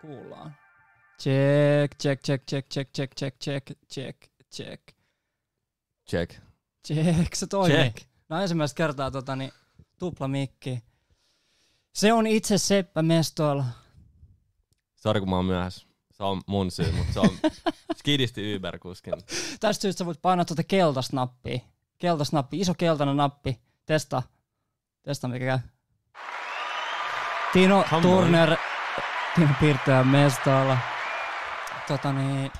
kuullaan. Check, check, check, check, check, check, check, check, check, check. Check. Check, se toimii. Check. No ensimmäistä kertaa tota, niin, tupla mikki. Se on itse Seppä Mestoilla. Sori kun mä oon myöhässä. Se on mun syy, mutta se on skidisti Uber-kuskin. Tästä syystä sä voit painaa tuota keltaista nappia. Keltaista nappia, iso keltainen nappi. Testa. Testa mikä käy. Tino Come Turner, Tino Pirttoja Mestoilla. Tota niin,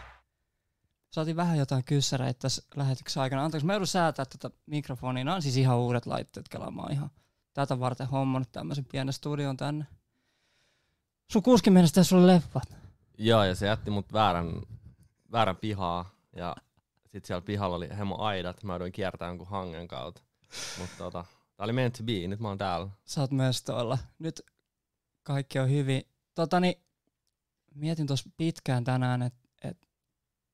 saatiin vähän jotain kyssäreitä tässä lähetyksen aikana. Anteeksi, mä joudun säätää tätä mikrofonia. Nämä on siis ihan uudet laitteet, kelaa mä oon ihan tätä varten hommannut tämmöisen pienen studion tänne. Sun kuskin mielestä sulle leffat. Joo, ja se jätti mut väärän, väärän pihaa. Ja sit siellä pihalla oli hemo aidat. Mä jouduin kiertämään jonkun hangen kautta. Mutta tota, tää oli meant to be. Nyt mä oon täällä. Sä oot myös tuolla. Nyt kaikki on hyvin. Totani, mietin tuossa pitkään tänään, että et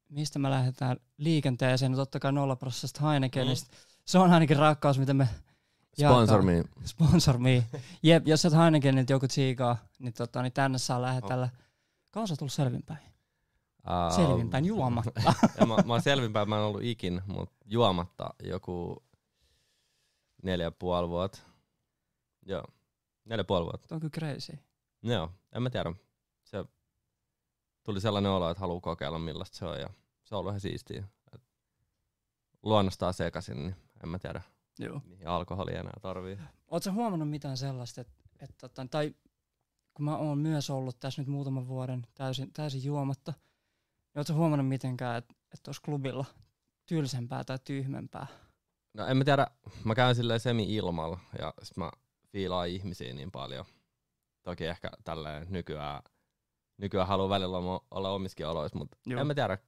mistä me lähdetään liikenteeseen. No totta kai 0 prosessista Heinekenistä. Mm. Se on ainakin rakkaus, mitä me Sponsor me. Sponsor me. Jep, jos et Heinekeniltä joku tsiikaa, niin, tota, niin tänne saa lähetellä. Kauan sä tullut selvinpäin? Uh, Selvinpäin juomatta. ja mä, mä oon selvinpäin, mä en ollut ikin, mutta juomatta joku neljä ja puoli vuotta. Joo, neljä ja puoli vuotta. Tuo on kyllä crazy. Joo, en mä tiedä. Se tuli sellainen olo, että haluaa kokeilla millaista se on ja se on ollut ihan siistiä. Et luonnostaan sekaisin, niin en mä tiedä, Joo. mihin alkoholi enää tarvii. Oletko huomannut mitään sellaista, että, että tota, tai kun mä oon myös ollut tässä nyt muutaman vuoden täysin, täysin juomatta, niin ootko huomannut mitenkään, että, että olisi klubilla tylsempää tai tyhmempää? No en mä tiedä, mä käyn silleen semi-ilmalla ja sit mä fiilaan ihmisiä niin paljon. Toki ehkä tälleen nykyään, nykyään haluan välillä olla, omiskin oloissa, mutta Joo. en mä tiedä.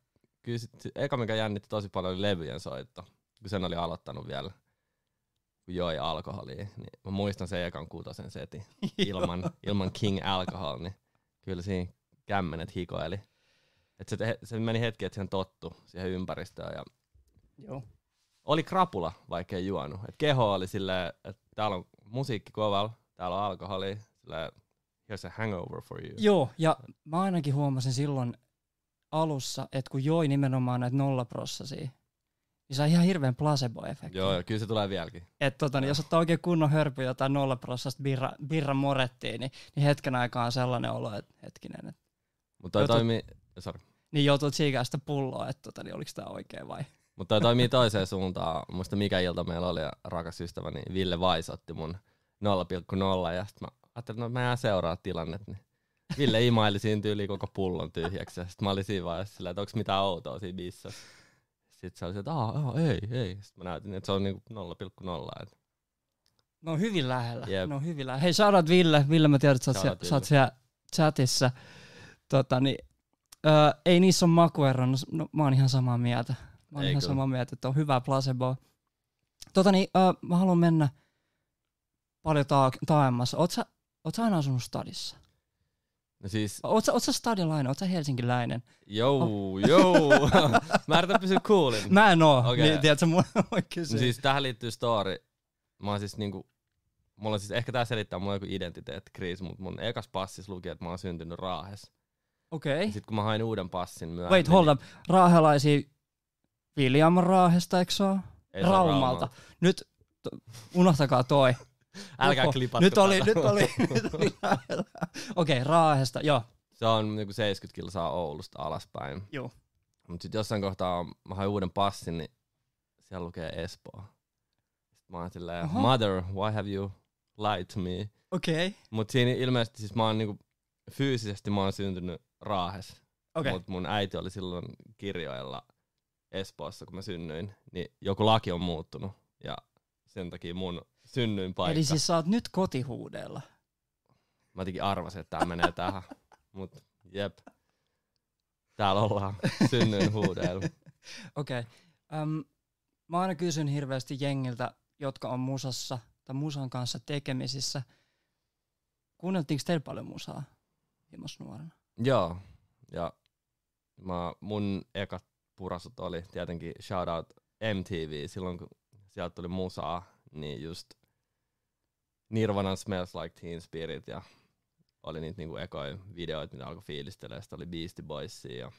Kyllä sit, eka mikä jännitti tosi paljon oli levyjen soitto, kun sen oli aloittanut vielä, kun joi alkoholia. Niin mä muistan sen ekan kuutosen setin ilman, ilman King Alcohol, niin kyllä siinä kämmenet hikoili. Et se, te- se meni hetki, että siihen tottu siihen ympäristöön ja Joo. oli krapula, vaikka ei juonut. Et keho oli silleen, että täällä on musiikki kovalla, täällä on alkoholi, silleen, here's a hangover for you. Joo, ja mä ainakin huomasin silloin alussa, että kun joi nimenomaan näitä nollaprossasia, niin sai ihan hirveän placebo-efekti. Joo, ja kyllä se tulee vieläkin. Että tota, niin jos ottaa oikein kunnon hörpy jotain nollaprossasta birra, birra morettiin, niin, niin hetken aikaa on sellainen olo, että hetkinen, että Mutta toi, Joo, to- toimii, sorry. niin joutuu tsiikaa sitä pulloa, että tota, niin oliko tämä oikein vai? Mut toi toimii toiseen suuntaan. Muista mikä ilta meillä oli ja rakas ystäväni Ville Vais otti mun 0,0 ja sit mä ajattelin, että no mä seuraa tilannet. Niin Ville imaili siinä tyyliin koko pullon tyhjäksi ja sit mä olin siinä vaiheessa silleen, että onks mitään outoa siinä bissassa. Sitten se oli se, että Aa, aa, ei, ei. Sitten mä näytin, että se on niinku 0,0. Et Ne on hyvin lähellä. Jep. Ne on hyvin lähellä. Hei, shoutout Ville. Ville, mä tiedän, että sä oot, siellä, sä oot siellä chatissa. Tota, niin, öö, ei niissä ole makueroa. No, no, mä oon ihan samaa mieltä. Mä oon Ei ihan kyllä. samaa mieltä, että on hyvää placeboa. Tota, niin, öö, mä haluan mennä paljon taa- taaemmassa. Oot sä, oot sä aina asunut stadissa? No siis, Oot sä, oot sä stadilainen? Oot sä helsinkiläinen? jou, jou. mä yritän pysyä coolin. Mä en oo. Okay. Niin, tiedätkö, mua voi kysyä. No siis tähän liittyy story. Mä oon siis niinku, mulla on siis, ehkä tää selittää mulla joku identiteettikriisi, mutta mun ekas passis luki, että mä oon syntynyt Raahes. Okei. Ja sit kun mä hain uuden passin myöhemmin. Wait, hold up. Raahelaisia William Raahesta, eikö se ole Raumalta. Nyt unohtakaa toi. Älkää Joko- klipatko Nyt oli, nyt oli, nyt oli. Okei, Raahesta, joo. Se on niinku 70 kilsaa Oulusta alaspäin. Joo. Mut sit jossain kohtaa mä hain uuden passin, niin siellä lukee Espoo. Sitten mä oon silleen, Oho. mother, why have you lied to me? Okei. Mut siinä ilmeisesti siis mä oon niinku, fyysisesti mä oon syntynyt Raahes. Okei. Mut mun äiti oli silloin kirjoilla Espoossa, kun mä synnyin. Niin joku laki on muuttunut. Ja sen takia mun synnyinpaikka. Eli siis sä oot nyt kotihuudella. Mä jotenkin arvasin, että tää menee tähän. Mut jep. Täällä ollaan synnyin huudeilla. Okei. Okay. mä aina kysyn hirveästi jengiltä, jotka on musassa tai musan kanssa tekemisissä. Kuunneltiinko teillä paljon musaa himmas nuorena? Joo. Ja mä, mun ekat purasut oli tietenkin shoutout MTV silloin, kun sieltä tuli musaa, niin just Nirvana Smells Like Teen Spirit ja oli niitä niinku ekoja videoita, mitä alkoi fiilistelemään. Sitten oli Beastie Boysia ja,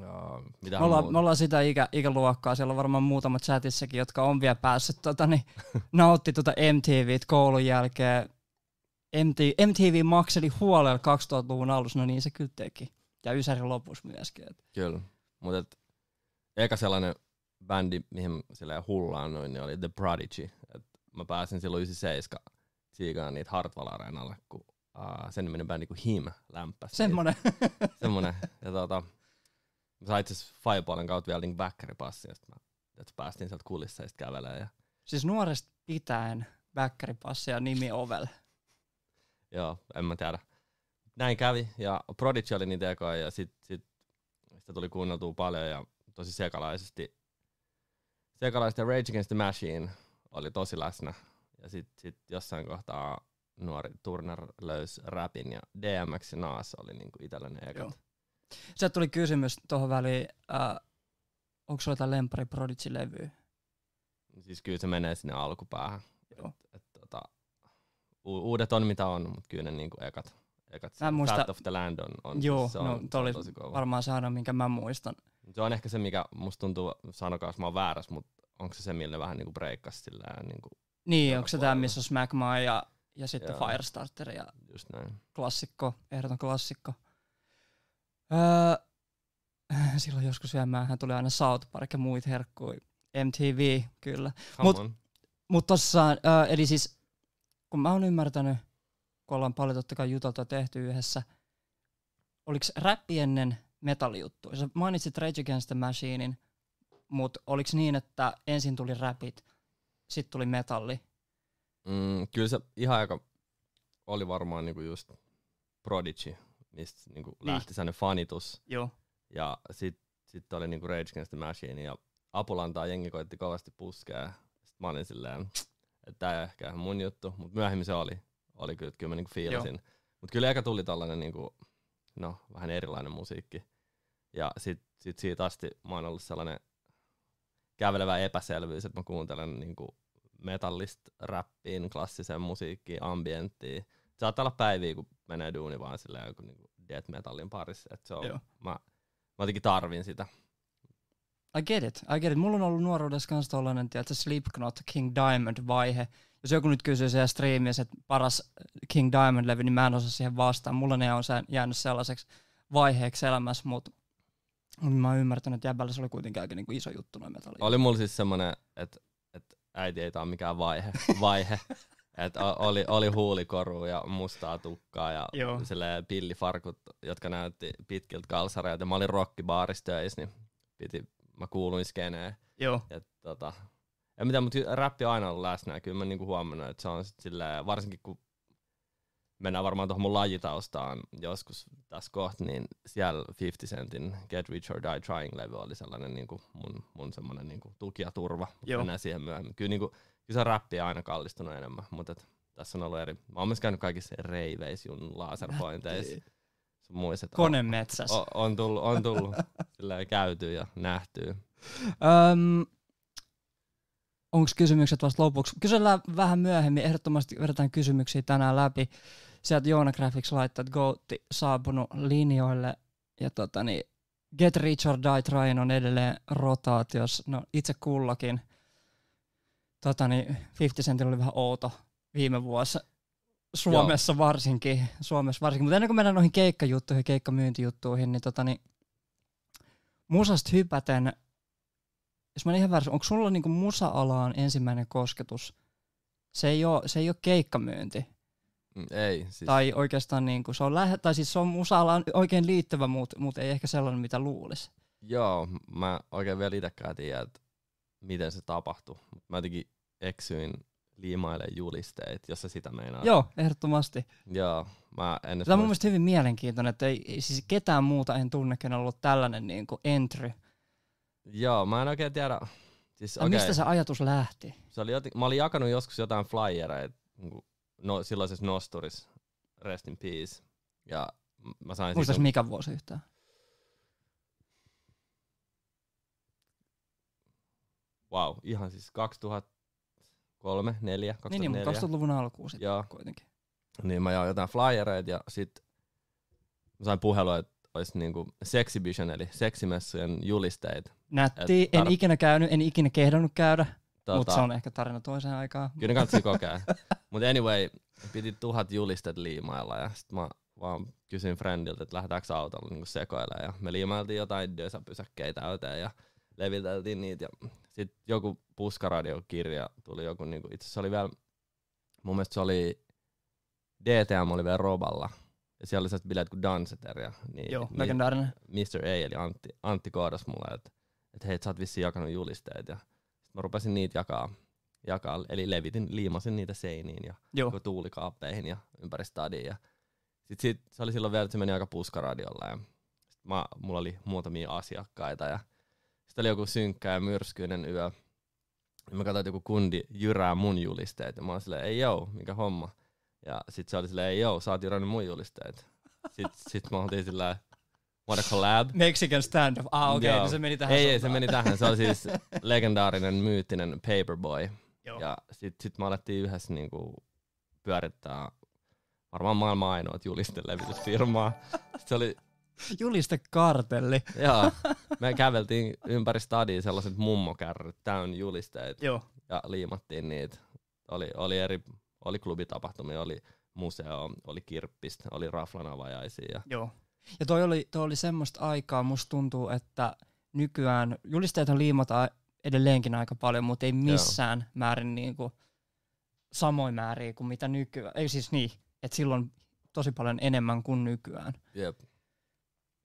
ja mitä Me ollaan, me ollaan sitä ikä, ikäluokkaa, siellä on varmaan muutamat chatissakin, jotka on vielä päässyt tota, niin, nautti tuota MTV koulun jälkeen. MTV, MTV makseli huolella 2000-luvun alussa, no niin se kyllä teki. Ja Ysärin lopussa myöskin. Et. Kyllä, mutta eka sellainen bändi, mihin silleen hullaan noin, niin oli The Prodigy. Et mä pääsin silloin 97 tsiikaan niitä Hartwall Areenalle, kun uh, sen niminen bändi kuin Him lämpäsi. Semmonen. Semmonen. Ja tota, mä sain itse asiassa Fireballen kautta vielä niin backeripassin, sit mä, että päästiin sieltä kulisseista kävelemään. Ja, siis nuoresta pitäen backeripassi ja nimi Ovel. joo, en mä tiedä. Näin kävi, ja Prodigy oli niitä ekoja, ja sit, sit sitä tuli kuunneltua paljon, ja tosi sekalaisesti. Sekalaisesti Rage Against the Machine oli tosi läsnä. Ja sit, sit jossain kohtaa nuori Turner löysi rapin, ja DMX ja Nas oli niinku itsellä ne ekat. Joo. Sieltä tuli kysymys tuohon väliin, äh, onko sulla jotain lempari Prodigy-levyä? Siis kyllä se menee sinne alkupäähän. Joo. Et, et, tota, u- uudet on mitä on, mutta kyllä ne niinku ekat, ekat Mä muista- Fat of the Land on, on, Joo, se on, no, se on tosi kova. Varmaan se minkä mä muistan. Se on ehkä se, mikä musta tuntuu, sanokaa jos mä oon väärässä, mutta onko se se, millä vähän niinku breikkasi sillä niinku, Niin, onko se tämä, missä on Smackmaa ja, ja sitten Joo. Firestarter ja just näin. klassikko, ehdoton klassikko. Öö, silloin joskus vielä hän tuli aina South Park ja muita herkkuja. MTV, kyllä. Come Mut-. Mutta tossaan, öö, eli siis kun mä oon ymmärtänyt, kun ollaan paljon totta kai juteltua tehty yhdessä, oliko räppi ennen metallijuttu? Sä mainitsit Rage Against the Machinein, mutta oliko niin, että ensin tuli räpit, sitten tuli metalli? Mm, kyllä se ihan aika oli varmaan niinku just Prodigy, mistä niinku Niin. lähti sellainen fanitus. Joo. Ja sitten sit oli niinku Rage Against the Machine ja Apulantaa jengi koitti kovasti puskea. Sitten mä olin silleen, että tää ei ehkä ihan mun juttu, mutta myöhemmin se oli. Oli kyllä, että kyllä mä niinku fiilasin. Mutta kyllä eka tuli tällainen niinku, no, vähän erilainen musiikki. Ja sit, sit siitä asti mä oon ollut sellainen kävelevä epäselvyys, että mä kuuntelen niinku metallista räppiin, klassiseen musiikkiin, ambienttiin. Saattaa olla päiviä, kun menee duuni vaan silleen joku niinku death metallin parissa. Et se on, Joo. mä, mä jotenkin tarvin sitä. I get it, I get it. Mulla on ollut nuoruudessa kanssa tollanen, tiedätkö, Slipknot, King Diamond-vaihe. Jos joku nyt kysyy siellä striimissä, että paras King Diamond-levy, niin mä en osaa siihen vastaan. Mulla ne on jäänyt sellaiseksi vaiheeksi elämässä, mutta mut mä oon ymmärtänyt, että jäbällä se oli kuitenkin aika niinku iso juttu noin metalli. Oli mulla siis semmonen, että et äiti ei tää ole mikään vaihe. vaihe. Et oli, oli huulikoru ja mustaa tukkaa ja pillifarkut, jotka näytti pitkiltä kalsareilta. Ja Mä olin rockibaarissa töissä, niin piti, mä kuuluin skeneen. Joo, Ja tota, en mitään, mutta räppi on aina ollut läsnä ja kyllä mä niinku huomannut, että se on sit silleen, varsinkin kun mennään varmaan tuohon mun lajitaustaan joskus tässä kohta, niin siellä 50 Centin Get Rich or Die Trying-levy oli sellainen niinku mun, mun semmoinen niinku tuki ja turva, Joo. mennään siihen myöhemmin. Kyllä, niinku, kyllä se räppi on aina kallistunut enemmän, mutta et, tässä on ollut eri. Mä oon myös käynyt kaikissa reiveissä jun laserpointeissa. muissa, että on, on, on tullut, on tullut silleen käyty ja nähty. Öm, Onko kysymykset vasta lopuksi? Kysellään vähän myöhemmin. Ehdottomasti vedetään kysymyksiä tänään läpi. Sieltä Joona Graphics laittaa, että Goatti saapunut linjoille. Ja tota, niin, Get Rich or Die Trying on edelleen rotaatiossa. No itse kullakin. Tota, niin 50 Centillä oli vähän outo viime vuosi. Suomessa varsinkin. Suomessa varsinkin. Mutta ennen kuin mennään noihin keikkajuttuihin, keikkamyyntijuttuihin, niin, tota, niin musasta hypäten jos mä en ihan väärässä, onko sulla niinku musa-alaan ensimmäinen kosketus? Se ei ole, se ei ole keikkamyynti. Mm, Ei, siis Tai oikeastaan niinku, se on lähe, tai siis se on musa-alaan oikein liittyvä, mutta mut ei ehkä sellainen, mitä luulisi. Joo, mä oikein vielä itekään tiedä, että miten se tapahtui. Mä jotenkin eksyin liimailemaan julisteet, jos sä sitä meinaa. Joo, ehdottomasti. Joo, mä en Tämä on mun mielestä hyvin mielenkiintoinen, että ei, siis ketään muuta en tunne, kenellä on ollut tällainen niinku entry. Joo, mä en oikein tiedä. Siis, Okay. Mistä se ajatus lähti? se oli joten, mä olin jakanut joskus jotain flyereita niinku, no, silloisessa nosturis, Rest in Peace. Ja mä sain Muistais siitä, mikä vuosi yhtään? wow, ihan siis 2003, 4, 2004. Niin, niin mutta 2000-luvun alkuun sitten Joo. kuitenkin. Niin mä jaoin jotain flyereita ja sit mä sain puhelua, että olisi niinku Sexibition eli seksimessujen julisteet. Nätti, Et en tar- ikinä käynyt, en ikinä kehdannut käydä, Tota, mutta se on ehkä tarina toiseen aikaan. Kyllä ne kannattaa kokea. Mutta anyway, piti tuhat julistet liimailla ja sit mä vaan kysyin friendiltä, että lähdetäänkö autolla niinku sekoilemaan. Ja me liimailtiin jotain dösäpysäkkeitä täyteen ja leviteltiin niitä. Ja sit joku puskaradiokirja tuli joku, niinku, itse asiassa oli vielä, mun mielestä se oli, DTM oli vielä Roballa. Ja siellä oli sellaiset bileet kuin Danceter. Ja, niin, Joo, niin, legendaarinen. Mr. A eli Antti, Antti koodas mulle, että et hei, sä oot vissiin jakanut julisteet. Ja mä rupesin niitä jakaa, jakaa, eli levitin, liimasin niitä seiniin ja Joo, tuulikaappeihin ja ympäri stadiin. Ja sit, sit, se oli silloin vielä, että se meni aika puskaradiolla ja sit mä, mulla oli muutamia asiakkaita ja sitten oli joku synkkä ja myrskyinen yö. Ja mä katsoin, että joku kundi jyrää mun julisteet ja mä olin silleen, ei joo, mikä homma. Ja sit se oli silleen, ei joo, sä oot jyrännyt mun julisteet. Sitten sit mä oltiin silleen, what a collab. Mexican standoff. Ah, okei, okay, niin se meni tähän Ei, ei, se meni tähän. Se oli siis legendaarinen, myyttinen Paperboy. Joo. Ja sit, sit me alettiin yhdessä niinku pyörittää varmaan maailman ainoat julistelevitysfirmaa. Sit se oli, Juliste kartelli. joo, me käveltiin ympäri stadia sellaiset mummokärryt täyn julisteet Joo. ja liimattiin niitä. Oli, oli eri, oli klubitapahtumia, oli museo, oli kirppistä, oli raflan avajaisia. Ja, Joo. Ja toi oli, toi oli semmoista aikaa, musta tuntuu, että nykyään julisteethan liimataan edelleenkin aika paljon, mutta ei missään määrin niinku samoin määriä kuin mitä nykyään. Ei siis niin, että silloin tosi paljon enemmän kuin nykyään. jep.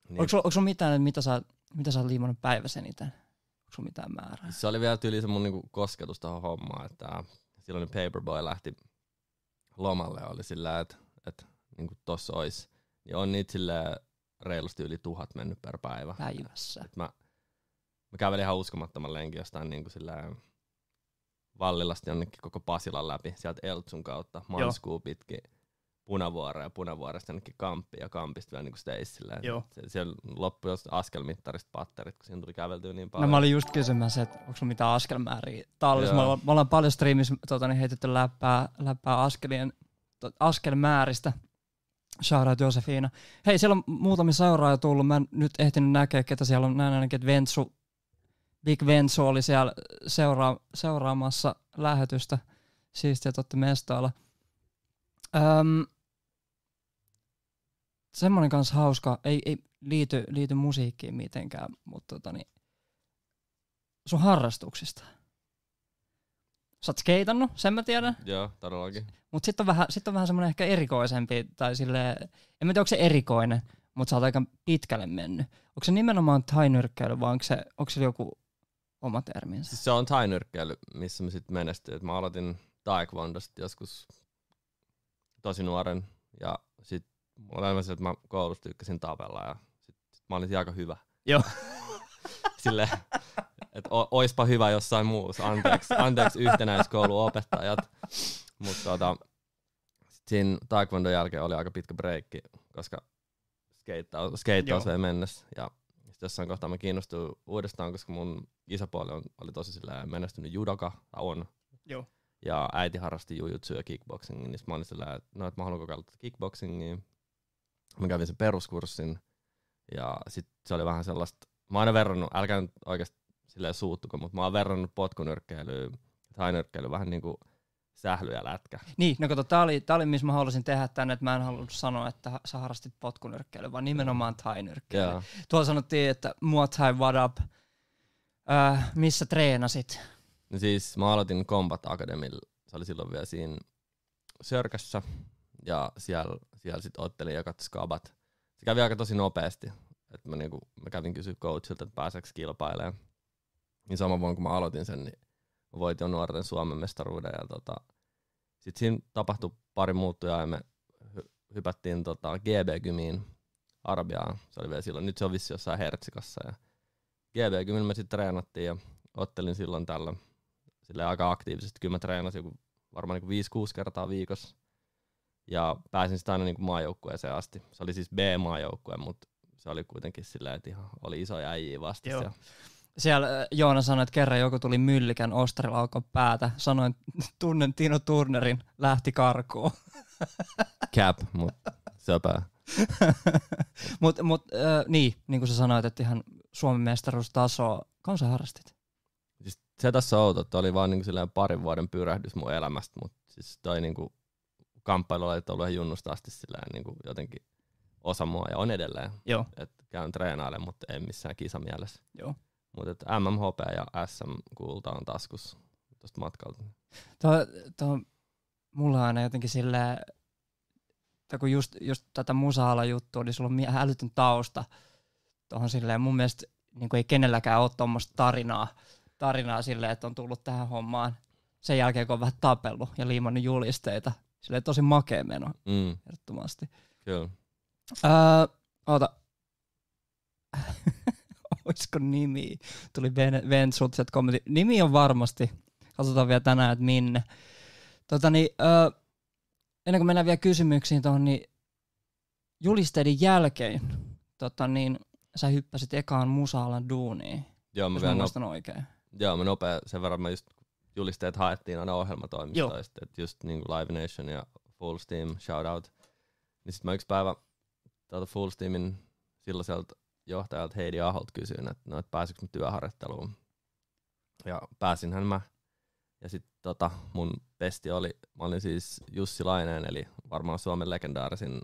Niin. Onko, sulla- onko sulla mitään, että mitä sä, mitä sä oot liimannut päivässä eniten? Onko sulla mitään määrää? Se oli vielä tyyli se mun niinku kosketus tuohon hommaan, että silloin Paperboy lähti lomalle ja oli sillä, että et, niinku tossa ois. Niin on niitä sillä reilusti yli tuhat mennyt per päivä. Päivässä. Et mä, mä kävelin ihan uskomattoman lenkin jostain niinku sillä Vallilasta jonnekin koko Pasilan läpi, sieltä Eltsun kautta, Manskuu pitkin Punavuoreen ja Punavuoresta jonnekin Kamppiin ja Kampista vielä niinku Stacelle. Joo. Se, siellä loppui jos askelmittarista patterit, kun siinä tuli käveltyä niin No paljon. mä olin just kysymässä, että onko mitään askelmääriä tallissa. Ollaan, me ollaan paljon striimissä tota, niin heitetty läppää, läppää askelien, to, askelmääristä. Shoutout Josefina. Hei, siellä on muutamia seuraajia tullut. Mä en nyt ehtinyt näkeä, ketä siellä on. Näin ainakin, että Ventsu, Big Ventsu oli siellä seuraa, seuraamassa lähetystä. Siistiä, että olette mestoilla. Öm, semmoinen kanssa hauska, ei, ei liity, liity musiikkiin mitenkään, mutta tota niin, sun harrastuksista. Sä oot skeitannut, sen mä tiedän, Joo, todellakin. mutta sitten on vähän, sit on vähän semmoinen ehkä erikoisempi, tai sille en mä tiedä onko se erikoinen, mutta sä oot aika pitkälle mennyt. Onko se nimenomaan tainyrkkeily vai onko se, onko se joku oma terminsä? Siis se on tainyrkkeily, missä mä sitten menestyin. Et Mä aloitin taekwondosta joskus tosi nuoren ja sit mulla oli se, että mä koulussa tykkäsin tapella ja sit, sit mä olin aika hyvä. Joo. Sille, että oispa hyvä jossain muussa. Anteeksi, anteeksi yhtenäiskouluopettajat. Mutta tota, siinä taekwondon jälkeen oli aika pitkä breikki, koska skeittaus, vei mennessä. Ja sitten jossain kohtaa mä kiinnostuin uudestaan, koska mun isäpuoli on, oli tosi sillä menestynyt judoka, tai on. Joo. Ja äiti harrasti jujutsu ja kickboxingin, niin mä olin sillä, että no, et mä haluan kokeilla tätä kickboxingia. Mä kävin sen peruskurssin, ja sit se oli vähän sellaista, mä oon aina verrannut, älkää nyt oikeasti silleen suuttuko, mutta mä oon verrannut potkunyrkkeilyä, tainyrkkeilyä vähän niinku sähly ja lätkä. Niin, no kato, tää oli, tää oli missä mä halusin tehdä tänne, että mä en halunnut sanoa, että sä harrastit potkunyrkkeilyä, vaan nimenomaan tainyrkkeilyä. Joo. Tuolla sanottiin, että Muay Thai what up. Äh, missä treenasit? No siis mä aloitin Combat Academilla, se oli silloin vielä siinä Sörkässä, ja siellä, siellä sitten ottelin ekat skabat. Se kävi aika tosi nopeasti, että mä, niinku, mä kävin kysyä coachilta, että pääseekö kilpailemaan. Niin sama vuonna kun mä aloitin sen, niin mä voitin jo nuorten Suomen mestaruuden, ja tota, sitten siinä tapahtui pari muuttujaa, ja me hy- hypättiin tota GB-gymiin Arabiaan, se oli vielä silloin, nyt se on vissi jossain Hertsikassa, ja GB-gymillä me sitten treenattiin, ja ottelin silloin tällä sille aika aktiivisesti. Kyllä mä treenasin joku, varmaan niin 5-6 kertaa viikossa. Ja pääsin sitten aina niin maajoukkueeseen asti. Se oli siis B-maajoukkue, mutta se oli kuitenkin silleen, että ihan oli isoja äijiä vastaan. Joo. Ja Siellä äh, Joona sanoi, että kerran joku tuli myllikän ostarilaukon päätä. Sanoin, tunnen Tino Turnerin, lähti karkuun. Cap, mut söpää. Mutta mut, äh, niin, niin kuin sä sanoit, että ihan Suomen mestaruustaso, sä harrastit? Siis se tässä on outo, että oli vaan niinku silleen parin vuoden pyrähdys mun elämästä, mutta siis toi niinku kamppailu oli ollut ihan junnusta asti silleen niinku jotenkin osa mua ja on edelleen. Joo. Et käyn treenailemaan, mutta ei missään kisamielessä. Joo. Mutta MMHP ja SM-kulta on taskus tuosta matkalta. Tuo, tuo, mulla on aina jotenkin silleen, että kun just, just tätä musa juttua, niin sulla on älytön tausta tuohon silleen. Mun mielestä niin ei kenelläkään ole tuommoista tarinaa, tarinaa silleen, että on tullut tähän hommaan sen jälkeen, kun on vähän tapellut ja liimannut julisteita. Silleen tosi makea meno, Mm, ehdottomasti. kyllä. Öö, oota. Olisiko nimi? Tuli Ben- sieltä kommentti. Nimi on varmasti. Katsotaan vielä tänään, että minne. Tota niin, öö, ennen kuin mennään vielä kysymyksiin tuohon, niin julisteiden jälkeen tota niin, sä hyppäsit ekaan musaalan duuniin, Joo, mä jos vielä mä no, oikein. joo, mä nopea sen verran, mä just julisteet haettiin aina ohjelmatoimistoista, että just niinku Live Nation ja Full Steam, shout out. Niin sit mä yksi päivä tuota Full Steamin silloiselta johtajalta Heidi Aholta kysyin, että no, et pääsikö mä työharjoitteluun. Ja pääsinhän mä. Ja sitten tota, mun pesti oli, mä olin siis Jussi Laineen, eli varmaan Suomen legendaarisin,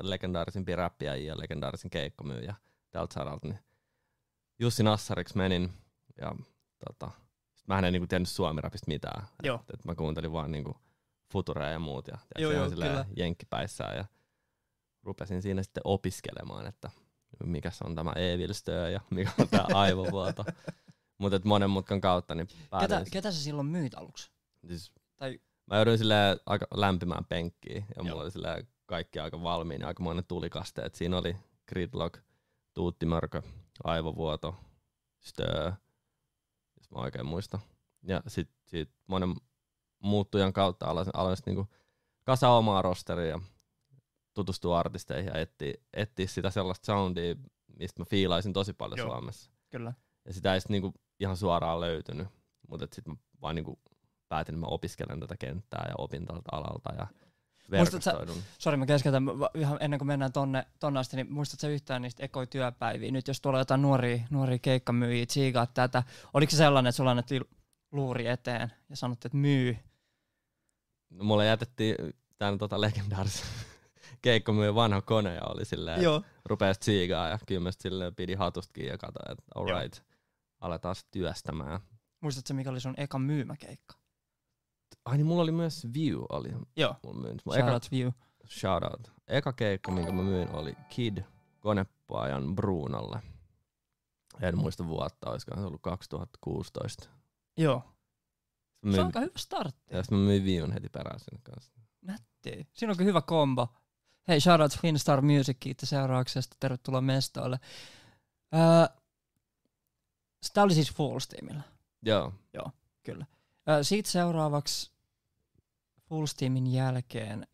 legendaarisin räppiä ja legendaarisin keikkomyyjä tältä saralta. Niin Jussi Nassariksi menin ja tota, sit mä en niinku tiennyt suomirapista mitään. Joo. Et, et mä kuuntelin vaan niinku futureja ja muut ja tiedätkö, Joo, joo, kyllä. jenkkipäissään ja rupesin siinä sitten opiskelemaan, että mikä se on tämä Evilstö ja mikä on tämä aivovuoto. Mutta monen mutkan kautta niin Ketä, ketä sä silloin myit aluksi? Siis, Tai- mä jouduin silleen aika lämpimään penkkiin ja Joo. mulla oli silleen kaikki aika valmiina, aika monen tulikaste. Et siinä oli gridlock, tuuttimörkö, aivovuoto, stö, jos mä oikein muistan. Ja sit, sit monen muuttujan kautta aloin, aloin sit niinku kasa omaa rosteria ja tutustua artisteihin ja etsiä, etsiä sitä sellaista soundia, mistä mä fiilaisin tosi paljon Joo. Suomessa. Kyllä. Ja sitä ei sit niinku ihan suoraan löytynyt, mutta sitten mä vaan niinku päätin, että mä opiskelen tätä kenttää ja opin tältä alalta ja verkostoidun. Sori, mä keskeytän ihan ennen kuin mennään tonne, tonne asti, niin muistatko yhtään niistä ekoi työpäiviä? Nyt jos tuolla on jotain nuoria, nuoria keikkamyyjiä, tsiigaat tätä, oliko se sellainen, että sulla annettiin luuri eteen ja sanottiin, että myy? No, mulle jätettiin tämän tota legendaarisen keikkomyyn vanha kone ja oli silleen, Joo. rupesi tsiigaa ja kyllä silleen pidi hatustakin ja katsoin, että Joo. alright, aletaan sit työstämään. Muistatko mikä oli sun eka myymäkeikka? Ai niin mulla oli myös View oli Joo. mun myynti. Mun Shout eka, out view. shout out. Eka keikka, minkä mä myin, oli Kid konepaajan Brunolle. En muista vuotta, olisiko se ollut 2016. Joo. Mä Se on myin, aika hyvä startti. ja sitten mä myin Viun heti perään sinne kanssa. Nätti. Siinä on kyllä hyvä kombo. Hei, shoutout Finstar Music, kiitos seurauksesta. Tervetuloa mestoille. Öö, Tämä oli siis Full Steamilla. Joo, Kyllä. Öö, siitä seuraavaksi Full Steamin jälkeen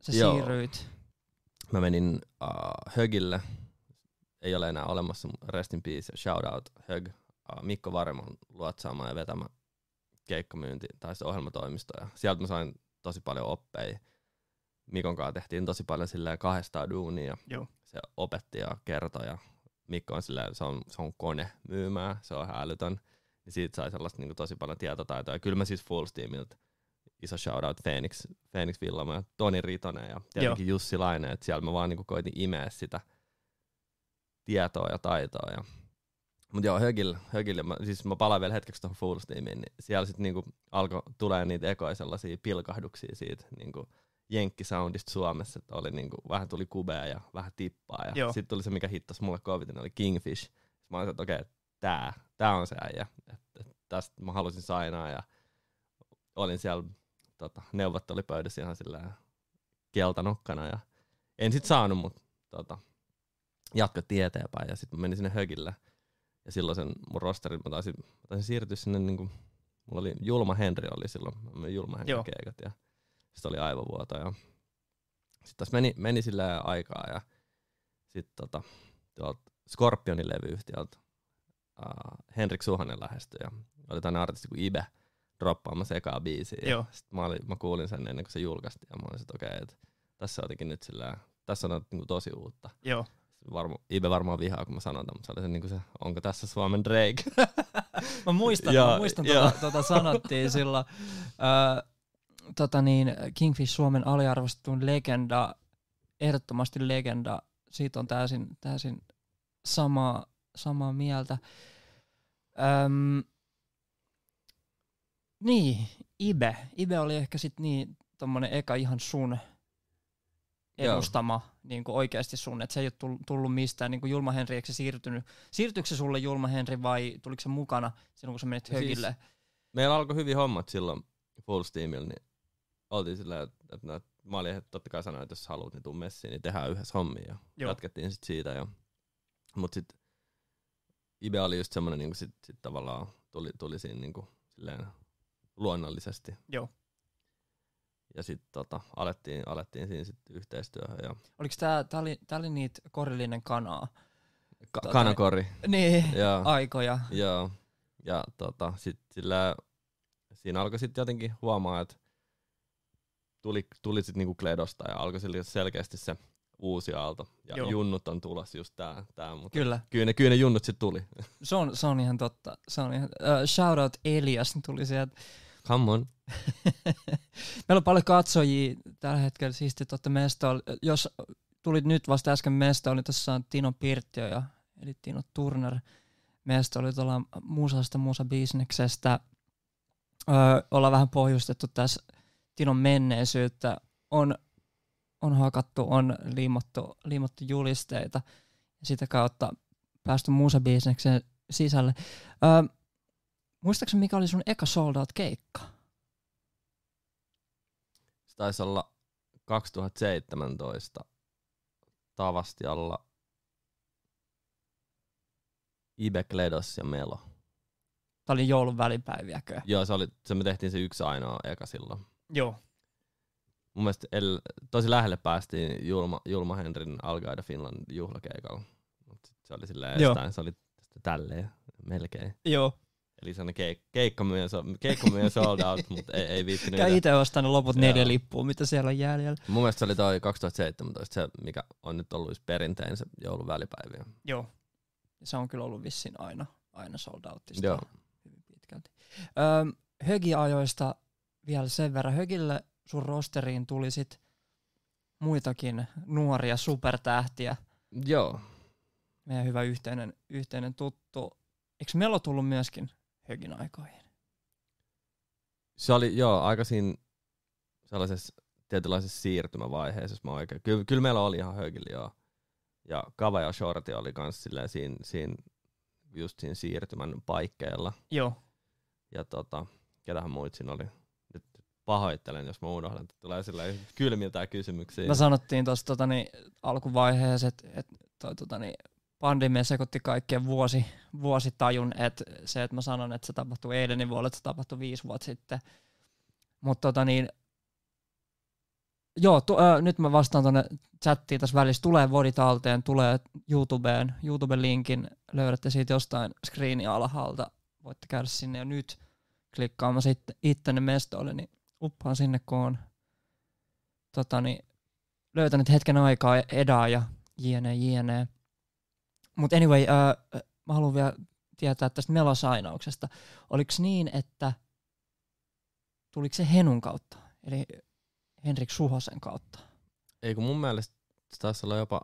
sä Joo. siirryit. mä menin uh, Högille. Ei ole enää olemassa, mutta rest in peace ja shout out Hög. Uh, Mikko Varemon luotsaama ja vetämä keikkamyynti tai se ohjelmatoimisto. Ja sieltä mä sain tosi paljon oppeja. Mikon kanssa tehtiin tosi paljon silleen kahdestaan duunia. Joo. Se opetti ja kertoi ja Mikko on silleen, se on, se on kone myymään, se on ihan älytön. Niin siitä sai sellaista niin tosi paljon tietotaitoa. Ja kyllä mä siis Full Steamilta iso shoutout Phoenix, Phoenix Villama ja Toni Ritonen ja tietenkin Jussi Laine, että siellä mä vaan niin koitin imeä sitä tietoa ja taitoa. Ja... Mutta joo, Högil, Högil, mä, siis mä palaan vielä hetkeksi tuohon Steamiin, niin siellä sitten niinku alkoi tulee niitä ekoja sellaisia pilkahduksia siitä niinku jenkkisoundista Suomessa, että oli niinku, vähän tuli kubea ja vähän tippaa. Ja sitten tuli se, mikä hittas mulle koviten, oli Kingfish. Sitten mä olin, että okei, okay, tää, tää on se äijä. Et, et, tästä mä halusin sainaa ja olin siellä tota, neuvottelupöydässä ihan sillä keltanokkana ja en sit saanut, mutta tota, jatkettiin eteenpäin ja sitten menin sinne Högille ja silloin sen mun rosterin mä taisin, mä taisin siirtyä sinne niinku, mulla oli Julma Henri oli silloin, mä Julma Henri keikat ja sitten oli aivovuoto ja sitten tässä meni, meni sillä aikaa ja sitten tota, tuolta Scorpionin levyyhtiöltä Henrik Suhonen lähestyi ja oli tämmöinen artisti kuin Ibe droppaamassa ekaa biisiä. Joo. Sitten mä, olin, mä kuulin sen ennen kuin se julkaistiin ja mä olin että okei, okay, että tässä on jotenkin nyt sillä, tässä on niin tosi uutta. Joo. Varma, Ibe varmaan vihaa, kun mä sanon tämän, mutta se oli se, niin kuin se, onko tässä Suomen Drake? mä muistan, Joo, mä muistan joo. tota, tota sanottiin silloin. Ö, tota niin, Kingfish Suomen aliarvostetun legenda, ehdottomasti legenda, siitä on täysin, täysin samaa, samaa mieltä. Öm, niin, Ibe. Ibe oli ehkä sit niin tommonen eka ihan sun Joo. edustama niin kuin oikeasti sun, että se ei ole tull- tullut mistään, niin kuin Julma Henri, eikö se siirtynyt, siirtyykö se sulle Julma Henri vai tuliko se mukana silloin, kun sä menit Siis- Högille? Meillä alkoi hyvin hommat silloin Full Steamilla, niin oltiin silleen, että, että, että mä olin että totta kai sanoin, että jos haluat, niin tuu messiin, niin tehdään yhdessä hommia. Ja Joo. jatkettiin sit siitä. Ja, mut sit Ibe oli just semmonen, niin sit, sit tavallaan tuli, tuli siinä niin kuin, silleen luonnollisesti. Joo. Ja sitten tota, alettiin, alettiin siinä sit yhteistyöhön. Ja Oliko tää, tää oli, tää oli niitä korillinen kanaa? ka- Tota- kanakori. Niin, ja, aikoja. Joo. Ja tota, sit sillä, siinä alkoi sitten jotenkin huomaa, että tuli, tuli sitten niinku Kledosta ja alkoi selkeästi se uusi aalto. Ja Joo. junnut on tulossa just tää, tää mutta Kyllä, kyllä ne, kyllä ne junnut sitten tuli. se on, se on ihan totta. Se on ihan, uh, shout out Elias tuli sieltä. Come on. Meillä on paljon katsojia tällä hetkellä, siis te olette mestoilla. Jos tulit nyt vasta äsken mestoilla, niin tässä on Tino Pirttio ja eli Tino Turner mestoilla. Nyt ollaan musasta, musabisneksestä. Öö, ollaan vähän pohjustettu tässä Tinon menneisyyttä. On, on hakattu, on liimattu, liimattu julisteita ja sitä kautta päästy musabisneksen sisälle. Öö, muistaakseni mikä oli sun eka sold out keikka? Se taisi olla 2017 Tavastialla Ibe Kledos ja Melo. Tämä oli joulun välipäiviäkö? Joo, se, oli, se me tehtiin se yksi ainoa eka silloin. Joo. Mun mielestä el, tosi lähelle päästiin Julma, Julma Henrin Algaida Finland juhlakeikalla. Mut sit se oli silleen Joo. jostain, se oli tälleen melkein. Joo. Eli sellainen keik, keikkamyön, keikkamyön sold out, mutta ei, ei viittinyt. Käy itse. ostanut loput Joo. neljä lippua, mitä siellä on jäljellä. Mun mielestä se oli toi 2017, se mikä on nyt ollut just perintein se joulun välipäiviä. Joo. Se on kyllä ollut vissiin aina, aina sold outista Joo. hyvin pitkälti. Öö, Högi-ajoista vielä sen verran. Högille sun rosteriin tuli sit muitakin nuoria supertähtiä. Joo. Meidän hyvä yhteinen, yhteinen tuttu. Eikö Melo tullut myöskin Högin aikoihin? Se oli joo, aika siinä sellaisessa tietynlaisessa siirtymävaiheessa, jos mä oikein. Kyllä, kyllä meillä oli ihan högillä joo. Ja Kava ja Shorty oli kans silleen siinä, siinä, just siinä siirtymän paikkeilla. Joo. Ja tota, ketähän muut siinä oli. Pahoittelen, jos mä unohdan, että tulee silleen kylmiltään kysymyksiä. Me sanottiin tuossa totani, alkuvaiheessa, että et, toi, totani, pandemia sekoitti kaikkien vuosi, vuositajun, että se, että mä sanon, että se tapahtui eilen, niin voi olla, että se tapahtui viisi vuotta sitten. Mutta tota niin, joo, tu, ö, nyt mä vastaan tuonne chattiin tässä välissä. Tulee Vodi talteen, tulee YouTubeen, YouTuben-linkin, löydätte siitä jostain screenin alhaalta. Voitte käydä sinne jo nyt klikkaamassa it- ittenne mestoille, niin uppaan sinne, kun on tota niin, löytänyt hetken aikaa edaa ja jne, jne. Mutta anyway, uh, mä haluan vielä tietää tästä melosainauksesta. Oliko niin, että tuliko se Henun kautta, eli Henrik Suhosen kautta? Ei kun mun mielestä se taisi olla jopa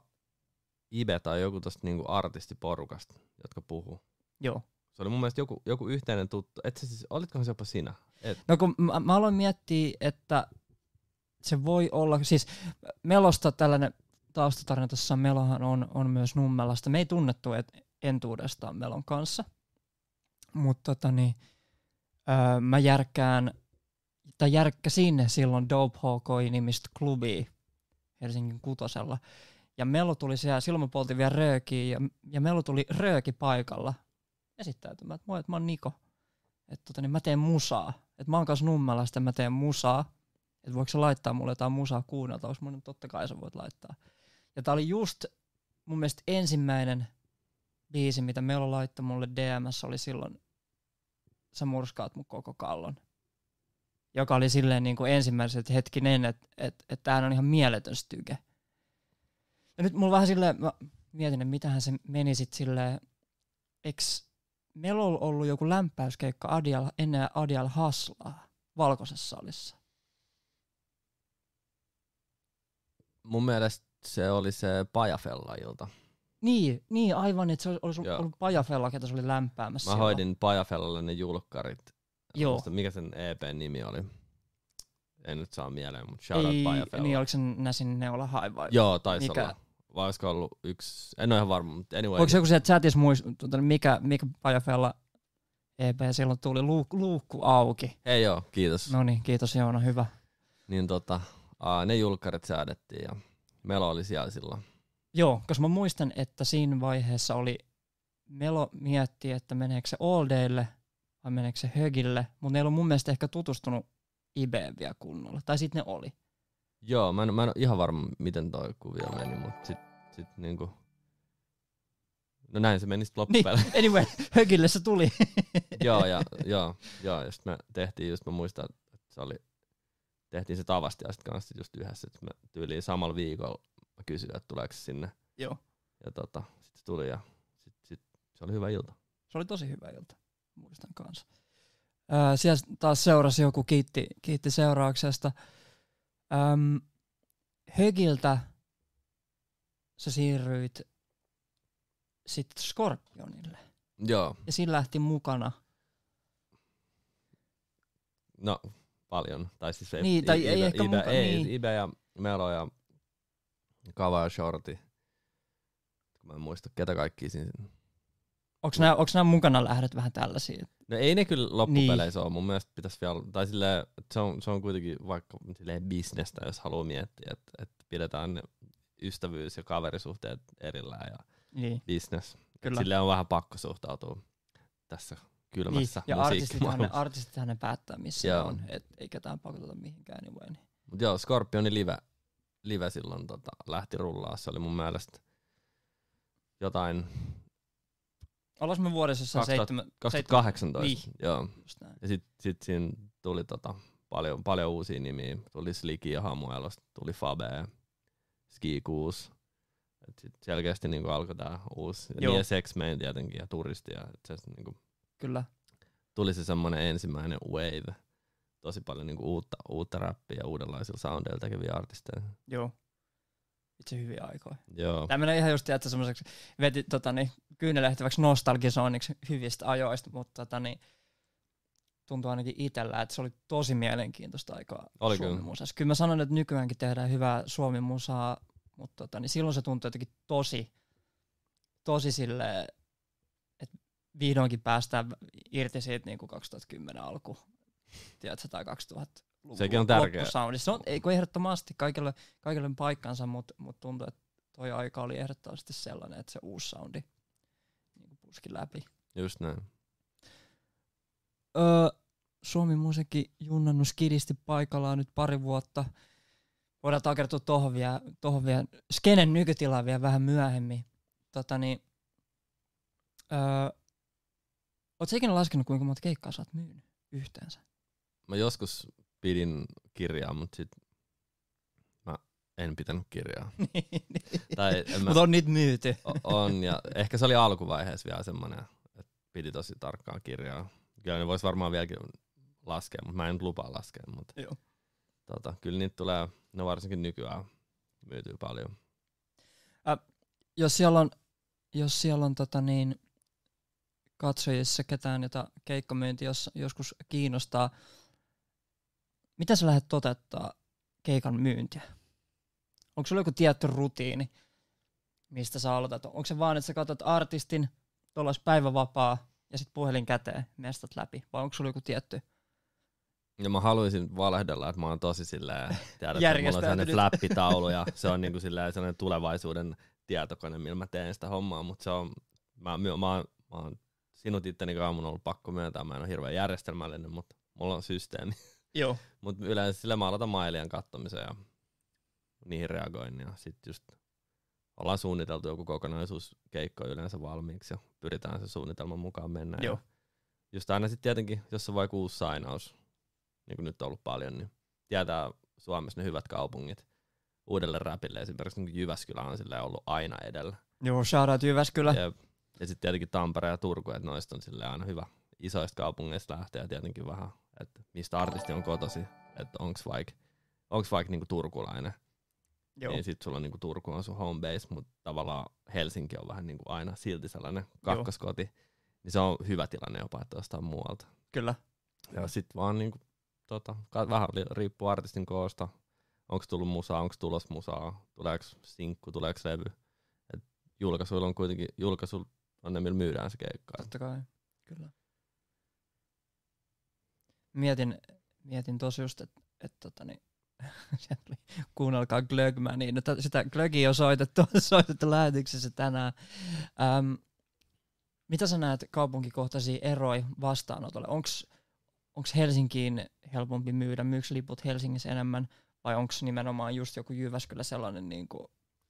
Ibe tai joku tosta niinku artistiporukasta, jotka puhuu. Joo. Se oli mun mielestä joku, joku yhteinen tuttu. Et siis, olitkohan se jopa sinä? Et, No kun mä, mä aloin miettiä, että se voi olla, siis Melosta tällainen taustatarina tuossa Melohan on, on myös Nummelasta. Me ei tunnettu et, entuudestaan Melon kanssa, mutta tota niin, öö, mä järkkään, tai järkkäsin silloin Dope Hawkoi nimistä klubia Helsingin kutosella. Ja Melo tuli siellä, silloin me poltiin vielä röökiä, ja, ja Melo tuli rööki paikalla esittäytymään, että moi, että mä oon Niko että tota, niin mä teen musaa. Että mä oon kanssa Nummelasta mä teen musaa. Että voiko se laittaa mulle jotain musaa kuunneltavaksi? Sanoin, totta kai sä voit laittaa. Ja tää oli just mun mielestä ensimmäinen biisi, mitä Melo laittoi mulle DMS, oli silloin Sä murskaat mun koko kallon. Joka oli silleen niin kuin ensimmäiset hetkinen, että et, et tämähän on ihan mieletön styke. Ja nyt mulla vähän silleen, mä mietin, että mitähän se meni sit silleen, eks meillä on ollut joku lämpäyskeikka Adial, ennen Adial Haslaa valkoisessa salissa. Mun mielestä se oli se Pajafella-ilta. Niin, niin aivan, että se olisi Joo. ollut Pajafella, ketä se oli lämpäämässä. Mä siellä. hoidin Pajafellalle ne julkkarit. Joo. mikä sen EPn nimi oli. En nyt saa mieleen, mutta shout out Ei, Pajafella. niin oliko se Näsin Neula Hai vai? Joo, taisi Mikä? olla. Vai olisiko ollut yksi, en ole ihan varma, mutta anyway. Onko se joku siellä chatissa muist, tuota, mikä, mikä Pajafella EP silloin tuli luuk, luukku auki. Ei joo, kiitos. No niin, kiitos Joona, hyvä. Niin tota, aa, ne julkkarit säädettiin ja Melo oli siellä silloin. Joo, koska mä muistan, että siinä vaiheessa oli Melo mietti, että meneekö se All Daylle vai meneekö se Högille, mutta ne ei ollut mun mielestä ehkä tutustunut Ibeen vielä kunnolla. Tai sitten ne oli. Joo, mä en, mä en ole ihan varma, miten toi kuvio meni, mutta sit, sit niinku... No näin se meni sit Niin, loppupeleissä. anyway, Högille se tuli. joo, ja, joo, joo, ja sit me tehtiin just, mä muistan, että se oli, tehtiin se tavasti ja sit kanssa just yhdessä, että me tyyliin samalla viikolla mä kysyin, että tuleeko se sinne. Joo. Ja tota, sit se tuli ja sit, sit se oli hyvä ilta. Se oli tosi hyvä ilta, muistan kanssa. Öö, siellä taas seurasi joku, kiitti, kiitti seurauksesta. Öm, Högiltä sä siirryit sitten Scorpionille. Joo, Ja siinä lähti mukana. no paljon. Tai siis ei, Niin, tai ei ehkä Ibe, muka- ei, niin. Ibe ja Melo ja Kava ja Shorty. Mä en muista, ketä kaikki siinä. Onko nämä, onks nämä mukana lähdet vähän tällaisia? No ei ne kyllä loppupeleissä niin. ole. Mun mielestä pitäisi vielä, tai silleen, se on, se on kuitenkin vaikka silleen bisnestä, jos haluaa miettiä, että, että pidetään ystävyys- ja kaverisuhteet erillään ja Niin, business. Kyllä. Silleen on vähän pakko suhtautua tässä niin. kylmässä Ja artistithan ne, artistithan ne päättää, missä Joo. on. Et ei ketään pakoteta mihinkään. Niin niin. Mut joo, Scorpionin live, live silloin tota, lähti rullaa. Se oli mun mielestä jotain Ollaan me vuodessa jossain 2000 seitsemän, 2018. Niin. Joo. Ja sit, sit siinä tuli tota, paljon, paljon uusia nimiä. Tuli Sliki ja Hamuelosta, tuli Fabe, Ski 6. Et sit selkeästi niinku alkoi tää uusi. Ja Joo. niin ja Sex Man tietenkin ja Turisti. Ja et se niinku, Kyllä. tuli se semmonen ensimmäinen wave. Tosi paljon niinku uutta, uutta rappia ja uudenlaisilla soundeilla tekeviä artisteja. Joo. Itse hyviä aikoja. Joo. Tämä menee ihan just tiedätkö, semmoiseksi veti tota, niin, kyynelehtäväksi nostalgisoinniksi hyvistä ajoista, mutta tota, niin, tuntuu ainakin itsellä, että se oli tosi mielenkiintoista aikaa Oli Suomen kyllä. Kyllä mä sanon, että nykyäänkin tehdään hyvää Suomen musaa, mutta tota, niin silloin se tuntui jotenkin tosi, tosi silleen, että vihdoinkin päästään irti siitä niin kuin 2010 alku, tiedätkö, tai 2000 luvun Sekin on tärkeä. Se on ei, ehdottomasti kaikille, kaikille paikkansa, mutta mut tuntuu, että toi aika oli ehdottomasti sellainen, että se uusi soundi puski läpi. Just näin. Öö, Suomi musiikki junnannut skidisti paikallaan nyt pari vuotta. Voidaan takertua tohon vielä, tohon vielä skenen nykytilaan vielä vähän myöhemmin. Tota niin, öö, Oletko ikinä laskenut, kuinka monta keikkaa sä oot myynyt yhteensä? Mä joskus pidin kirjaa, mutta sit en pitänyt kirjaa. tai en mä, Mutta on niitä myyty. on, ja ehkä se oli alkuvaiheessa vielä semmonen, että piti tosi tarkkaan kirjaa. Kyllä ne vois varmaan vieläkin laskea, mutta mä en lupaa laskea. Mutta Joo. tota, kyllä niitä tulee, no varsinkin nykyään myytyy paljon. jos siellä on, jos siellä on tota niin, katsojissa ketään, jota keikkamyynti jos, joskus kiinnostaa, mitä sä lähdet toteuttaa keikan myyntiä? Onko sulla joku tietty rutiini, mistä sä aloitat? Onko se vaan, että sä katsot artistin, tuolla olisi päivävapaa ja sitten puhelin käteen, mestat läpi? Vai onko sulla joku tietty? Ja mä haluaisin valehdella, että mä oon tosi silleen, tiedät, että mulla on sellainen flappitaulu ja se on niinku silleen sellainen tulevaisuuden tietokone, millä mä teen sitä hommaa, mutta se on, mä, mä, mä, oon- mä oon sinut itteni kanssa ollut pakko myöntää, mä en ole hirveän järjestelmällinen, mutta mulla on systeemi. Joo. Mutta yleensä sillä mä aloitan mailien kattomisen ja niihin reagoin ja sit just ollaan suunniteltu joku kokonaisuus keikko yleensä valmiiksi ja pyritään se suunnitelman mukaan mennä. Joo. Ja just aina sitten tietenkin, jos on vaikka uusi sainaus, niin kuin nyt on ollut paljon, niin tietää Suomessa ne hyvät kaupungit uudelle räpille. Esimerkiksi niin Jyväskylä on silleen ollut aina edellä. Joo, shoutout Jyväskylä. Ja, ja sitten tietenkin Tampere ja Turku, että noista on silleen aina hyvä isoista kaupungeista lähteä tietenkin vähän, että mistä artisti on kotosi, että onks vaikka onks vaik niinku turkulainen. Joo. Niin sit sulla on niinku Turku on sun home base, mutta tavallaan Helsinki on vähän niinku aina silti sellainen kakkoskoti. Niin se on hyvä tilanne jopa, että ostaa muualta. Kyllä. Ja sit vaan niinku, tota, vähän riippuu artistin koosta. Onko tullut musaa, onko tulos musaa, tuleeko sinkku, tuleeko levy. Et julkaisuilla on kuitenkin, julkaisuilla on ne, millä myydään se keikka. Totta kai. Kyllä. Mietin, mietin tosi just, että et, tota, niin, kuunnelkaa Glögmä, niin no, sitä Glögiä on soitettu, soitettu lähetyksessä tänään. Öm, mitä sä näet kaupunkikohtaisia eroja vastaanotolle? Onko Helsinkiin helpompi myydä? Myyks liput Helsingissä enemmän? Vai onko nimenomaan just joku Jyväskylä sellainen, niin kuin,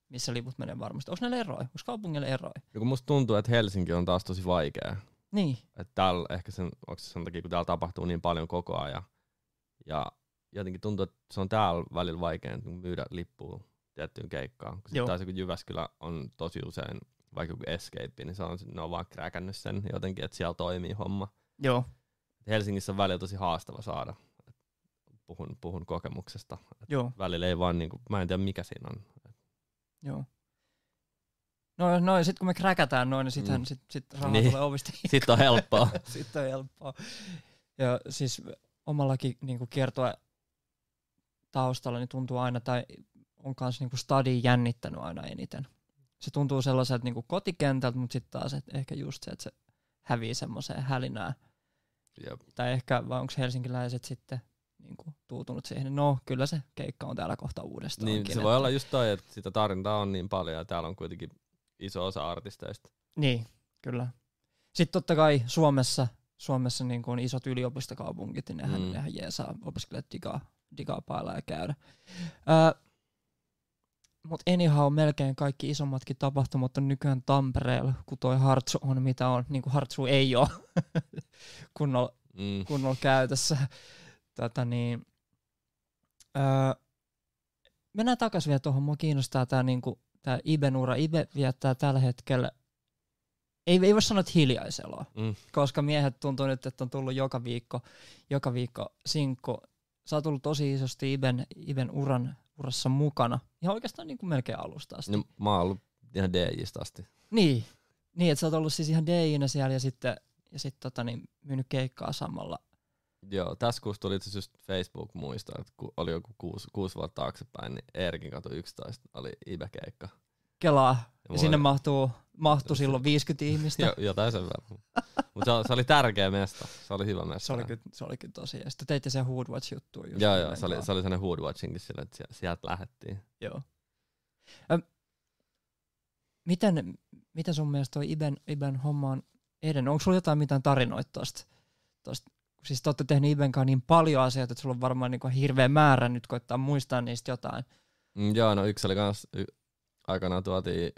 missä liput menee varmasti? Onko näillä eroja? Onko kaupungilla eroja? Ja kun musta tuntuu, että Helsinki on taas tosi vaikea. Niin, Että täällä ehkä sen, onko se sen takia, kun täällä tapahtuu niin paljon koko ajan. Ja jotenkin tuntuu, että se on täällä välillä vaikea myydä lippua tiettyyn keikkaan. Kun sitten taas kun Jyväskylä on tosi usein vaikka joku escape, niin se on, ne on vaan kräkännyt sen jotenkin, että siellä toimii homma. joo, Helsingissä on välillä tosi haastava saada. Puhun, puhun kokemuksesta. Et joo. välillä ei vaan, niinku, mä en tiedä mikä siinä on. Joo. No, no sit kun me kräkätään noin, niin sittenhän Mm. sit, sit raha Niin. niin. tulee ovista. Sitten on helppoa. Sitten on helppoa. Ja siis omallakin niin kiertoa taustalla niin tuntuu aina, tai on myös niin stadi jännittänyt aina eniten. Se tuntuu sellaiselta niin kotikentältä, mutta sitten taas et ehkä just se, että se hävii semmoiseen hälinään. Jep. Tai ehkä, vai onko helsinkiläiset sitten niin kuin, tuutunut siihen, no kyllä se keikka on täällä kohta uudestaan. Niin, se voi olla just toi, että sitä tarjontaa on niin paljon ja täällä on kuitenkin iso osa artisteista. Niin, kyllä. Sitten totta kai Suomessa, Suomessa niin kuin isot yliopistokaupungit, niin nehän, mm. nehän jeesaa opiskelijat digaa, digaa pailla ja käydä. Öö, Mutta anyhow, melkein kaikki isommatkin tapahtumat on nykyään Tampereella, kun toi Hartsu on mitä on. Niin kuin Hartsu ei ole kunnolla Mm. kunnolla käytössä. Tota niin, öö, mennään takaisin vielä tuohon. Mua kiinnostaa tämä niinku, tää Iben ura. Ibe viettää tällä hetkellä, ei, ei voi sanoa, että hiljaiseloa, Mm. koska miehet tuntuu nyt, että on tullut joka viikko, joka viikko sinkku. Sä oot tullut tosi isosti Iben, Iben uran, urassa mukana. Ihan oikeastaan niin kuin melkein alusta asti. No, mä oon ollut ihan DJistä asti. Niin, niin että sä oot ollut siis ihan DJnä siellä ja sitten, ja sitten tota, niin, myynyt keikkaa samalla. Joo, tässä kuussa tuli itse asiassa just Facebook-muisto, että kun oli joku kuusi, kuusi vuotta taaksepäin, niin Eerkin katu 11 oli Ibe-keikka. Kelaa. Ja sinne mahtuu, mahtuu silloin 50 ihmistä. Jo, jotain sen verran. Mutta se, se, oli tärkeä mesta. Se oli hyvä mesta. Se oli, kyllä, se oli kyllä tosi. Ja sitten teitte sen Hoodwatch-juttua. just Joo, joo, se oli, se oli sellainen hoodwatchingkin sille, että sieltä, lähettiin. Joo. Ö, miten, miten sun mielestä toi Iben, Iben homma on edennyt? Onko sulla jotain mitään tarinoita tosta? tosta? Siis te olette tehnyt Iben kanssa niin paljon asioita, että sulla on varmaan niin hirveä määrä nyt koittaa muistaa niistä jotain. Mm, joo, no yksi oli kans, y, aikanaan tuotiin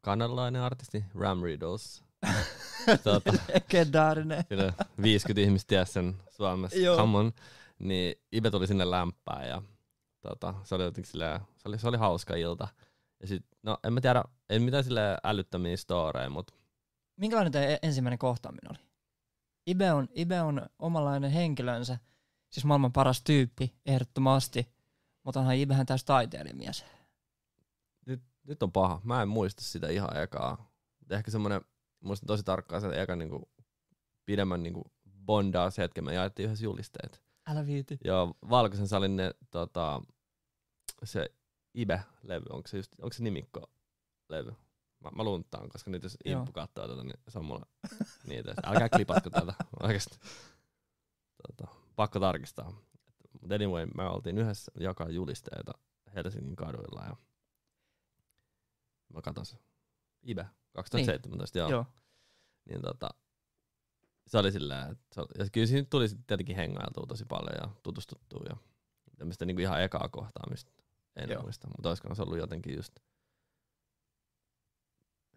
kanadalainen artisti, Ram Riddles. tota, Legendaarinen. kyllä 50 ihmistä ties sen Suomessa, Joo. come on. Niin Ibe tuli sinne lämpään ja tota, se oli jotenkin silleen, se oli, se oli hauska ilta. Ja sit, no en mä tiedä, en mitään sille älyttömiä storeja, mutta Minkälainen teidän ensimmäinen kohtaaminen oli? Ibe on, Ibe on omanlainen henkilönsä, siis maailman paras tyyppi, ehdottomasti, mutta onhan Ibehän täys taiteilijamies. Nyt, on paha. Mä en muista sitä ihan ekaa. Mut Ehkä semmonen, muistan tosi tarkkaan sen eka niinku, pidemmän niinku bondaus hetken. Me jaettiin yhdessä julisteet. Älä viiti. Joo, Valkoisen salin ne, tota, se Ibe-levy, onko se, just, onko se nimikko-levy? Mä, mä lunttaan, koska nyt jos Joo. Imppu katsoo tätä, niin se on mulla niitä. Älkää klipatko tätä, oikeesti. Tota, pakko tarkistaa. Mutta anyway, me oltiin yhdessä jakaa julisteita Helsingin kaduilla ja mä katson se. Ibe, 2017, niin. joo. Joo. Niin tota, se oli silleen, että se, oli- ja kyllä siinä tuli tietenkin hengailtua tosi paljon ja tutustuttua ja tämmöistä niinku ihan ekaa kohtaamista en Joo. muista, mutta olisiko se ollut jotenkin just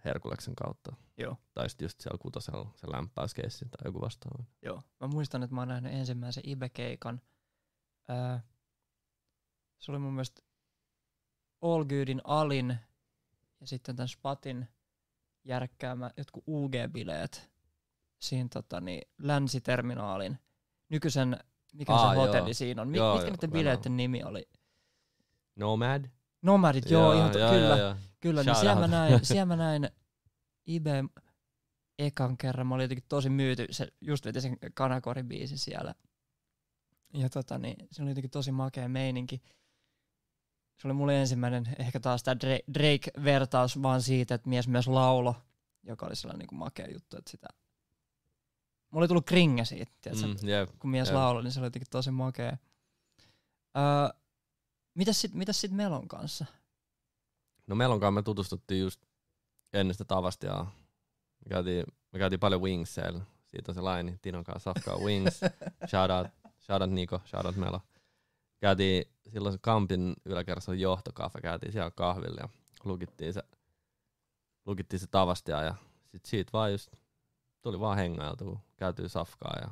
Herkuleksen kautta. Joo. Tai sitten just siellä kutosella se lämpäyskeissi tai joku vastaava. Joo. Mä muistan, että mä oon nähnyt ensimmäisen Ibe-keikan. Öö, se oli mun mielestä All Goodin Alin ja sitten tämän Spatin järkkäämä jotkut UG-bileet siinä tota, niin, länsiterminaalin nykyisen, mikä Aa, se joo. hotelli siinä on. Mi- Joo, mitkä joo, niiden bileiden nimi oli? Nomad? Nomadit, joo, ihan to- kyllä. joo. Kyllä, niin siellä mä, näin, siellä mä näin Ibe ekan kerran. Mä olin jotenkin tosi myyty. Se just veti sen Kanakori-biisin siellä. Ja tota niin, se oli jotenkin tosi makea meininki. Se oli mulle ensimmäinen ehkä taas tämä Drake-vertaus vaan siitä, että mies myös laulo, joka oli sellainen niin makea juttu, että sitä... Mulla oli tullut kringe siitä, tiedätkö? Mm, jep. kun mies Jep. lauloi, niin se oli jotenkin tosi makea. Öö, mitäs sit, mitäs sit Melon kanssa? No Melonkaan me tutustuttiin just ennen sitä tavasta ja me käytiin, me käytiin paljon Wingseillä. Siitä on se laini, Tinon kanssa safkaa Wings. shout out, shout out Niko, shout out Melo. Käytiin silloin se Kampin yläkerrassa on johtokafe, käytiin siellä kahvilla ja lukittiin se, lukittiin se tavastia ja sit siitä vaan just tuli vaan hengailtua, käytyy safkaa ja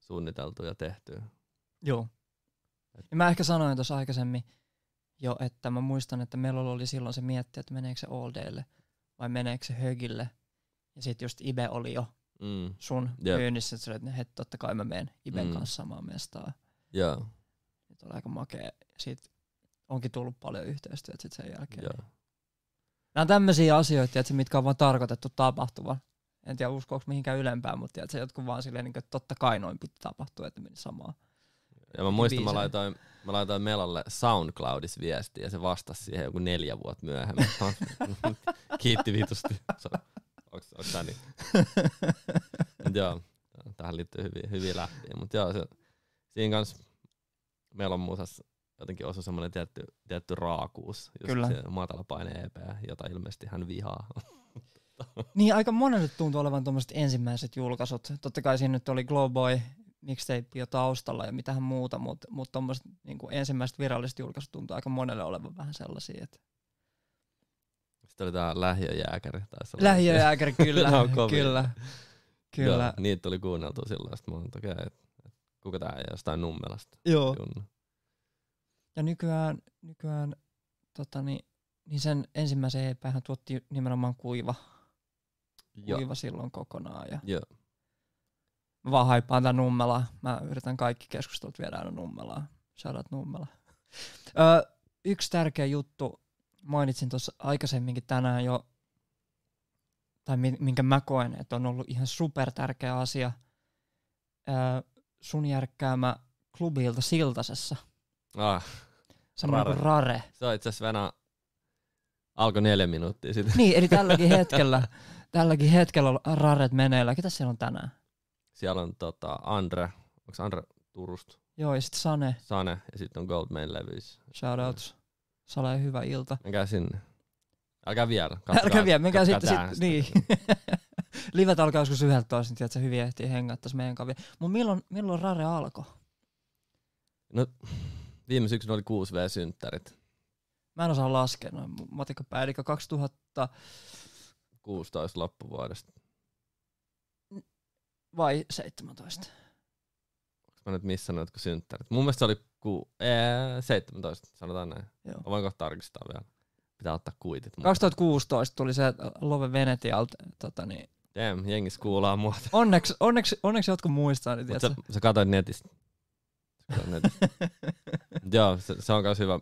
suunniteltu ja tehty. Joo. Ja mä ehkä sanoin tuossa aikaisemmin jo, että mä muistan, että meillä oli silloin se mietti, että meneekö se All Daylle vai meneekö se Högille. Ja sitten just Ibe oli jo Mm. sun Jep. myynnissä, että olit, että totta kai mä menen Iben Mm. kanssa samaan mestaan. Joo, Nyt oli aika makea. Siitä onkin tullut paljon yhteistyötä sit sen jälkeen. joo. Nämä on tämmöisiä asioita, tiedätkö, mitkä on vaan tarkoitettu tapahtuvan. En tiedä uskoako mihinkään ylempään, mutta tiedätkö, jotkut vaan silleen, niin kuin, että totta kai noin piti tapahtua, että meni samaan. Ja mä muistan, mä laitoin, mä laitoin Melolle SoundCloudissa viestiä ja se vastasi siihen joku neljä vuotta myöhemmin. Kiitti vitusti. Onks, onks tää niin? Mut joo, tähän liittyy hyviä, hyviä läppiä. Mutta joo, se, siinä kanssa Melon musassa jotenkin osui semmoinen tietty, tietty raakuus. Just Kyllä. Se matala paine EP, jota ilmeisesti hän vihaa. Niin, aika monelle tuntuu olevan tuommoiset ensimmäiset julkaisut. Totta kai siinä nyt oli Glowboy, mixtape jo taustalla ja mitähän muuta, mutta mut tuommoiset niin ensimmäiset viralliset julkaisut tuntuu aika monelle olevan vähän sellaisia. Että Sitten oli tää lähiöjääkäri. Lähiöjääkäri, kyllä, on kyllä, kyllä. Joo, niitä tuli kuunneltua silloin, sitten mä oon, että okei, kuka tää ei jostain Nummelasta. Joo. Junnu. Ja nykyään, nykyään tota, niin, niin sen ensimmäisen EP hän tuotti nimenomaan kuiva, Joo. kuiva silloin kokonaan. Ja Joo. mä vaan haippaan tän Nummelaa. Mä yritän kaikki keskustelut viedä aina Nummelaa. Shoutout Nummela. Ö, yksi tärkeä juttu, mainitsin tuossa aikaisemminkin tänään jo, tai mi- minkä mä koen, että on ollut ihan super tärkeä asia. Ö, sun järkkäämä klubilta Siltasessa. Ah, Semmoinen Rare. kuin Rare. se on itse asiassa Venä alkoi neljä minuuttia sitten. Niin, eli tälläkin hetkellä, tälläkin hetkellä on Raret meneillä. Ketä siellä on tänään? Siellä on tota Andre, onko Andre Turusta, Joo, ja sitten Sane, Sane ja sitten on Goldmain levyys. shoutouts. Sale, hyvä ilta. Menkää sinne. Älkää vielä. Älkää vielä, menkää sitten, katsokaa sit, niin. Livet alkaa joskus 11, niin se hyvin ehtii hengää tässä meidän kavia. Mutta milloin, milloin Rare alkoi? No, viime syksynä oli 6V-synttärit. Mä en osaa laskea noin matikkapäin. Eli 2000 16 loppuvuodesta. vai 17? Onko mä nyt missannut jotkut synttärit? Mun mielestä se oli ku, ee, 17, sanotaan näin. Joo. Mä voin kohta tarkistaa vielä. Pitää ottaa kuitit. mukaan. 2016 tuli se Love Venetialta. Tota niin. Damn, jengi skuulaa mua. onneksi, onneksi, onneksi jotkut muistaa, niin Mut tiedätkö? sä, sä katsoit netistä. Katsoit netistä. Joo, se, se on myös hyvä.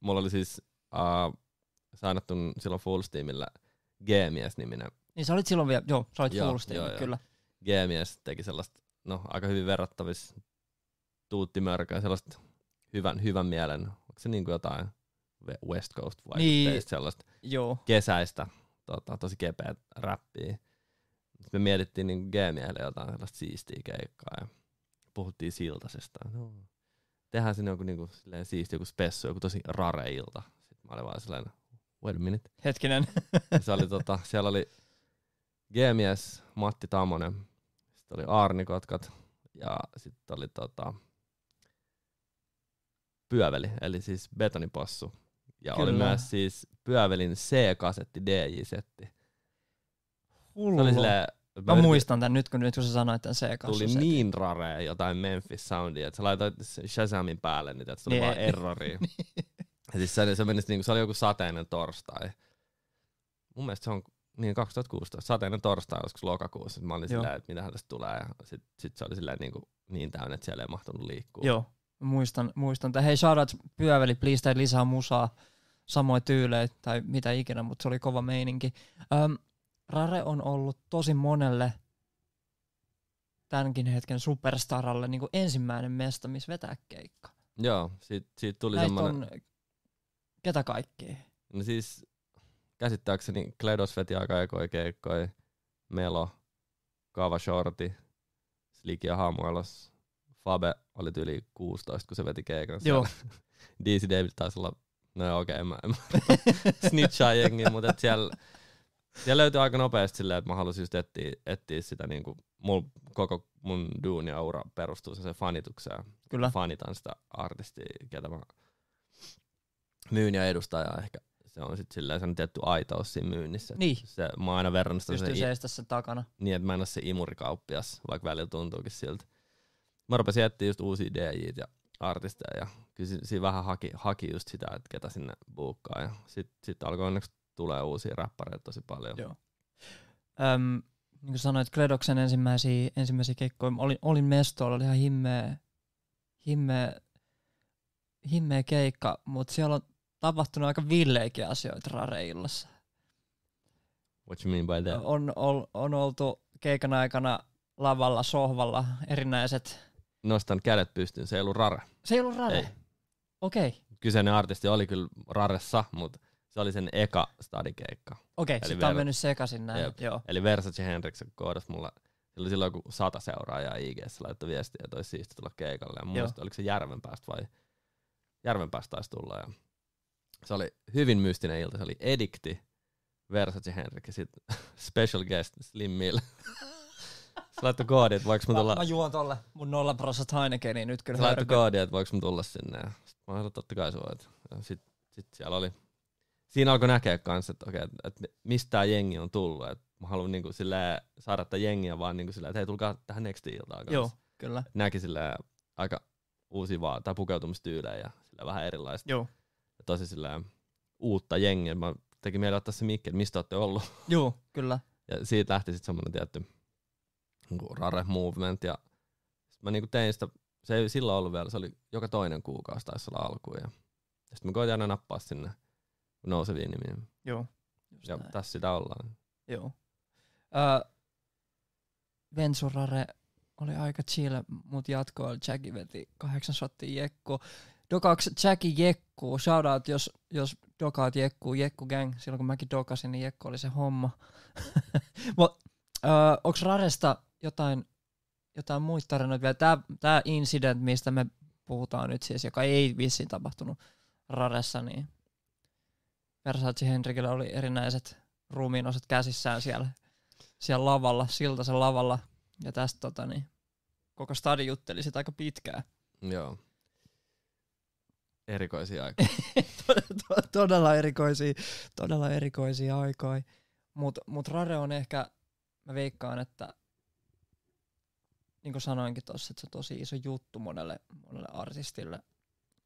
Mulla oli siis uh, sainattu silloin Full Steamillä G-mies-niminen. Niin sä olit silloin vielä, joo, sä olit Joo, full steam, joo, joo. kyllä. G-mies teki sellaista, no aika hyvin verrattavissa tuuttimörköä, sellaista hyvän, hyvän mielen, onko se niin kuin jotain We- West Coast vaikutteista, Niin. sellaista Joo. kesäistä, tota, tosi kepeä räppiä. Sitten me mietittiin niin G-miehelle jotain sellaista siistiä keikkaa ja puhuttiin Siltasesta. No, tehdään sinne joku niinku, silleen siisti, joku spessu, joku tosi rare ilta. Sitten mä olin vaan sellainen, wait a minute. Hetkinen. Se oli, tota, siellä oli G-mies Matti Tamonen, sitten oli Aarnikotkat ja sitten oli tota, Pyöveli, eli siis Betonipossu. Ja Kyllä. oli myös siis Pyövelin C-kasetti DJ-setti. Hullu. Se oli silleen, Mä muistan tän nyt, kun, nyt kun sä sanoit tän c Tuli niin rare jotain Memphis Soundia, että sä laitoit Shazamin päälle, niin että se tuli Niin. vaan errori. ja siis se, se, meni, niinku, se oli joku sateinen torstai. Mun mielestä se on niin 2016, sateinen torstai joskus lokakuussa. Mä olin Joo. silleen, että mitähän tästä tulee. Ja sit, sit se oli silleen niin, kuin, niin täynnä, että siellä ei mahtunut liikkua. Joo, muistan, muistan. Tai hei, shoutout Pyöveli, please tee lisää musaa, samoin tyylejä tai mitä ikinä, mutta se oli kova meininki. Öm, Rare on ollut tosi monelle tämänkin hetken superstaralle niin kuin ensimmäinen mesta, missä vetää keikka. Joo, siitä, siitä tuli Näistä semmoinen... on ketä kaikkia? No siis käsittääkseni Kledos veti aika ekoja keikkoja, Melo, Kaava Shorti, Slik ja Hamuelos. Fabe oli yli 16, kun se veti keikan. Joo. DC David taisi olla, no okei, okay, mä, mä snitchaa jengiä, mutta siellä, siellä löytyi aika nopeasti silleen, että mä halusin just etsiä, etsiä sitä niinku, mul, koko mun duuni ja ura perustuu sen fanitukseen. Kyllä. Fanitan sitä artistia, ketä mä myyn ja edustan ja ehkä se on sitten silleen sellainen tietty aitous siinä myynnissä. Niin. Se, mä oon aina verrannut sitä Pystyy seistä sen takana. niin, että mä en ole se imurikauppias, vaikka välillä tuntuukin siltä. Mä rupesin etsiä just uusia DJt ja artisteja ja kyllä si- siinä vähän haki, haki just sitä, että ketä sinne buukkaa ja sitten sit alkoi onneksi tulee uusia räppäreitä tosi paljon. Joo. Öm, niin kuin sanoit, Kledoksen ensimmäisiä, ensimmäisiä keikkoja, olin, olin mestoilla, oli ihan himmeä, himmeä, himmeä keikka, mutta siellä on tapahtunut aika villeikin asioita Rareillassa. What you mean by that? On, on, on oltu keikan aikana lavalla, sohvalla, erinäiset. Nostan kädet pystyyn, se ei ollut rare. Se ei ollut Rare? Ei. Okei, okay. Kyseinen artisti oli kyllä raressa, mutta se oli sen eka stadikeikka. okei, okay. sitten on mennyt sekaisin näin. Jep. Joo. Eli Versace Henriksen koodas mulla, sillä oli silloin joku sata seuraajaa IGS, laittoi viestiä, että olisi siisti tulla keikalle. Ja mun mielestä oliko se Järvenpäästä vai Järvenpäästä taisi tulla. Ja se oli hyvin mystinen ilta, se oli Edikti, Versace Henrik ja sitten special guest Slim Mill. se laittoi koodi, että voiko mä Mä, tulla, mä juon tolle mun 0 prosent Heinekeniä nyt kyllä. se laittoi koodi, että voiko mä tulla sinne. Ja sit mä sanoin, totta kai sä voit. Ja sit, sit siellä oli, siinä alkoi näkeä kanssa, että okei, että, että mistä tää jengi on tullut. Että mä haluan niinku silleen saada tätä jengiä vaan niinku silleen, että hei tulkaa tähän Nextin iltaan kanssa. Joo, kyllä. Näki silleen aika uusia vaan, tai pukeutumistyylejä ja silleen vähän erilaista. Joo. Ja tosi silleen uutta jengiä. Mä teki mieli ottaa se mikki, että mistä olette ollut. Joo, kyllä. Ja siitä lähti sitten semmoinen tietty niinku rare movement. Ja sit mä niinku tein sitä, se ei silloin ollut vielä, se oli joka toinen kuukausi taisi olla alkuun. Ja sitten mä koitin aina nappaa sinne nouseviin nimiin. Joo. Just Ja näin. tässä sitä ollaan. Joo. Öö, Vensurare oli aika chill, mut jatkoilla Jacki veti kahdeksan shottia jekku. Dokaks Jacki jekku, shoutout jos, jos dokaat jekku, jekku gang, silloin kun mäkin dokasin, niin jekku oli se homma. Mut, öö, onks Raresta jotain, jotain muita tarinoita vielä? Tää, tää incident, mistä me puhutaan nyt siis, joka ei vissiin tapahtunut Raressa, niin Versace Henrikillä oli erinäiset ruumiinosat käsissään siellä, siellä lavalla, Siltasen lavalla. Ja tästä tota, niin, koko stadi jutteli sitä aika pitkään. Joo. Erikoisia aikoja. todella erikoisia, todella erikoisia aikoja. Mutta mut Rare on ehkä, mä veikkaan, että niin kuin sanoinkin tuossa, että se on tosi iso juttu monelle, monelle artistille.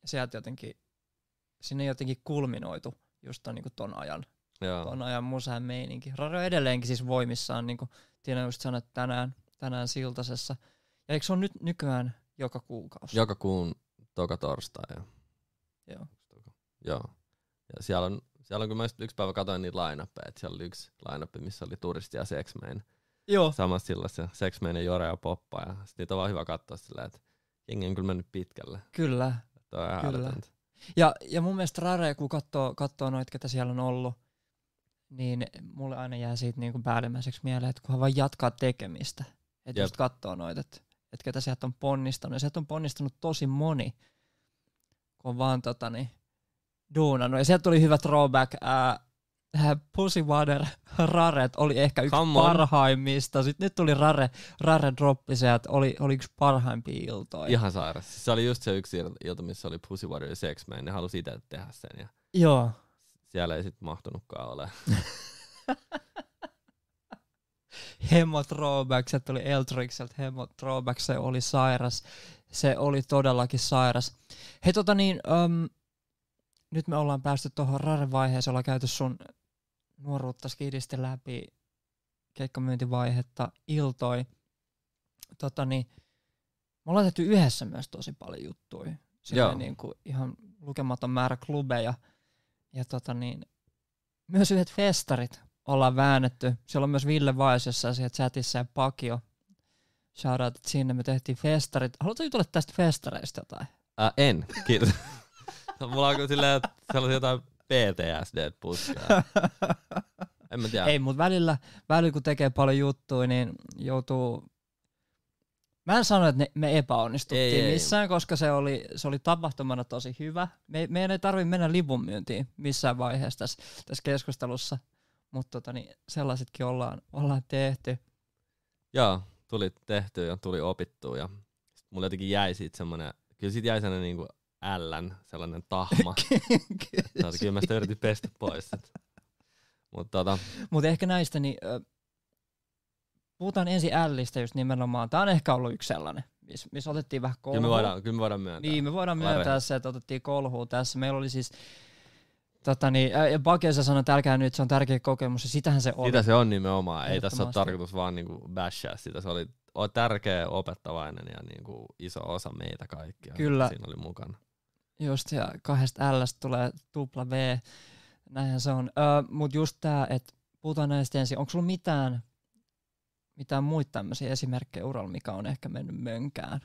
Ja sieltä jotenkin, sinne jotenkin kulminoitu just ton, niin ton ajan Joo. ton ajan musan meininki. Rare on edelleenkin siis voimissaan, niin kuin Tiina just sanoi, että tänään, tänään Siltasessa. Ja eikö se ole nyt nykyään joka kuukausi? Joka kuun toka torstai. Ja, Joo. joo. Ja siellä on, siellä on kun mä yksi päivä katsoin niitä line-uppeja, että siellä oli yksi line missä oli turisti ja Sexmain. Joo. Samassa sillassa Sexmain ja Jore ja Poppa. Ja sit niitä on vaan hyvä katsoa sillä, että jengi on kyllä mennyt pitkälle. Kyllä. Tuo on Kyllä. älytöntä. Ja, ja mun mielestä Rare, kun katsoo, katsoo noita, ketä siellä on ollut, niin mulle aina jää siitä niinku päällimmäiseksi mieleen, että kunhan vaan jatkaa tekemistä. Että just katsoo noita, että et ketä sieltä on ponnistanut. Ja sieltä on ponnistanut tosi moni, kun on vaan tota, niin, duunannut. Ja sieltä tuli hyvä throwback. Ää, Pussy Water Raret oli ehkä yksi Come on. parhaimmista. Sitten nyt tuli Rare, Rare droppi sieltä, oli, oli yksi parhaimpia iltoja. Ihan sairas. Se oli just se yksi il- ilta, missä oli Pussy Water ja Sexman. Ne halusi itse tehdä sen ja Joo. siellä ei sit mahtunutkaan ole. Hemo Throwback, se tuli Eltrixeltä Hemo Throwback, se oli sairas. Se oli todellakin sairas. Hei tota niin, um, nyt me ollaan päästy tuohon rare-vaiheeseen, ollaan käyty sun nuoruutta skidisti läpi, keikkamyyntivaihetta, iltoi. Tota niin, me ollaan tehty yhdessä myös tosi paljon juttuja. Silleen niin kuin ihan lukematon määrä klubeja. Ja tota niin, myös yhdet festarit ollaan väännetty. Siellä on myös Ville Vaisessa siellä chatissa ja Pakio. Shoutout sinne, me tehtiin festarit. Haluatko jutella tästä festareista jotain? Äh, en, kiitos. Mulla on silleen, että sellaisia jotain PTSD puskaa. En mä tiedä. Ei, mutta välillä, välillä kun tekee paljon juttuja, niin joutuu... Mä en sano, että ne, me epäonnistuttiin Ei, ei. missään, koska se oli, se oli tapahtumana tosi hyvä. Me, meidän ei tarvitse mennä lipun myyntiin missään vaiheessa tässä, tässä keskustelussa, mutta tota, niin sellaisetkin ollaan, ollaan tehty. Joo, tuli tehtyä ja tuli opittua ja mulla jotenkin jäi siitä semmonen, kyllä siitä jäi sellainen niinku ällän, sellainen tahma. Että kyllä mä sitä yritin pestä pois. Mutta tota, Mutta ehkä näistä, niin ö, puhutaan ensin ällistä just nimenomaan. Tämä on ehkä ollut yksi sellainen, missä miss otettiin vähän kolhua. kyllä me voidaan, kyllä me voidaan myöntää. Niin, me voidaan myöntää se, että otettiin kolhua tässä. Meillä oli siis, tota niin, ja Bakiosa sanoi, että älkää nyt, se on tärkeä kokemus, ja sitähän se oli. Sitä se on nimenomaan. Ei tässä ole tarkoitus vaan niinku bashaa sitä. Se oli o- tärkeä, opettavainen ja niinku iso osa meitä kaikkia. Kyllä. Siinä oli mukana. Just, ja kahdesta L tulee tupla V, näinhän se on. Ö, Mutta just tämä, että puhutaan näistä ensin. Onko sulla mitään, mitään muita tämmöisiä esimerkkejä uralla, mikä on ehkä mennyt mönkään?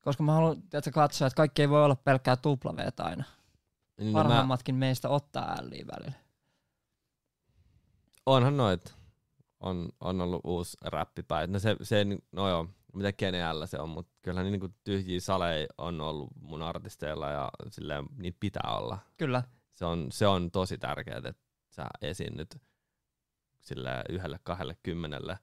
Koska mä haluan tiedätkö, katsoa, että kaikki ei voi olla pelkkää tupla V aina. Niin, no mä, meistä ottaa L välillä. onhan noit. On, on ollut uusi räppipäin. No se, se no joo, mitä Geniällä se on, mutta kyllähän niin niinku tyhjiä saleja on ollut mun artisteilla ja silleen niitä pitää olla. Kyllä. Se on, se on tosi tärkeää, että sä esiinnyt sille yhdelle, kahdelle, kymmenelle.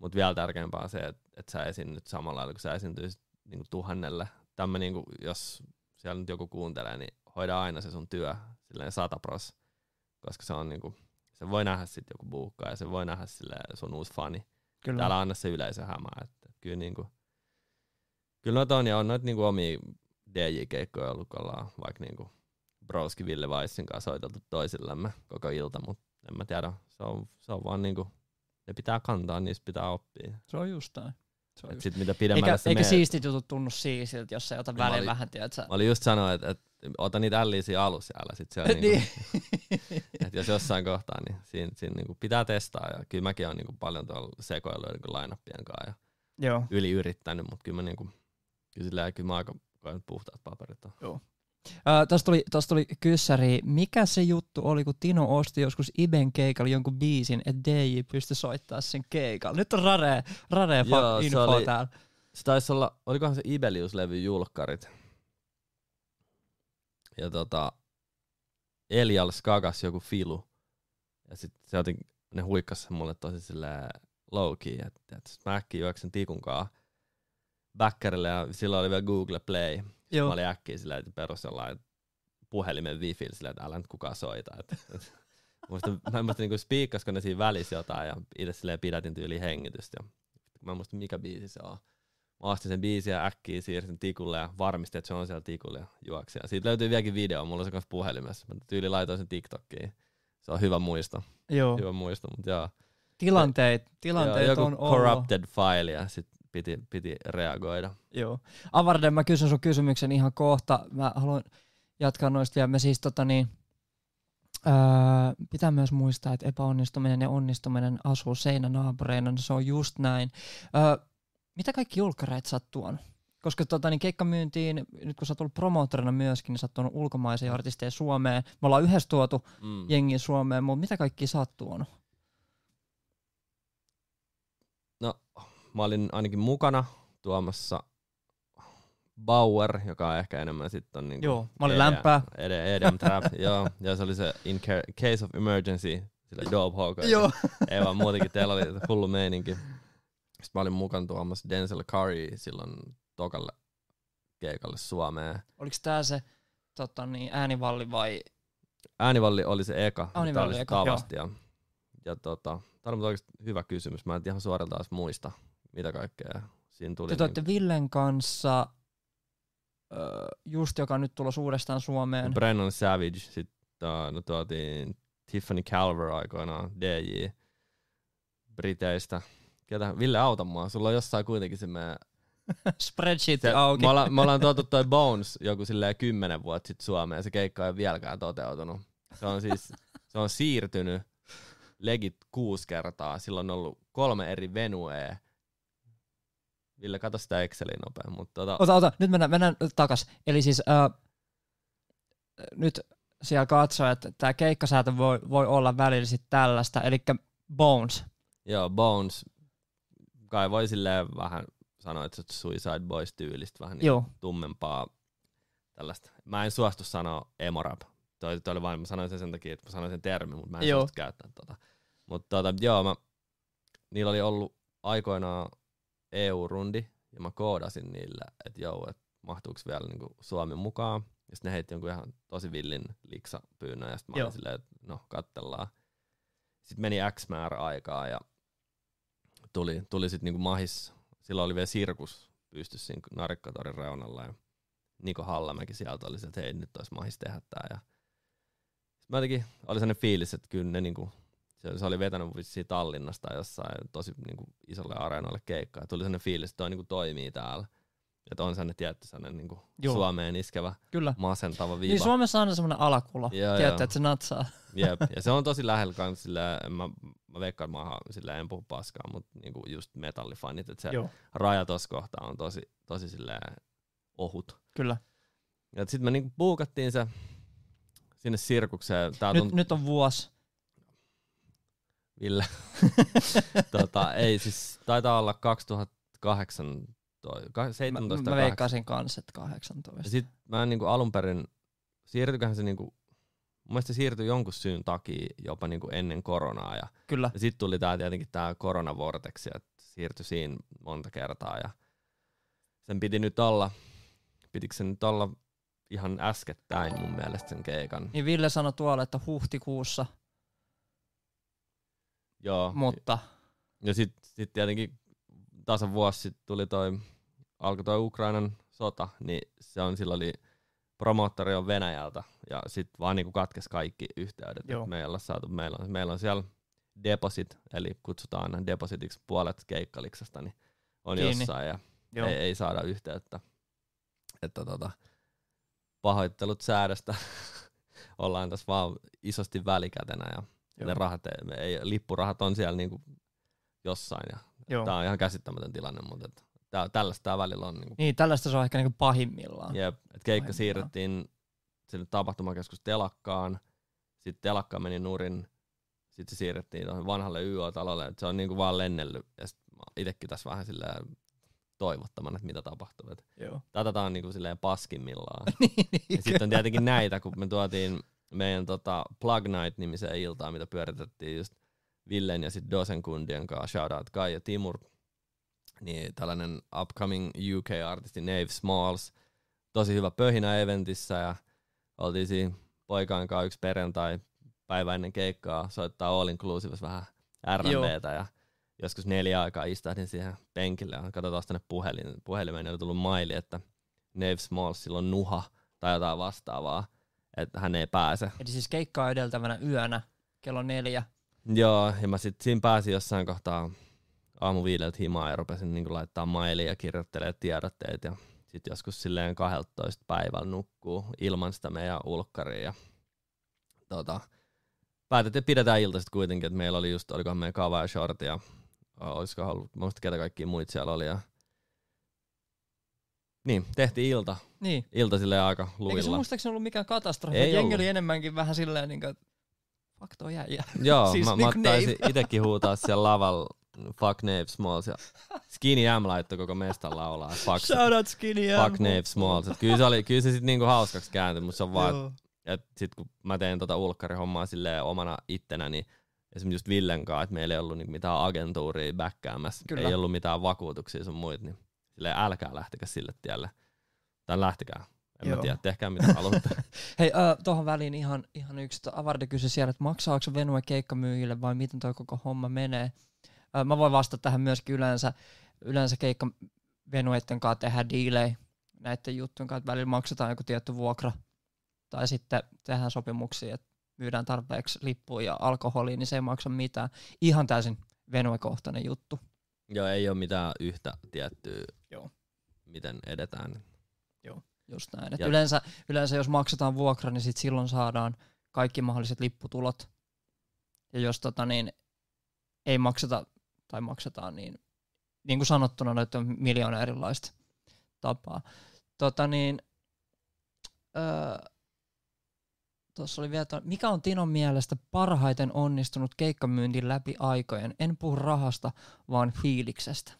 Mutta vielä tärkeämpää on se, että, että sä esiinnyt samalla lailla, kun sä esiintyisit niinku tuhannelle. Tämä niinku, jos siellä nyt joku kuuntelee, niin hoida aina se sun työ silleen sata pros, koska se on niinku, se voi nähdä sitten joku buukkaa ja se voi nähdä silleen sun uusi fani. Kyllä. Täällä anna se yleisö hämää. Että kyllä, niinku, kyllä noita on ja on noita niinku omia DJ-keikkoja ollut, kun ollaan vaikka niinku Broski Ville Weissin kanssa soiteltu toisillemme koko ilta, mutta en mä tiedä, se on, se on vaan niinku, ne pitää kantaa, niistä pitää oppia. Se on just näin. Se on Et just. sit mitä pidemmälle Eikä, eikä meet, siistit jutut tunnu siisiltä, jos ei ota Mä väliin vähän, tiedätkö? Mä olin just sanoa, että, että ota niitä älliä siinä alussa ja älä sit siellä niinku, niin. että jos jossain kohtaa, niin siinä, siinä niinku pitää testaa. Ja kyllä mäkin olen niinku paljon tuolla sekoillut niinku line-upien kanssa ja Joo. yli yrittänyt, mutta kyllä mä, niinku, kyllä, silleen, kyllä mä aika puhtaat paperit on. Uh, Tuossa tuli, tosta tuli kyssäri. Mikä se juttu oli, kun Tino osti joskus Iben keikalla jonkun biisin, että DJ pystyi soittaa sen keikalla? Nyt on rare, rare Joo, info oli- täällä. Se taisi olla, olikohan se Ibelius-levy julkkarit. Ja tota, Elial skakas joku filu. Ja sit se joten, ne huikkas sen mulle tosi silleen low key, että et, sit mä äkkiä juoksen tikunkaa backerille ja silloin oli vielä Google Play. Joo. Mä olin äkkiä silleen, että perus jollain puhelimen wifi silleen, että älä nyt kukaan soita. Et, et, muista, mä en muista niinku spiikkasko ne siinä välissä jotain ja itse silleen pidätin tyyli hengitystä. Ja mä en muista mikä biisi se on. Mä ostin sen biisin ja äkkiä siirsin tikulle ja varmistin, että se on siellä tikulle ja juoksi. Ja siitä löytyy vieläkin video, mulla on se kanssa puhelimessa. Mä tyyli laitoin sen TikTokkiin. Se on hyvä muisto, Joo. hyvä muisto, mutta joo. Tilanteet, joo tilanteet joku on ollut. corrupted file ja sit piti, piti reagoida. Joo. Avarden, mä kysyn sun kysymyksen ihan kohta. Mä haluan jatkaa noista vielä. Me siis tota niin, öö, pitää myös muistaa, että epäonnistuminen ja onnistuminen asuu seinänaapureina. Se on just näin. Öö, mitä kaikki julkkareet sä oot tuonut? Koska tota, niin keikkamyyntiin, nyt kun sä oot ollut promoottorina myöskin, niin sä oot tuonut ulkomaisia artisteja Suomeen. Me ollaan yhdessä tuotu Mm. jengiä Suomeen, mutta mitä kaikki sä oot tuonut? No, mä olin ainakin mukana tuomassa Bauer, joka on ehkä enemmän sitten on niinku Joo, mä olin lämpää. EDM Trap, joo. Ja se oli se In Ca- Case of Emergency, sille Dope Hawk. Ei vaan muutenkin, teillä oli hullu meininki. Sitten mä olin mukana tuomassa Denzel Curry silloin tokalle keikalle Suomeen. Oliko tää se tota, niin, äänivalli vai Äänivalli oli se eka, Äänivalli oli se eka, tavasti. Ja, ja tota, tämä on oikeasti hyvä kysymys. Mä en ihan suorilta edes muista, mitä kaikkea siinä tuli. Te olette Villen kanssa, just joka nyt tulossa uudestaan Suomeen. Brennan Savage, sitten no tuotiin Tiffany Calver aikoinaan, DJ Briteistä. Ketä? Ville auta mua, sulla on jossain kuitenkin se meidän Spreadsheet se, auki. Me ollaan, me ollaan tuotu toi Bones joku silleen kymmenen vuotta sitten Suomeen, ja se keikka ei vieläkään toteutunut. Se on siis, se on siirtynyt legit kuusi kertaa. Sillä on ollut kolme eri venuea. Ville, katso sitä Excelin nopea. Mutta tota, Ota, ota, nyt mennään, mennään takas. Eli siis äh, nyt siellä katsoo, että tämä keikkasäätö voi, voi olla välillä sit tällaista, eli Bones. joo, Bones, kai voi silleen vähän sanoa, että Suicide Boys tyylistä vähän niin Joo, tummempaa tällaista. Mä en suostu sanoa emorap. Toi, toi oli vain, mä sanoin sen sen takia, että mä sanoin sen termin, mutta mä en Joo. käyttää tota. Mutta tota, joo, mä, niillä oli ollut aikoinaan EU-rundi, ja mä koodasin niille, että joo, että mahtuuko vielä niinku Suomi mukaan. Ja sitten ne heitti jonkun ihan tosi villin liksapyynnön, ja sitten mä olin silleen, että no, kattellaan. Sitten meni X määrä aikaa, ja tuli, tuli sitten niinku mahis, silloin oli vielä sirkus pystyssä siinä Narikkatorin reunalla, ja Niko Hallamäki sieltä oli se, että hei, nyt olisi mahis tehdä tää. Ja mä jotenkin, oli sellainen fiilis, että kyllä ne niinku, se, se oli vetänyt vissiin Tallinnasta jossain tosi niinku isolle areenoille keikkaa. Ja tuli sellainen fiilis, että toi niinku toimii täällä. Että on sellainen tietty sellainen niinku Joo. Suomeen iskevä, kyllä. masentava viiva. Niin Suomessa on aina semmoinen alakulo. Joo, joo. että se natsaa. Jep. Ja se on tosi lähellä kans silleen, mä, mä veikkaan, mä silleen, en puhu paskaa, mutta niinku just metallifanit, että se Joo, raja tossa kohtaa on tosi, tosi silleen ohut. kyllä. Ja sitten me niinku buukattiin se sinne sirkukseen. Tää Nyt, tunt- nyt on vuosi. Ville. tota, ei siis, taitaa olla 2008, toi, ka- Mä, 17 mä tai veikkaisin kanssa, että 18. Ja sit mä en niinku alun perin, siirtyiköhän se niinku, mun mielestä se siirtyi jonkun syyn takia jopa niinku ennen koronaa. Ja, Kyllä. ja sitten tuli tää tietenkin tää koronavorteksi, että siirtyi siinä monta kertaa. Ja sen piti nyt olla, pitikö se nyt olla ihan äskettäin mun mielestä sen keikan. Niin Ville sanoi tuolla, että huhtikuussa, Joo, mutta Ja sitten sit tietenkin tasan vuosi sitten tuli toi, alkoi toi Ukrainan sota, niin se on silloin oli, promoottori on Venäjältä, ja sitten vaan niinku katkes kaikki yhteydet. Joo. Et me ei olla saatu, meillä on, meillä on siellä deposit, eli kutsutaan aina depositiksi puolet keikkaliksasta, niin on Kiinni. jossain, ja joo. ei, ei, saada yhteyttä. Että tota, pahoittelut säädöstä. Ollaan tässä vaan isosti välikätenä, ja Joo. ne rahat, ei, me ei, lippurahat on siellä niinku jossain, ja Joo. Tämä on ihan käsittämätön tilanne, mutta et, tää, tällaista tämä välillä on. Niin kuin, Niin, tällaista se on ehkä niinku pahimmillaan. jep, et keikka Pahimmillaan. siirrettiin sinne tapahtumakeskus Telakkaan, sitten Telakka meni nurin, sitten se siirrettiin tuohon vanhalle YO-talolle, että se on niinku vaan lennellyt, ja sit mä itsekin tässä vähän silleen toivottoman, että mitä tapahtuu. Et Joo. tätä on niinku silleen paskimmillaan. niin, Ja niin, sitten on tietenkin näitä, kun me tuotiin meidän tota Plug Night-nimiseen iltaan, mitä pyöritettiin just Villen ja sitten Dosen kundien kanssa, shoutout Kai ja Timur, niin tällainen upcoming UK-artisti Nave Smalls, tosi hyvä pöhinä eventissä ja oltiin siinä poikaan kanssa yksi perjantai päivä ennen keikkaa soittaa All Inclusives vähän R&Btä ja joskus neljä aikaa istahdin siihen penkille ja katsotaan tänne puhelin, puhelimeen, oli tullut maili, että Nave Smalls sillä on nuha tai jotain vastaavaa, että hän ei pääse. Eli siis keikkaa edeltävänä yönä kello neljä. Joo, ja mä sitten siinä pääsin jossain kohtaa aamu viideltä himaa ja rupesin niin laittaa mailia ja kirjoittelemaan tiedotteet ja sitten joskus silleen 12 päivällä nukkuu ilman sitä meidän ulkkaria ja tota, päätettiin, että pidetään ilta sitten kuitenkin, että meillä oli just, olikohan meidän kava ja short ja olisiko ollut, mä muistan ketä kaikki muut siellä oli ja niin, tehtiin ilta, Niin. ilta silleen aika Eikö se luvilla. muistaakseni ollut mikään katastrofi? Ei Jengi ollut. oli enemmänkin vähän silleen, niin kuin, fuck toi jäijä. Joo, Siis mä, mä taisin Nave. itekin huutaa siellä lavalla fuck Nave Smalls ja Skinny M laittoi koko mestan laulaa fuck, Shout out Skinny fuck Nave Smalls. Et kyllä se, oli, kyllä se sit niinku hauskaksi kääntyi, mutta se on vaan, että sit kun mä tein tota ulkkarihommaa silleen omana ittenä, niin esimerkiksi just Villen kanssa, että meillä ei ollut niinku mitään agentuuria backkäämässä, Kyllä. ei ollut mitään vakuutuksia sun muita, niin silleen älkää lähtikö sille tielle. Tai lähtikää. En Joo. mä tiedä, tehkää mitä haluatte. Hei, äh, tuohon väliin ihan, ihan yksi. Avarde kysyi siellä, että maksaako Venue keikkamyyjille vai miten toi koko homma menee. Äh, mä voin vastata tähän myöskin yleensä. Yleensä keikka Venueiden kanssa tehdään diilejä näiden juttujen kanssa, että välillä maksetaan joku tietty vuokra. Tai sitten tehdään sopimuksia, että myydään tarpeeksi lippuja ja alkoholia, niin se ei maksa mitään. Ihan täysin Venue-kohtainen juttu. Joo, ei ole mitään yhtä tiettyä, Joo. miten edetään. Just näin. Et Ja- yleensä, yleensä jos maksetaan vuokra, niin sit silloin saadaan kaikki mahdolliset lipputulot. Ja jos tota, niin, ei makseta tai maksetaan, niin niin kuin sanottuna, noita on miljoona erilaista tapaa. Tota, niin, öö, Tuossa oli vielä, to- mikä on Tinon mielestä parhaiten onnistunut keikkamyynti läpi aikojen? En puhu rahasta, vaan fiiliksestä.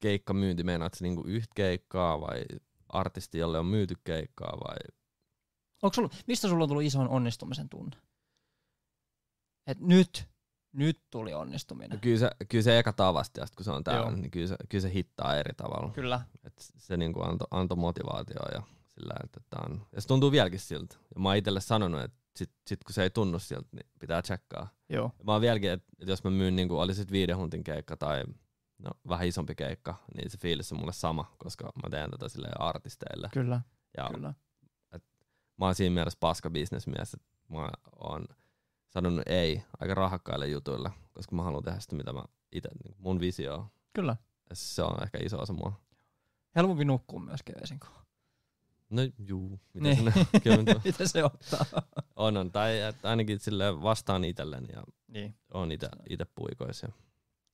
Keikkamyynti, meinaat se niinku yhtä keikkaa vai artisti, jolle on myyty keikkaa vai Onko sulla, mistä sulla on tullut ison onnistumisen tunne? Et nyt, nyt tuli onnistuminen. No kyllä se, kyllä se eka tavasti, kun se on täällä, Joo. niin kyllä se, kyllä se hittaa eri tavalla. Kyllä. Et se niinku antoi anto motivaatioa ja sillä että tää on, ja se tuntuu vieläkin siltä. Ja mä oon itselle sanonut, että sit, sit kun se ei tunnu siltä, niin pitää tsekkaa. Joo. Ja mä oon vieläkin, että et jos mä myyn niinku, oli sit viiden huntin keikka tai no, vähän isompi keikka, niin se fiilis on mulle sama, koska mä teen tätä silleen artisteille. Kyllä, Ja kyllä. mä oon siinä mielessä paska bisnesmies, että mä oon sanonut ei aika rahakkaille jutuille, koska mä haluan tehdä sitä, mitä mä itse, niin mun visio on. Kyllä. Ja se on ehkä iso osa mua. Helpompi nukkua myöskin öisin. No juu, mitä Niin. sinne, kyllä Mitä se ottaa? on, on. Tai ainakin sille vastaan itselleni ja niin. on ite, ite puikoisia.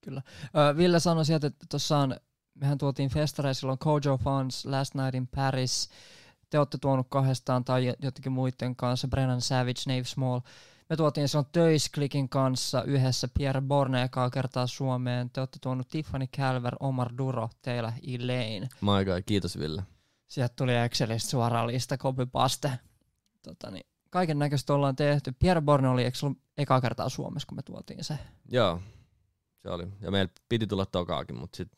Ö, Ville sanoi sieltä, että tuossa on, mehän tuotiin festareja silloin Kojo Funds, Last Night in Paris. Te olette tuonut kahdestaan tai jotenkin muiden kanssa, Brennan Savage, Nave Small. Me tuotiin silloin Töisklikin kanssa yhdessä Pierre Borne ekaa kertaa Suomeen. Te olette tuonut Tiffany Calver, Omar Duro, teillä Elaine. My God, kiitos Ville. Sieltä tuli Excelistä suoraan lista, copypaste. Tota, niin, kaiken näköistä ollaan tehty. Pierre Borne oli, eikö ollut ekaa kertaa Suomessa, kun me tuotiin se? Joo, se oli. Ja meillä piti tulla tokaakin, mutta sit,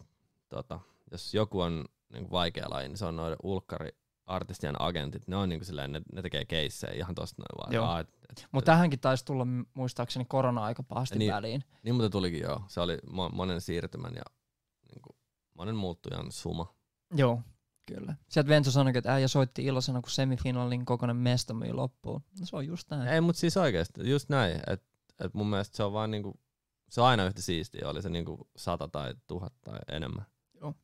tota, jos joku on niin vaikea laji, niin se on noiden ulkkari artistien agentit. Ne on niin silleen, ne, ne tekee keissejä ihan tosta noin vaan. Joo. Et, et, Mutta tähänkin taisi tulla muistaakseni korona-aika pahasti Niin. väliin. Niin mutta tulikin joo. Se oli mo- monen siirtymän ja niin kuin, monen muuttujan suma. Joo, kyllä. Sieltä Ventu sanoi, että äijä soitti iloisena, kun semifinaalin kokoinen mesta myi loppuun. No, se on just näin. Ei, mutta siis oikeesti, just näin. Että et mun mielestä se on vaan niinku, se on aina yhtä siistiä, oli se niinku sata tai tuhat tai enemmän. Joo.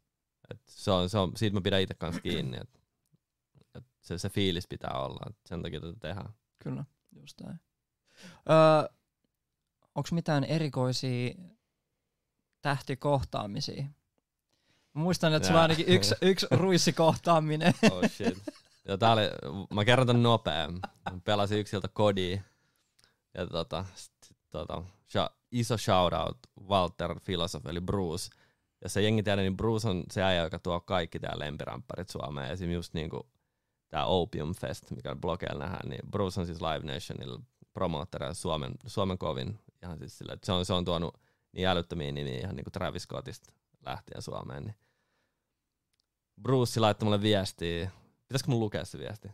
Et se on, se on, siitä mä pidän itse kanssa kiinni, että et se, se fiilis pitää olla, et sen takia tätä tehdään. Kyllä, just näin. Öö, Onko mitään erikoisia tähtikohtaamisia? Mä muistan, että sulla on ainakin yksi, yksi ruissikohtaaminen. Oh shit. Ja tää oli, mä kerron tän nopea. Mä Pelasin yksiltä kodia. Ja tota, sit, tota iso shoutout Walter Philosoph, eli Bruce. Jos se jengi tiedä, niin Bruce on se äijä, joka tuo kaikki tää lempirämppärit Suomeen. Esim. just niinku tää Opium Fest, mikä blogeilla nähdään, niin Bruce on siis Live Nationilla promoottori Suomen, Suomen kovin. Ihan siis sillä, että se on, se on tuonut niin älyttömiä nimiä ihan niinku Travis Scottista lähtien Suomeen. Niin Bruce laittoi mulle viestiä. Pitäisikö mun lukea se viesti?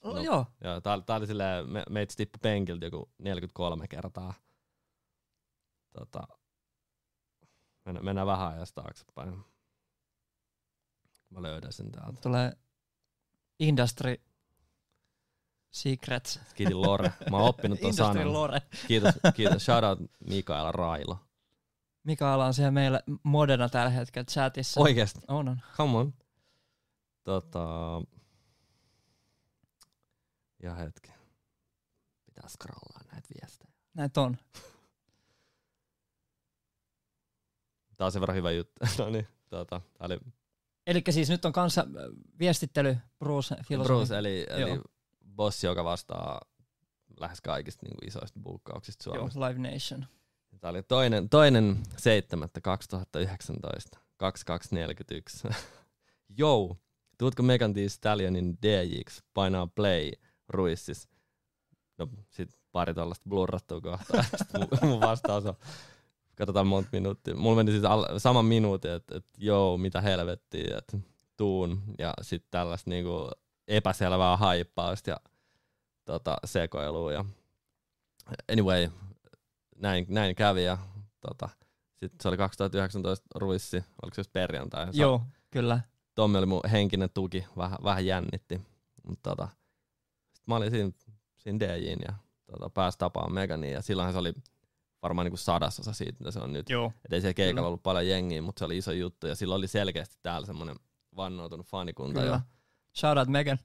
Oh, No. joo, Joo, tää, tää oli silleen, me, meitä tippu penkiltä joku 43 kertaa. Tota, mennään, mennään vähän ajasta taaksepäin. Mä löydän sen täältä. tulee Industry Secrets. Skidi Lore. Mä oon oppinut ton Industry sanan. Lore. Kiitos, kiitos. Shoutout Mikaela Railo. Mikaela on siellä meillä modena tällä hetkellä chatissa. Oikeesti, On, on. come on. Tota, ja hetki. Pitää scrollaa näitä viestejä. Näitä on. Tää on sen verran hyvä juttu. no niin, tota, tää oli Eli siis nyt on kanssa äh, viestittely Bruce filosofi. Bruce, eli, eli Joo. bossi, joka vastaa lähes kaikista niin kuin isoista buukkauksista Joo, Suomessa. Live Nation. Tämä oli toinen, toinen 7.2019, 2241. Jou, tuutko Megan Thee Stallionin DJX painaa play ruissis? No sit pari tollaista blurrattua kohtaa. Mun, vastaus on, katsotaan monta minuuttia. Mulla meni siis al- sama minuutti, että et, joo, mitä helvettiä, että tuun ja sitten tällaista niinku epäselvää haippausta ja tota, sekoilua. Ja anyway, näin, näin kävi ja tota, sitten se oli 2019 ruissi, oliko se perjantai? Joo, kyllä. Tommi oli mun henkinen tuki, vähän, vähän jännitti. Mutta tota, sit mä olin siinä, siinä DJin ja tota, pääsi tapaamaan Megania ja silloinhan se oli varmaan niinku sadasosa siitä, mitä se on nyt. Joo. Et ei siellä keikalla ollut paljon jengiä, mutta se oli iso juttu ja silloin oli selkeästi täällä semmoinen vannoutunut fanikunta. Kyllä. Ja Shout out Megan.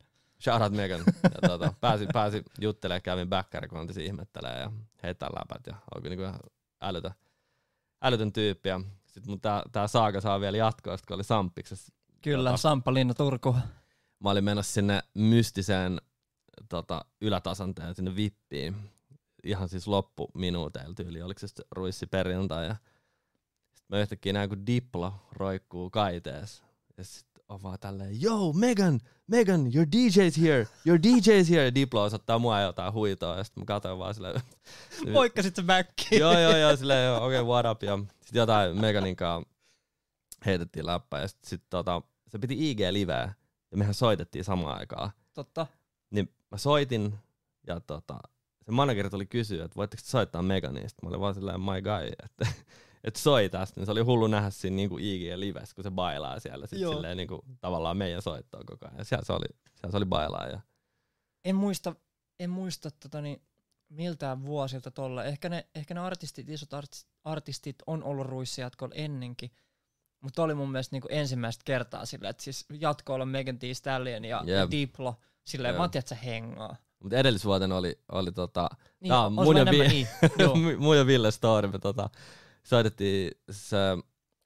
Shout out Megan. Ja tota, pääsi, pääsi juttelemaan, kävin backkärikontissa ihmettelee ja heittää läpät ja oli niinku ihan älytön, älytön tyyppi. Ja sit mun tää, tää saaga saa vielä jatkoa, kun oli Sampiksessa. Kyllä, Tota. Samppa Linna Turku. Mä olin menossa sinne mystiseen tota, ylätasanteen, sinne vippiin. Ihan siis loppuminuuteilla tyyli, oliko se sitten ruissi perjantai. Ja sit mä yhtäkkiä näen, kun Diplo roikkuu kaiteessa. Ja sit on vaan tälleen, yo, Megan, Megan, your DJ's here, your DJ's here. Ja Diplo osoittaa mua jotain huitoa, ja sit mä katsoin vaan silleen, Moikkasit sä backiin. joo, joo, joo, silleen, okei, okay, what up. Ja sit jotain Meganin kanssa heitettiin läppää, ja sit, sit tota, se piti IG-liveä, ja mehän soitettiin samaan aikaan. Totta. Niin mä soitin, ja tota, se manageri tuli kysyä, että voitteko te soittaa Megania, Sitten mä olin vaan silleen, my guy, että, että soi tästä. Niin se oli hullu nähdä siinä niinku IG-livessä, kun se bailaa siellä sit Joo. silleen niinku, tavallaan meidän soittoa koko ajan. Ja siellä se oli, siellä se oli bailaa. Ja, En muista, en muista tota niin, miltään vuosilta tolla. Ehkä ne, ehkä ne artistit, isot artistit, artistit on ollut ruissijatkolla ennenkin. Mutta oli mun mielestä niinku ensimmäistä kertaa sillä, että siis jatkoilla Megan Thee Stallion ja, Jep. Diplo, silleen Joo. vaan tiedät sä hengaa. mutta edellisvuotena oli, oli tota, Niin, Tää on mun ja Vi- niin. Mun ja Ville story, me tota, soitettiin, se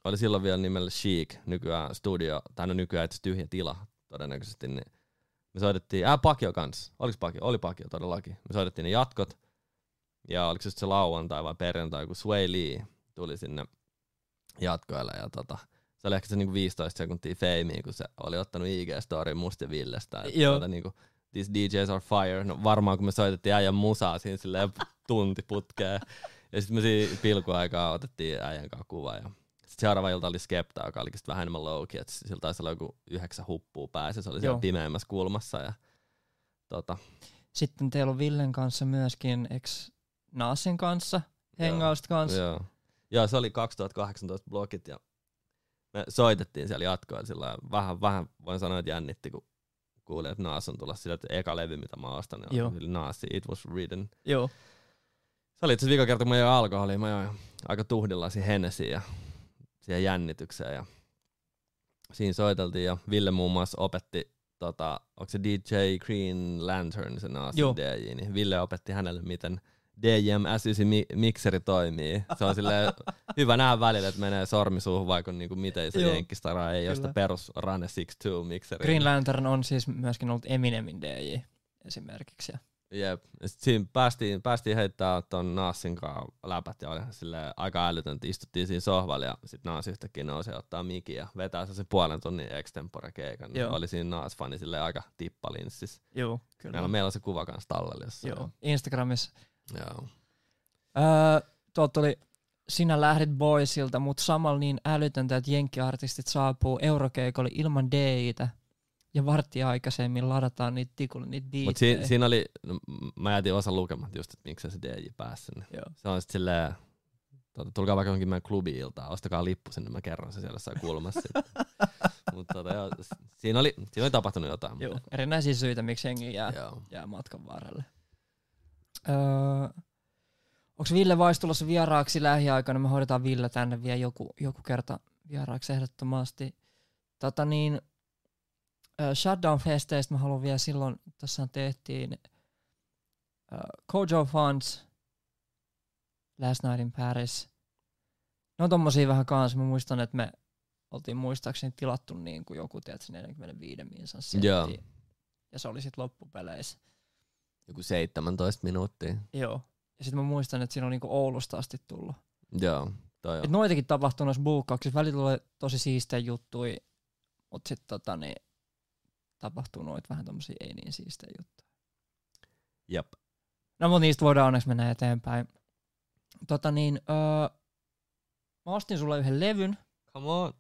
oli silloin vielä nimellä Chic, nykyään studio, tai no nykyään itse tyhjä tila todennäköisesti, niin me soitettiin, ää Pakio kanssa, oliko Pakio? Oli Pakio todellakin. Me soitettiin ne jatkot, ja oliko se se lauantai vai perjantai, kun Sway Lee tuli sinne jatkoille, ja tota, se oli ehkä se niinku 15 sekuntia feimiä, kun se oli ottanut IG-storin musta ja Villestä, että Joo. tuota, niinku, these DJs are fire. No varmaan kun me soitettiin äijän musaa siinä silleen tunti putkeen. Ja sitten me siinä pilkuaikaa otettiin äijän kanssa kuva. Ja sitten seuraava ilta oli Skepta, joka olikin vähän enemmän low key, että sillä taisi olla joku yhdeksän huppua päässä. Se oli siellä Joo. pimeämmässä kulmassa. Ja, tota, Sitten teillä on Villen kanssa myöskin ex Naasin kanssa, hengausta kanssa. joo. joo, se oli 2018 blogit ja me soitettiin siellä jatkoa. Sillä vähän, vähän voin sanoa, että jännitti, kun kuulin, että Naas on tulossa sillä, että eka levy, mitä mä ostan, niin Naasi, It Was Written. Joo. Se oli itse asiassa kerta, kun mä join alkoholia. Mä join aika tuhdilla siihen Hennesiin ja siihen jännitykseen. Ja siinä soiteltiin ja Ville muun muassa opetti, tota, onko se DJ Green Lantern, se Joo. naasin DJ, niin Ville opetti hänelle, miten DJM S9 mi- mikseri toimii. Se on silleen hyvä nähdä välillä, että menee sormi suuhun, vaikka niinku miten se jenkkistara ei ole sitä perus Rane 6.2 mikseri. Green Lantern on siis myöskin ollut Eminemin DJ esimerkiksi. Ja Jep. Siinä päästiin, päästiin heittää ton Naasin kanssa läpät ja oli silleen aika älytöntä. Istuttiin siinä sohvalla ja sit Naas yhtäkkiä nousi ottaa mikin ja vetää se puolen tunnin extempore keikan. Niin Joo. oli siinä Naas-fani silleen aika tippalinssissä. Joo, kyllä. Meillä on, meillä on se kuva kanssa tallella jossain. Joo, Instagramissa. Joo. Öö, tuolta tuli Sinä lähdit Boysilta, mutta samalla niin älytöntä, että jenkkiartistit saapuu eurokeikolle ilman DJtä ja varttia aikaisemmin ladataan niitä tikulle, niitä Mut biittejä. siinä, siinä oli, no, mä jätin osa lukematta just, että miksei se DJ pääsi sinne. Joo. Se on sit silleen, tuota, tulkaa vaikka johonkin meidän klubi-iltaan, ostakaa lippu sinne, mä kerron se siellä jossain kulmassa. Mutta tota, joo, siinä, oli, siinä oli tapahtunut jotain. Joo, erinäisiä syitä, miksi jengi jää, Joo. jää matkan varrelle. Öö, onko Ville Vais tulossa vieraaksi lähiaikoina? Me hoidetaan Ville tänne vielä joku, joku kerta vieraaksi ehdottomasti. Tota niin, Shutdown-festeistä mä haluan vielä silloin, tässä tehtiin ö, Kojo Funds, Last Night in Paris. Ne on tommosia vähän kanssa. Mä muistan, että me oltiin muistaakseni tilattu niin kuin joku, tiedätkö, 45 minsan setti. Joo. Ja se oli sitten loppupeleissä. Joku 17 minuuttia. Joo. Ja sitten mä muistan, että siinä on niinku Oulusta asti tullut. Joo, toi on. Et noitakin tapahtuu noissa buukkauksissa. Välillä tulee tosi siistejä juttuja, mutta sitten tota, niin, tapahtuu noit vähän tommosia ei niin siistejä juttuja. Jep. No mutta niistä voidaan onneksi mennä eteenpäin. Tota niin, öö, mä ostin sulle yhden levyn. Come on.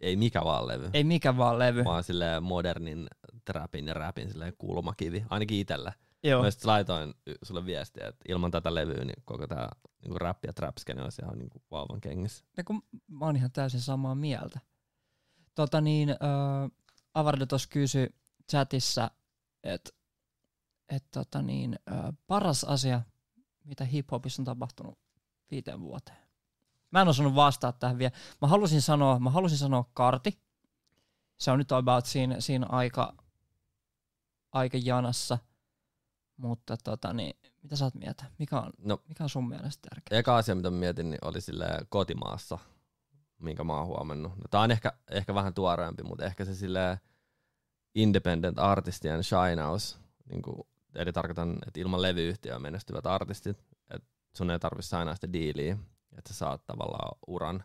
ei mikä vaan levy, Ei mikä vaan levy. vaan silleen modernin trapin ja rapin silleen kulmakivi, ainakin itellä. Joo. Mä laitoin sulle viestiä, että ilman tätä levyä niin koko tää niin rap ja trap skene olisi ihan niin vauvan kengissä. Ja kun mä oon ihan täysin samaa mieltä. Tota niin, äh, Avardo tuossa kysyi chatissa, että et tota niin, äh, paras asia, mitä hiphopissa on tapahtunut viiteen vuoteen. Mä en osannut vastata tähän vielä. Mä halusin sanoa, mä halusin sanoa karti. Se on nyt about siinä, siinä aika, aika janassa. Mutta tota niin, mitä sä oot mieltä? Mikä on, No mikä on sun mielestä tärkeää? eka asia, mitä mä mietin, niin oli sille kotimaassa, minkä mä oon huomannut. No, tää on ehkä, ehkä vähän tuoreempi, mutta ehkä se sille independent artistien shinaus, niin kuin, eli tarkoitan, että ilman levyyhtiöä menestyvät artistit, että sun ei tarvitse sainaa sitä diiliä, että sä saat tavallaan uran.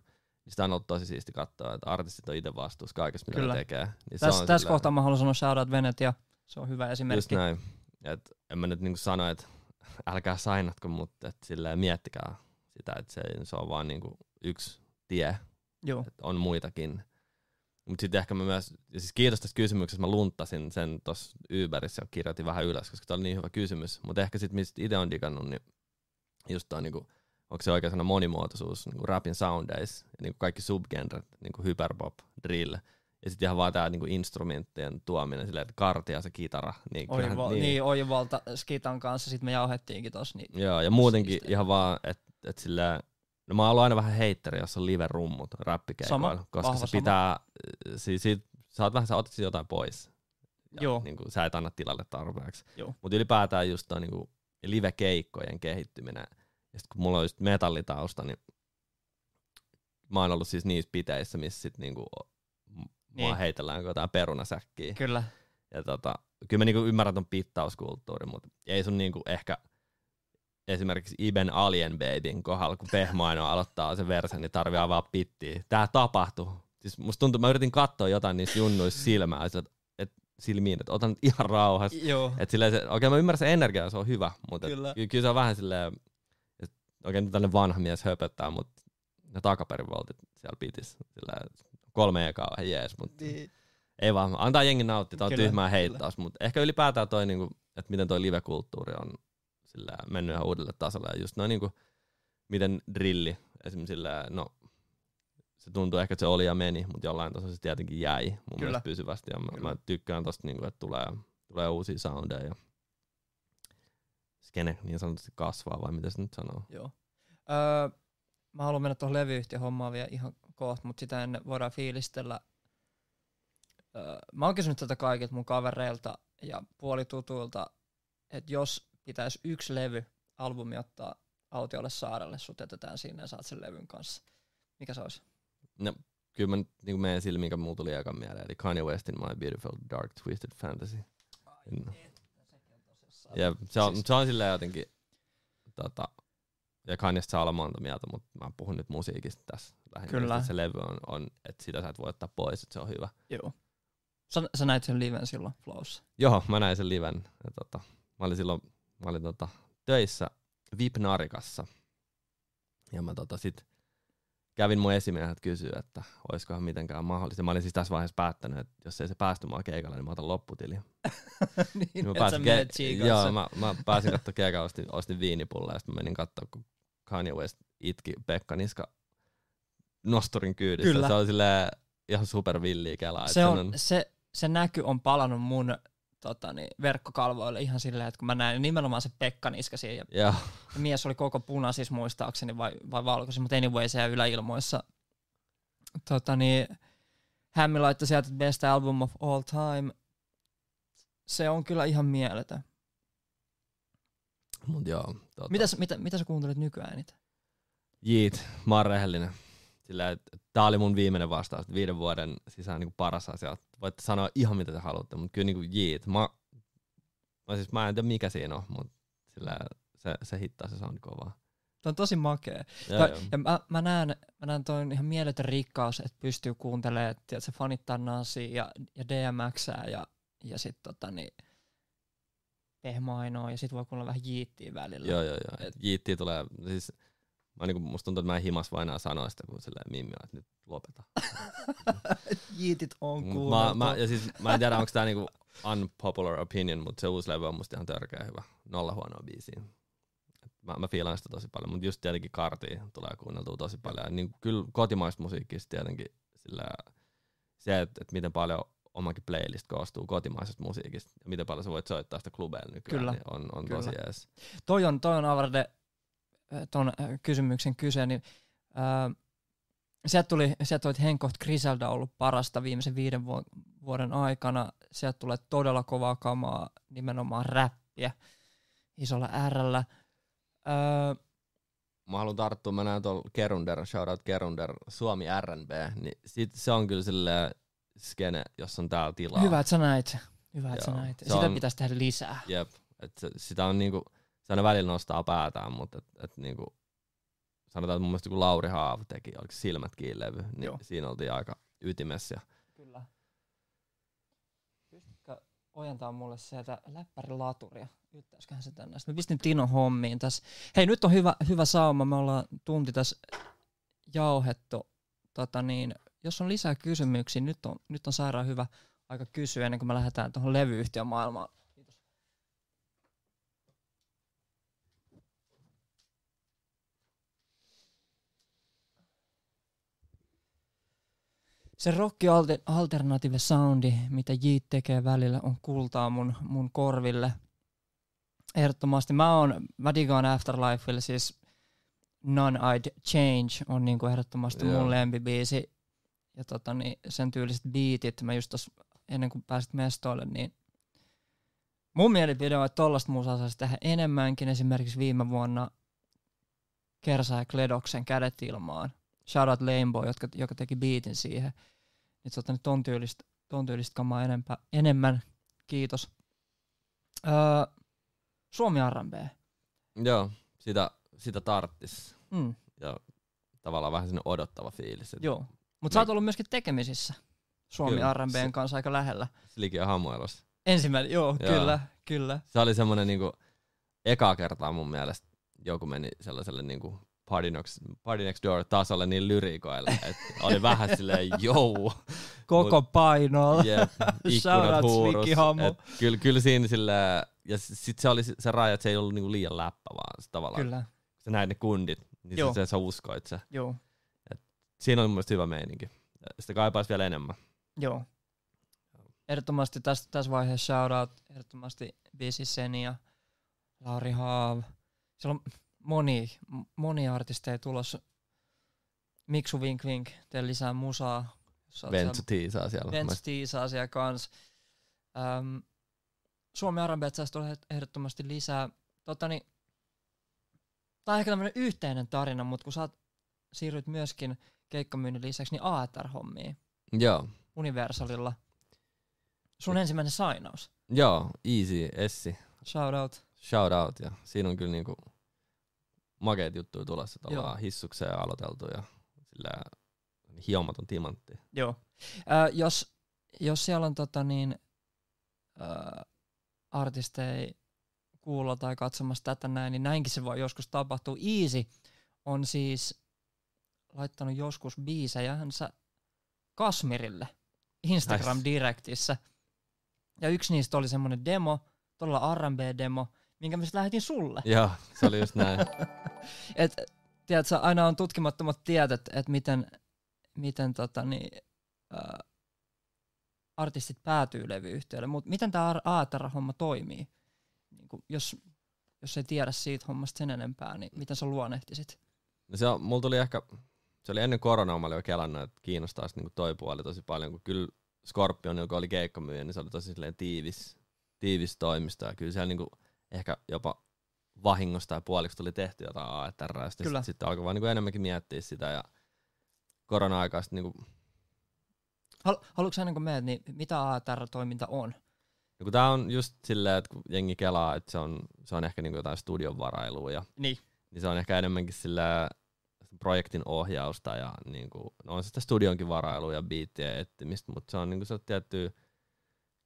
Niin sitä on ollut tosi siisti katsoa, että artistit on itse vastuussa kaikesta, mitä Kyllä. ne tekee. Niin Tässä, silleen- kohtaa mä haluan sanoa shoutout Venetia. Se on hyvä Just esimerkki. näin. Et en mä nyt niinku sano, että älkää sainatko, mutta et silleen miettikää sitä, että se, se on vaan niinku yksi tie, Joo. että on muitakin. Mutta sitten ehkä mä myös, ja siis kiitos tästä kysymyksestä, mä lunttasin sen tuossa Uberissä ja kirjoitin vähän ylös, koska tämä oli niin hyvä kysymys. Mutta ehkä sitten mistä itse on digannut, niin just toi niinku, onko se oikein sana monimuotoisuus, niinku rapin soundeis, ja niinku kaikki subgenret, niinku hyperpop, drill, ja sitten ihan vaan tää niinku instrumenttien tuominen silleen, että karti ja se kitara. Niin, kyllähän- Oival, niin. niin, Oivalta Skitan kanssa, sit me jauhettiinkin tossa. Niin, Joo, ja muutenkin Siistiä. ihan vaan, että et sillä, no mä oon ollut aina vähän heitteri, jos on live-rummut rappikeikoilla, Sama, koska se pitää, siis siitä, sä oot vähän, sä otat jotain pois. Ja Joo. Niin kuin, sä et anna tilalle tarpeeksi. Mutta ylipäätään just toi niin live-keikkojen kehittyminen. Ja sit kun mulla on just metallitausta, niin mä oon ollut siis niissä piteissä, missä sit niinku, mua Niin. heitellään jotain perunasäkkiä. Kyllä. Ja tota, kyllä mä niinku ymmärrän ton pittauskulttuurin, mutta ei sun niinku ehkä esimerkiksi Iben Alien Babyn kohdalla, kun Pehmaino aloittaa sen versen, niin tarvii avaa pittiä. Tää tapahtui. Siis musta tuntuu, mä yritin katsoa jotain niistä junnuista silmää, että et silmiin, että otan ihan rauhassa. Joo. Et silleen se, okei mä ymmärrän se energia, se on hyvä, mutta et Kyllä. ky- kyllä se on vähän silleen, että okei nyt tällainen vanha mies höpöttää, mutta ne takaperivoltit siellä pitis. Silleen, kolme ekaa on vähän jees, mutta Niin. ei vaan, antaa jengi nauttia, tää on Kyllä, tyhmää heittaus, mutta ehkä ylipäätään toi, niinku, että miten toi live-kulttuuri on sillä mennyt ihan uudelle tasolle. Ja just noin niinku, miten drilli, esimerkiksi sillä, no se tuntuu ehkä, että se oli ja meni, mutta jollain tasolla se tietenkin jäi mun Kyllä. mielestä pysyvästi. Ja mä, Kyllä. mä tykkään tosta, niinku, että tulee, tulee uusia soundeja ja skene niin sanotusti kasvaa, vai mitä se nyt sanoo? Joo. Öö, mä haluan mennä tuohon levyyhtiön hommaan vielä ihan kohta, mutta sitä ennen voidaan fiilistellä. Öö, mä oon kysynyt tätä kaikilta mun kavereilta ja puolitutuilta, että jos pitäisi yksi levy, albumi ottaa autiolle saarelle, sut jätetään sinne ja saat sen levyn kanssa. Mikä se olisi? No, kyllä mä nyt niin meidän silmiin, mikä muu tuli ekan mieleen, eli Kanye Westin My Beautiful Dark Twisted Fantasy. No. Ja se on, Siis- se on silleen jotenkin, tota, ja Kanyesta saa olla monta mieltä, mutta mä puhun nyt musiikista tässä lähinnä. Kyllä. Että Se levy on, on, että sitä sä et voi ottaa pois, että se on hyvä. Joo. Sä, sä näit sen liven silloin Flowssa. Joo, mä näin sen liven. Ja tota, mä olin silloin mä olin tota, töissä VIP-narikassa. Ja mä tota, sit kävin mun esimiehet kysyä, että olisikohan mitenkään mahdollista. Mä olin siis tässä vaiheessa päättänyt, että jos ei se päästy mua keikalle, niin mä otan lopputili. niin, Niin mä pääsin ke- Joo, mä, mä pääsin katsoa keikan, ostin, ostin viinipulla ja sitten menin katsoa, kun Kanye West itki Pekka Niska nosturin kyydissä. Kyllä. Se oli silleen ihan super villiä kelaa. se, on, se, se näky on palannut mun tota, niin, verkkokalvoille ihan silleen, että kun mä näin nimenomaan se Pekka Niska siinä, ja Joo, mies oli koko punaisissa muistaakseni vai, vai valkoisin, mutta anyway se yläilmoissa. Tota, niin, Hämmi laittoi sieltä että best album of all time. Se on kyllä ihan mieletön. mut joo. Tota, Mitä, mitä, mitä sä kuuntelet nykyään eniten? Jiit, mä oon rehellinen. Sillä, että tää oli mun viimeinen vastaus. Viiden vuoden sisään niin paras asia. Voitte sanoa ihan mitä te haluatte, mutta kyllä niin jiit. Mä, mä, siis, mä en tiedä mikä siinä on, mutta sillä se, se hittaa se sound kovaa. Tämä on tosi makea. Joo, Ja, joo. ja mä, mä, näen, mä näen toi ihan mieletön rikkaus, että pystyy kuuntelemaan, että se fanittaa Nasia ja, ja DMXää ja, ja sitten tota, niin, Pehmainoa ja sitten voi kuunnella vähän jiittiä välillä. Joo, joo, joo. Et Jiittiä tulee, siis Mä niinku, musta tuntuu, että mä en himas vain enää sanoa sitä, kun silleen Mimmi on, että nyt lopeta. Jiitit on kuunneltu. mä, mä, ja siis, mä en tiedä, onko tää niinku unpopular opinion, mutta se uusi levy on musta ihan törkeä hyvä. Nolla huonoa biisiä. Mä, mä fiilaan sitä tosi paljon, mutta just tietenkin kartia tulee kuunneltua tosi paljon. Ja niin kyllä kotimaista musiikista tietenkin sillä, se, että, että miten paljon omankin playlist koostuu kotimaisesta musiikista ja miten paljon sä voit soittaa sitä klubeilla nykyään, Kyllä. niin on, on Kyllä. tosi jees. toi on, toi on Avarde ton kysymyksen kyse, niin äh, sieltä tuli, sieltä oli Henkoht Griselda ollut parasta viimeisen viiden vu- vuoden aikana. Sieltä tulee todella kovaa kamaa, nimenomaan räppiä isolla Rllä. Äh, Mä haluan tarttua, mä näen tuolla Kerunder, shoutout Kerunder, Suomi RNB, niin sit se on kyllä silleen skene, jos on täällä tilaa. hyvä, että sä näit. Hyvä, että sä näit. Se Sitä on- pitäisi tehdä lisää. Jep, et se, sitä on niinku, se aina välillä nostaa päätään, mutta et, et niinku, sanotaan, että mun mielestä kun Lauri Haav teki, oliko se silmät kiinni levy, niin Joo. siinä oltiin aika ytimessä. Ja Kyllä. Pystytkö ojentaa mulle sieltä läppärilaturia? Yttäisiköhän se tänne? Sitten mä pistin Tino hommiin tässä. Hei, nyt on hyvä, hyvä sauma. Me ollaan tunti tässä jauhettu. Tota niin, jos on lisää kysymyksiä, nyt on, nyt on sairaan hyvä aika kysyä ennen kuin me lähdetään tuohon levyyhtiön maailmaan. Se rock alter- alternative soundi, mitä Jeet tekee välillä, on kultaa mun, mun korville. Ehdottomasti mä oon, mä digaan Afterlifeille, siis None I'd Change on niinku ehdottomasti Joo. mun lempibiisi. Ja tota, niin sen tyyliset beatit, mä just tos, ennen kuin pääsit mestoille, niin mun mielipide on, että tollaista musaa saisi tehdä enemmänkin. Esimerkiksi viime vuonna Kersa ja Kledoksen kädet ilmaan. Shoutout Lameboy, jotka, joka teki beatin siihen. Niin tota, nyt ton tyylistä, ton tyylistä kamaa enempä, enemmän. Kiitos. Öö, Suomi R&B. joo, sitä, sitä tarttis. Mm, Ja tavallaan vähän sinne odottava fiilis. Joo. Mutta sä oot ollut myöskin tekemisissä Suomi R&Bn kanssa aika lähellä. Sliki on hamuelossa. Ensimmäinen, joo, Joo. kyllä, kyllä. Se oli semmonen niinku, eka kertaa mun mielestä joku meni sellaiselle niinku Party Next, Party Next Door tasolle niin lyrikoille, että oli vähän silleen jou, Koko painolla. jep, Shout ikkunat huurus. Et Kyllä, kyllä siinä silleen, ja sit se oli se raja, että se ei ollut niinku liian läppä, vaan se tavallaan, Kyllä, kun sä näit ne kundit, niin Joo. se, sä uskoit se. joo, Siinä oli mun mielestä hyvä meininki. Sitä kaipaisi vielä enemmän. joo. Ehdottomasti tässä, tässä vaiheessa shoutout, ehdottomasti Bisi Seni ja Lauri Haav. Siellä on moni, moni artisteja tulossa. Miksu Vink Vink, tee lisää musaa. Ventsu tiisaa siellä. Vents tiisaa siellä kans. Öm, Suomi R&B saisi tulla ehdottomasti lisää. Totani, tää on ehkä tämmönen yhteinen tarina, mutta kun sä oot- siirryt myöskin keikkamyynnin lisäksi, niin AETR-hommiin Joo, Universalilla. Sun ensimmäinen sainaus. joo, easy, Essi. Shout out. shout out ja siinä on kyllä niinku makeet juttuja tulossa tavallaan hissukseen aloiteltu ja sillä hiomaton timantti. Joo. Ö, jos, jos siellä on tota niin, ö, artisteja kuulla tai katsomassa tätä näin, niin näinkin se voi joskus tapahtua. Easy on siis laittanut joskus biisejänsä Kasmirille Instagram Nice. Directissä. Ja yksi niistä oli semmonen demo, todella R&B-demo, minkä mä sitten lähetin sulle. Joo, se oli just näin. Et, tiedätkö, aina on tutkimattomat tiedot, että et miten, miten tota, niin, ää, artistit päätyy levyyhtiölle. Mutta miten tämä ATR-homma toimii? Niin kun, jos, jos ei tiedä siitä hommasta sen enempää, niin miten sä luonnehtisit? No se on, mulla tuli ehkä, se oli ennen koronaa, mä olin jo kelannut, että kiinnostaisi niinku toi puoli tosi paljon, kun kyllä Scorpion, joka oli keikkamyyjä, niin se oli tosi silleen tiivis, tiivis toimisto, ja kyllä siellä niinku ehkä jopa vahingosta ja puoliksi tuli tehty jotain AETR, ja sitten, sit, sitten alkoi vaan niinku enemmänkin miettiä sitä, ja korona-aikaa sitten niinku Hal, haluatko sä ennen kuin meet, niin mitä ATR-toiminta on? Kun tää on just silleen, että kun jengi kelaa, että se on, se on ehkä niinku jotain studion varailua, ja, Niin. niin se on ehkä enemmänkin sillä projektin ohjausta ja niinku, no on sitä studionkin varailua ja biittien etsimistä, mutta se on niinku se tietty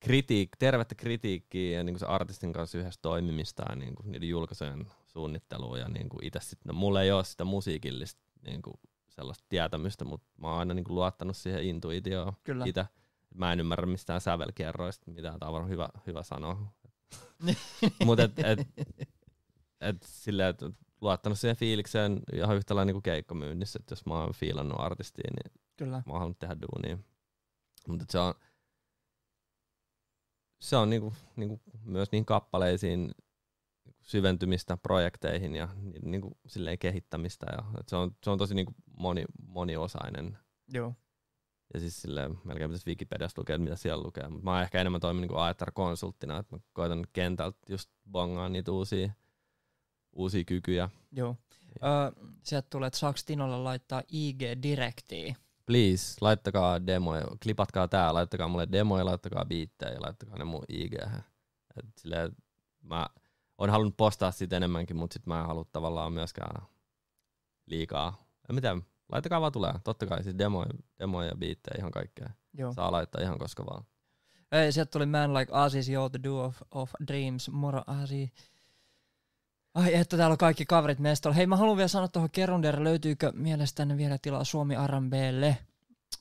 kritiik, tervettä kritiikkiä ja niin kuin se artistin kanssa yhdessä toimimista ja niin kuin niiden julkaisujen suunnittelua ja niin kuin itse sitten, no, mulla ei ole sitä musiikillista niin kuin sellaista tietämystä, mutta mä oon aina niin kuin luottanut siihen intuitioon Kyllä. itse. Mä en ymmärrä mistään sävelkierroista, mitä tämä on hyvä, hyvä sanoa. Mutta et, et, et, silleen, et luottanut siihen fiilikseen ihan yhtä lailla niin keikkamyynnissä, että jos mä oon fiilannut artistia, niin Kyllä. mä oon halunnut tehdä duunia. Mutta se on, se on niinku, niinku myös niin kappaleisiin syventymistä projekteihin ja ni- niinku silleen kehittämistä. Ja, et se, on, se on tosi niinku moni, moniosainen. Joo. Ja siis silleen, melkein pitäisi Wikipediasta lukea, mitä siellä lukee. Mutta mä oon ehkä enemmän toiminut niinku AETR-konsulttina, että mä koitan kentältä just bongaa niitä uusia, uusia kykyjä. Joo. Öö, sieltä tulee, että saaks Tinolle laittaa IG-direktiin. Please, laittakaa demoja, klipatkaa tää, laittakaa mulle demoja, laittakaa biittejä ja laittakaa ne mun ig Et silleen, mä oon halunnut postaa siitä enemmänkin, mutta sit mä en halua tavallaan myöskään liikaa. En mitään, laittakaa vaan tulee. Totta kai siis demoja, demoja ja biittejä ihan kaikkea. Joo. Saa laittaa ihan koska vaan. Ei, sieltä tuli Man Like Us is your the do of, of dreams, moro Asi. Ai että täällä on kaikki kaverit mestolla. Hei mä haluan vielä sanoa tuohon Kerunder, löytyykö mielestänne vielä tilaa Suomi R&Blle?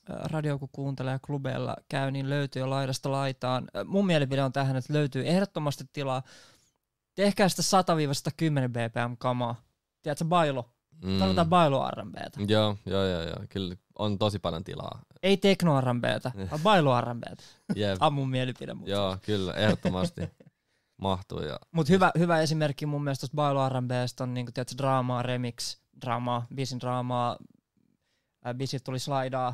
Radio kun kuuntelee klubeilla käy, niin löytyy jo laidasta laitaan. Mun mielipide on tähän, että löytyy ehdottomasti tilaa. Tehkää sitä 100-110 bpm kamaa. Tiedätkö, bailo? Mm. Tarvitaan bailo R&Btä. Joo, joo, joo, joo. Kyllä on tosi paljon tilaa. Ei tekno R&Btä, vaan bailo R&Btä. Jep. On mun mielipide. Mutta joo, kyllä, ehdottomasti mahtuu. Ja Mut hyvä, hyvä esimerkki mun mielestä tuosta Bailo R&Bstä on niinku, tiedätkö, draamaa, remix, draamaa, biisin draamaa, ää, biisit tuli slaidaa.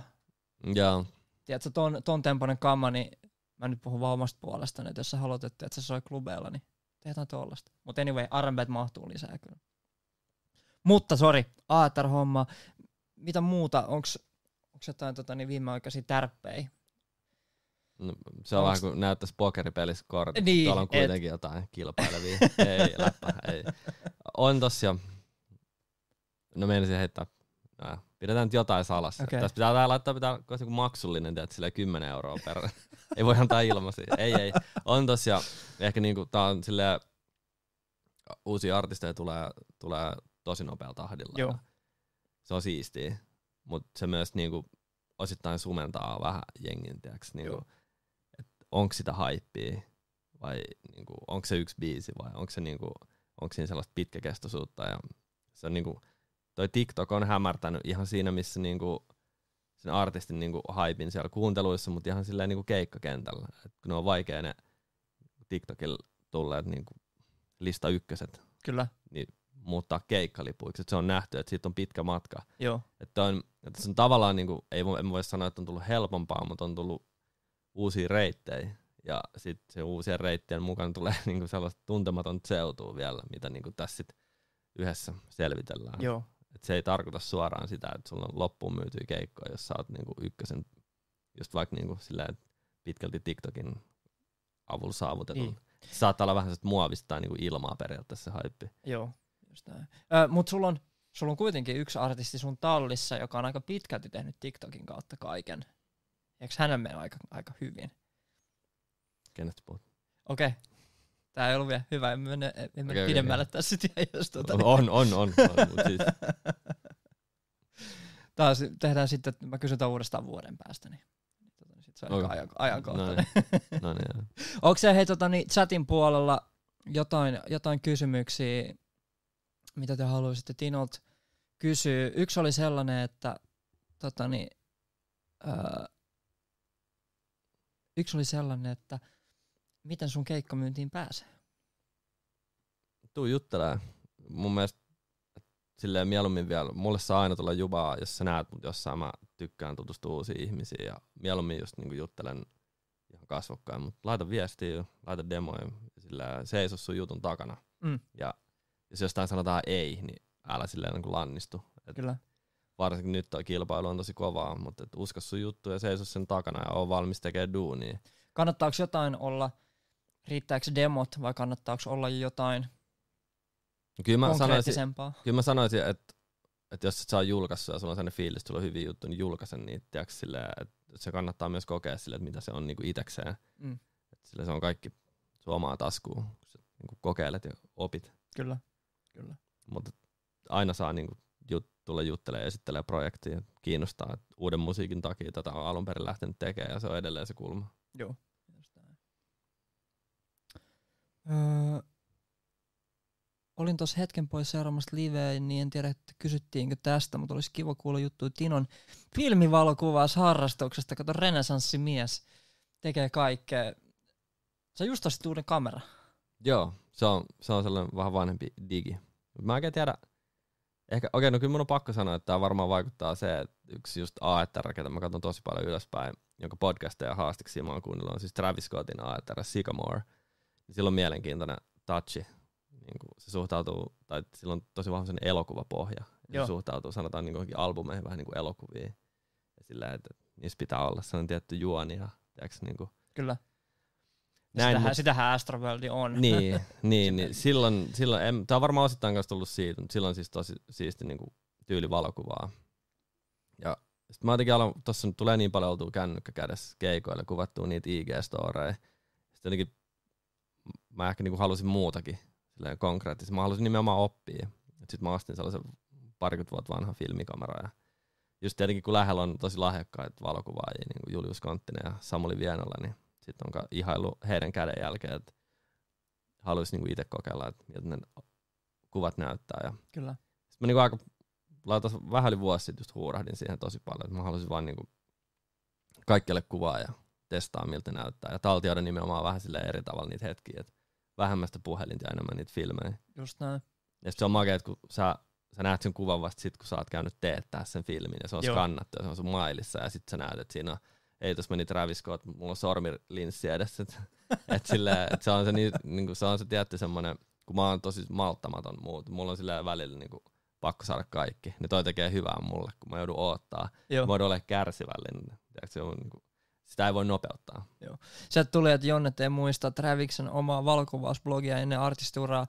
Joo, Tiedätkö, ton, ton tempoinen kamma, niin mä nyt puhun vaan omasta puolestani, että jos sä haluat, että, se soi klubeilla, niin tehdään tollasta. Mutta anyway, R&B mahtuu lisää kyllä. Mutta sori, ATR-homma. Mitä muuta? Onks jotain tota, niin viimeaikaisia tärppejä? No, se on Onks- vähän kuin näyttäisi pokeripelissä kortit. Niin, Tuolla on et- kuitenkin jotain kilpailevia. ei, läppä, ei. On tossa. No meinasin heittää. No, pidetään nyt jotain salassa. Okay. Tässä pitää tää laittaa pitää joku maksullinen, teet silleen 10 euroa per. ei voi antaa ilmaisia. Ei, ei. On tossa. Ehkä niinku tää on silleen, uusia artisteja tulee, tulee tosi nopealla tahdilla. Joo. Se on siistiä. Mutta se myös niinku osittain sumentaa vähän jengin, tiiäks, niinku, Joo. Onko sitä haippia vai niinku, onko se yksi biisi vai onko se niinku, onko siinä sellaista pitkäkestoisuutta ja se on niinku, toi TikTok on hämärtänyt ihan siinä, missä niinku, sen artistin niinku haipin siellä kuunteluissa, mutta ihan silleen niinku keikkakentällä. Et kun ne on vaikea ne TikTokilla tulleet niinku lista ykköset Kyllä, muuttaa keikkalipuiksi. Et se on nähty, että siitä on pitkä matka. joo. Että on, että se on tavallaan, niinku, ei voi, en voi sanoa, että on tullut helpompaa, mutta on tullut uusia reittejä. Ja sitten se uusien reittien mukaan tulee niinku sellaista tuntematonta seutua vielä, mitä niinku tässä sit yhdessä selvitellään. Joo, Et se ei tarkoita suoraan sitä, että sulla on loppuun myytyä keikkoja, jos sä oot niinku ykkösen, just vaikka niinku että pitkälti TikTokin avulla saavutetun. Niin. Saattaa olla vähän muovista niinku ilmaa periaatteessa se haippi. joo. Just näin. Ö, mut sulla on, sulla on kuitenkin yksi artisti sun tallissa, joka on aika pitkälti tehnyt TikTokin kautta kaiken. Eikö hänen mene aika, aika hyvin? Kenestä puhut? Okei. Okay. Tää ei ollut vielä hyvä, en mene, en mene okei, pidemmälle tässä sitten, jos tuota, On, on, on, on, mut siis, Taas tehdään sitten, että mä kysyn tämän uudestaan vuoden päästä, niin tota, niin se on okay. ajan, ajankohtainen. no niin, joo. Onko se hei tota, niin chatin puolella jotain, jotain kysymyksiä, mitä te haluaisitte Tinolt kysyä? Yksi oli sellainen, että tota, niin, ää, yksi oli sellainen, että miten sun keikkamyyntiin pääsee? tuu juttelee. Mun mielestä silleen mieluummin vielä, mulle saa aina tulla jubaa, jos sä näet mut jossain, mä tykkään tutustua uusiin ihmisiin ja mieluummin just niinku juttelen ihan kasvokkain, mutta laita viestiä, laita demoja, sillä seiso sun jutun takana. Mm. Ja jos jostain sanotaan ei, niin älä silleen niin lannistu. Et Kyllä. Varsinkin nyt tuo kilpailu on tosi kovaa, mutta et usko sun juttu ja seiso sen takana ja oo valmis tekemään duunia. Kannattaako jotain olla, riittääkö demot vai kannattaako olla jotain Kyllä mä sanoisin, konkreettisempaa? kyllä mä sanoisin, että, että jos et saa julkaissut ja sulla on sellainen fiilis, on hyviä juttuja, niin julkaise niitä, tiiäks, että se kannattaa myös kokea silleen, että mitä se on niinku itekseen. Mm. Et sillä se on kaikki sun omaa taskuun, kun sä niin kokeilet ja opit. Kyllä, kyllä. Mutta aina saa niin jut, tulla juttelemaan ja esittelee projektia. Kiinnostaa, että uuden musiikin takia tätä on alun perin lähtenyt tekemään ja se on edelleen se kulma. Joo. Öö, olin tuossa hetken pois seuraamasta liveä, niin en tiedä, että kysyttiinkö tästä, mutta olisi kiva kuulla juttu Tinon filmivalokuvausharrastuksesta. Kato, renesanssimies tekee kaikkea. Sä just ostit uuden kamera. Joo, se on, se on sellainen vähän vanhempi digi. Mä en tiedä, ehkä, okei, no kyllä mun on pakko sanoa, että tämä varmaan vaikuttaa se, että yksi just AETR, ketä mä katson tosi paljon ylöspäin, jonka podcasteja haastiksi mä oon kuunnellut, on siis Travis Scottin AETR Sycamore. Niin sillä on mielenkiintoinen touchi. Niin kuin se suhtautuu, tai sillä on tosi vahva elokuvapohja. Ja se suhtautuu, sanotaan niin kuin albumeihin vähän niin kuin elokuviin. Ja sillä, että niissä pitää olla sellainen tietty juoni ja tiiäks, niin kuin, Kyllä. Näin, sitähän, mut, sitähän Astroworld on. Niin, niin, niin silloin, silloin tämä on varmaan osittain kanssa tullut siitä, mutta silloin siis tosi siisti niin kuin, tyyli valokuvaa. Ja sitten mä jotenkin aloin, tossa tulee niin paljon oltua kännykkä kädessä keikoille, kuvattua niitä IG-storeja. Sitten jotenkin mä ehkä niin kuin halusin muutakin konkreettisesti. Mä halusin nimenomaan oppia. Sitten mä ostin sellaisen parikymmentä vuotta vanhan filmikamera. Ja just tietenkin kun lähellä on tosi lahjakkaita valokuvaajia, niin kuin Julius Konttinen ja Samuli Vienola, niin sitten on ihailu heidän käden jälkeen, että haluaisi niinku itse kokeilla, että miltä ne kuvat näyttää. Ja Kyllä. Sitten mä niinku aika laitas, vähän yli vuosi sitten just huurahdin siihen tosi paljon, että mä haluaisin vaan niinku kaikkialle kuvaa ja testaa miltä näyttää. Ja taltioida nimenomaan vähän sille eri tavalla niitä hetkiä, että vähemmästä puhelinta ja enemmän niitä filmejä. Just näin. Ja se on makea, että kun sä, sä näet sen kuvan vasta sit, kun sä oot käynyt teettää sen filmin ja se on Joo. skannattu ja se on sun mailissa ja sitten sä näet, että siinä on ei tuossa meni Travis Scott, mulla on sormilinssi edessä. Et, et sille, et se on se, niin, niinku, se on se tietty semmoinen, kun mä oon tosi malttamaton muut, mulla on sillä välillä niinku, pakko saada kaikki. Ne toi tekee hyvää mulle, kun mä joudun odottaa. Joo. Mä joudun olemaan kärsivällinen. Se on, niinku, sitä ei voi nopeuttaa. Joo. Sieltä tuli, että Jonne ei muista Traviksen omaa valokuvausblogia ennen artisturaa.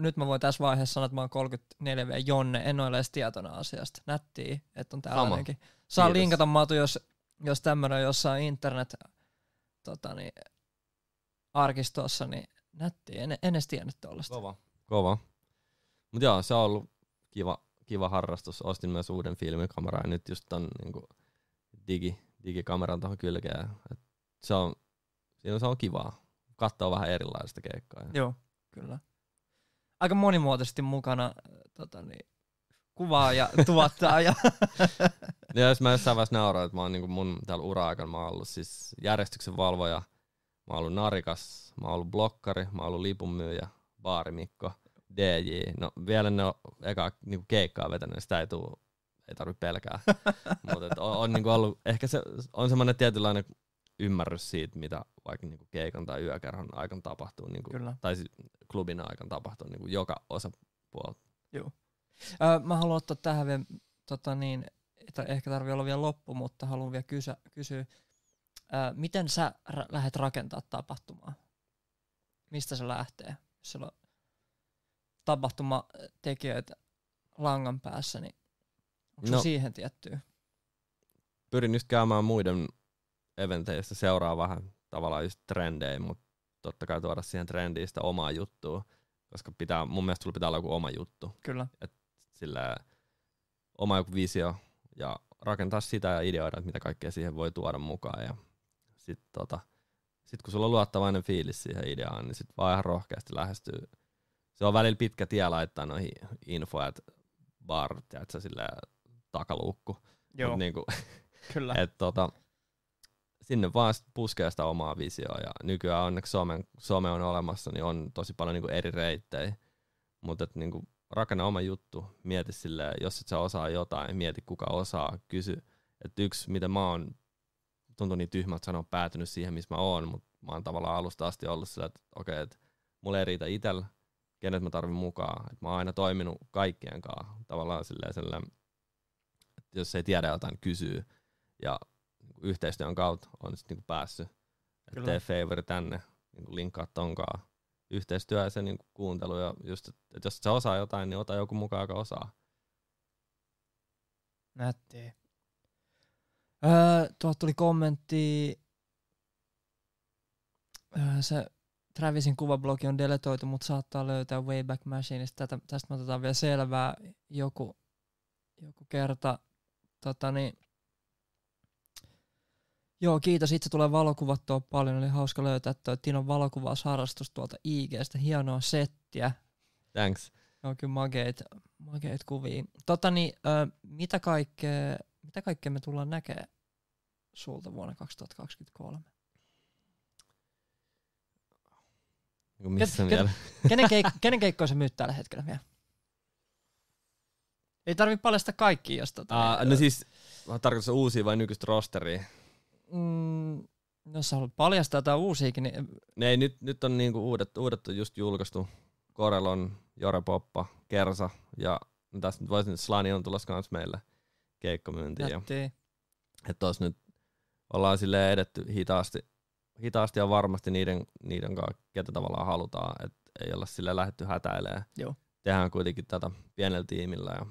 Nyt mä voin tässä vaiheessa sanoa, että mä oon 34 v Jonne, en ole edes tietona asiasta. Nättiä, että on tällainenkin. Saa Kiitos. linkata Matu, jos jos tämmöinen on jossain internet tota niin, arkistossa, niin nätti. En, en edes tiennyt tuollaista. Kova. Kova. Mutta joo, se on ollut kiva, kiva harrastus. Ostin myös uuden filmikameran ja nyt just ton niin digi, digikameran tuohon kylkeen. Et se on, siinä se on kivaa. Katsoa vähän erilaista keikkaa. Joo, kyllä. Aika monimuotoisesti mukana tota niin, kuvaa ja tuottaa. ja ja jos mä jossain vaiheessa nauroin, että mä oon niin mun täällä ura-aikana, mä oon ollut siis järjestyksen valvoja, mä oon ollut narikas, mä oon ollut blokkari, mä oon ollut lipunmyyjä, baarimikko, DJ. No vielä ne on eka niin keikkaa vetänyt, sitä ei tuu, ei tarvitse pelkää. Mutta on, on niin ollut, ehkä se on semmoinen tietynlainen ymmärrys siitä, mitä vaikka niin keikan tai yökerhon aikana tapahtuu, niin Kyllä. tai siis klubin aikana tapahtuu niin kuin joka osapuolta. Joo. Öö, mä haluan ottaa tähän vielä, tota niin, että ehkä tarvii olla vielä loppu, mutta haluan vielä kysyä, kysyä öö, miten sä r- lähdet rakentaa tapahtumaa? Mistä se lähtee? Jos sulla on tapahtumatekijöitä langan päässä, niin onko no, siihen tiettyä? Pyrin just käymään muiden eventeistä, seuraa vähän tavallaan just trendejä, mutta totta kai tuoda siihen trendiin sitä omaa juttua, koska pitää, mun mielestä sulla pitää olla joku oma juttu. Kyllä. Et sillä oma joku visio ja rakentaa sitä ja ideoida, että mitä kaikkea siihen voi tuoda mukaan. Ja sitten tota, sit kun sulla on luottavainen fiilis siihen ideaan, niin sitten vaan ihan rohkeasti lähestyy. Se on välillä pitkä tie laittaa noihin info, että bar, tiedätkö, sillä takaluukku. Joo, Mut niinku, kyllä. Et, tota, sinne vaan puskee sitä omaa visioa ja nykyään onneksi some, some on olemassa, niin on tosi paljon niinku eri reittejä. Mutta niinku, rakenna oma juttu, mieti silleen, jos et sä osaa jotain, mieti kuka osaa, kysy. Että yksi, mitä mä oon, tuntuu niin tyhmä, että sanoa päätynyt siihen, missä mä oon, mutta mä oon tavallaan alusta asti ollut sillä, että okei, okay, että mulla ei riitä itsellä, kenet mä tarvin mukaan. Et mä oon aina toiminut kaikkien kanssa tavallaan silleen, silleen että jos ei tiedä jotain, kysyy. Ja yhteistyön kautta on sitten niinku päässyt. Että tee favori tänne, niinku linkkaa tonkaan yhteistyö ja se niin kuuntelu. Ja just, että jos sä osaa jotain, niin ota joku mukaan, joka osaa. Nätti. Öö, tuolta tuli kommentti. Öö, se Travisin kuvablogi on deletoitu, mutta saattaa löytää Wayback Machineista. Tätä, tästä otetaan vielä selvää joku, joku kerta. Tota niin, Joo, kiitos. Itse tulee valokuvattua paljon. Oli hauska löytää tuo Tinon valokuvausharrastus tuolta IGstä. Hienoa settiä. Thanks. Joo, kyllä makeit, makeit kuvia. Tota niin, ö, mitä, kaikkea, mitä kaikkea me tullaan näkemään sulta vuonna 2023? Niin missä Ket- vielä? Kenen, keik- kenen keikkoja sä myyt tällä hetkellä vielä? Ei tarvi paljastaa kaikki, jos tota... Uh, no siis, tarkoitus uusia vai nykyistä rosteria? Mm, jos sä haluat paljastaa jotain uusiakin, niin Ne, nyt, nyt on niinku uudet, uudet on just julkaistu. Korelon, Jore Poppa, Kersa ja no tässä nyt voisin, että Slani on tulossa kans meille keikkomyyntiin. Että tos nyt ollaan sille edetty hitaasti, hitaasti ja varmasti niiden, niiden kanssa, ketä tavallaan halutaan. Et ei olla sille lähdetty hätäilemään. Joo. Tehdään kuitenkin tätä pienellä tiimillä ja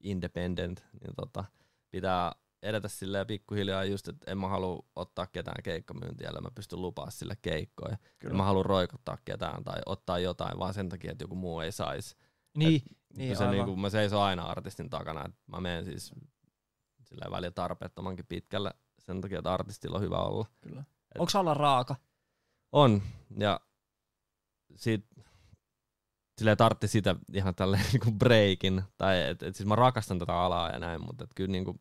independent, niin tota, pitää edetä silleen pikkuhiljaa just, että en mä halua ottaa ketään keikkamyyntiä, ellei mä pystyn lupaa sille keikkoja. En mä halua roikottaa ketään tai ottaa jotain vaan sen takia, että joku muu ei saisi. Niin, Niin, niin se aivan. niinku, mä seison aina artistin takana, että mä menen siis silleen välillä tarpeettomankin pitkälle sen takia, että artistilla on hyvä olla. Kyllä. Onko olla raaka? On, ja sit silleen tartti sitä ihan tälleen niinku breakin, tai et, et siis mä rakastan tätä alaa ja näin, mutta et kyllä niinku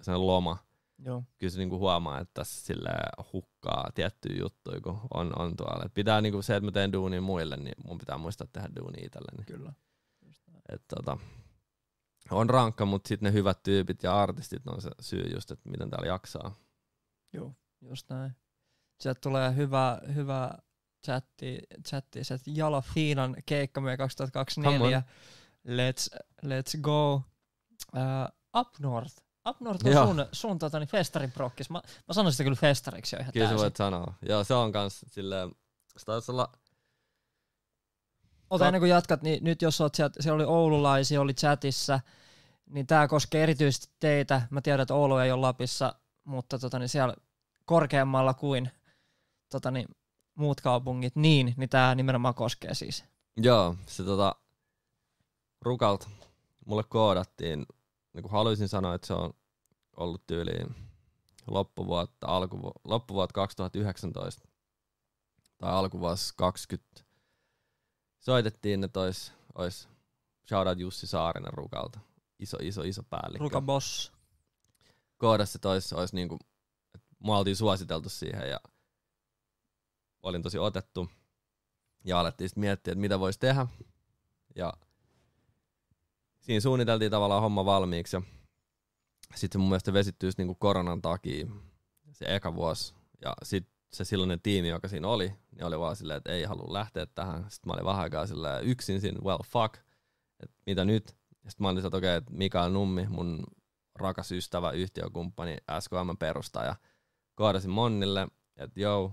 sen loma, Joo. kyllä se niinku huomaa, että tässä sille hukkaa tiettyjä juttuja, kun on, on tuolla. Et pitää niinku se, että mä teen duunia muille, niin mun pitää muistaa tehdä duunia itselleni. Kyllä. Et tota, on rankka, mutta sitten ne hyvät tyypit ja artistit on se syy just, että miten täällä jaksaa. Joo, just näin. Sieltä tulee hyvä, hyvä chatti, chatti se Jalo Fiinan keikka meidän 2024. Let's, let's go. Uh, up North. Up North on Joo. sun, sun tota, niin festarin prokkis. Mä, mä sanoisin sitä kyllä festariksi jo ihan Kyllä sä täysin. voit sanoa. Joo, se on kans silleen, se taisi olla, Ota Sä- ennen kuin jatkat, niin nyt jos oot sieltä, siellä oli oululaisia, oli chatissa, niin tämä koskee erityisesti teitä. Mä tiedän, että Oulu ei ole Lapissa, mutta tota, niin siellä korkeammalla kuin tota, niin, muut kaupungit, niin, niin tämä nimenomaan koskee siis. joo, se tota, Rukalt mulle koodattiin, niin haluaisin sanoa, että se on ollut tyyliin loppuvuotta, alkuvu, loppuvuotta 2019 tai alkuvuosi 20. Soitettiin, että ois, ois shoutout Jussi Saarinen Rukalta. Iso, iso, iso päällikkö. Ruka Boss. koodas, että ois, ois niinku, että mua oltiin suositeltu siihen ja olin tosi otettu. Ja alettiin sitten miettiä, että mitä voisi tehdä. Ja siinä suunniteltiin tavallaan homma valmiiksi. Ja sitten se mun mielestä vesittyy just niinku koronan takia se eka vuosi. Ja sitten se silloinen tiimi, joka siinä oli, niin oli vaan silleen, että ei halua lähteä tähän. Sitten mä olin vähän aikaa silleen yksin siinä, well fuck, että mitä nyt? Sitten mä olin että okei, että Mikael Nummi, mun rakas ystävä, yhtiökumppani, SKM perustaja, koodasin Monnille, että joo,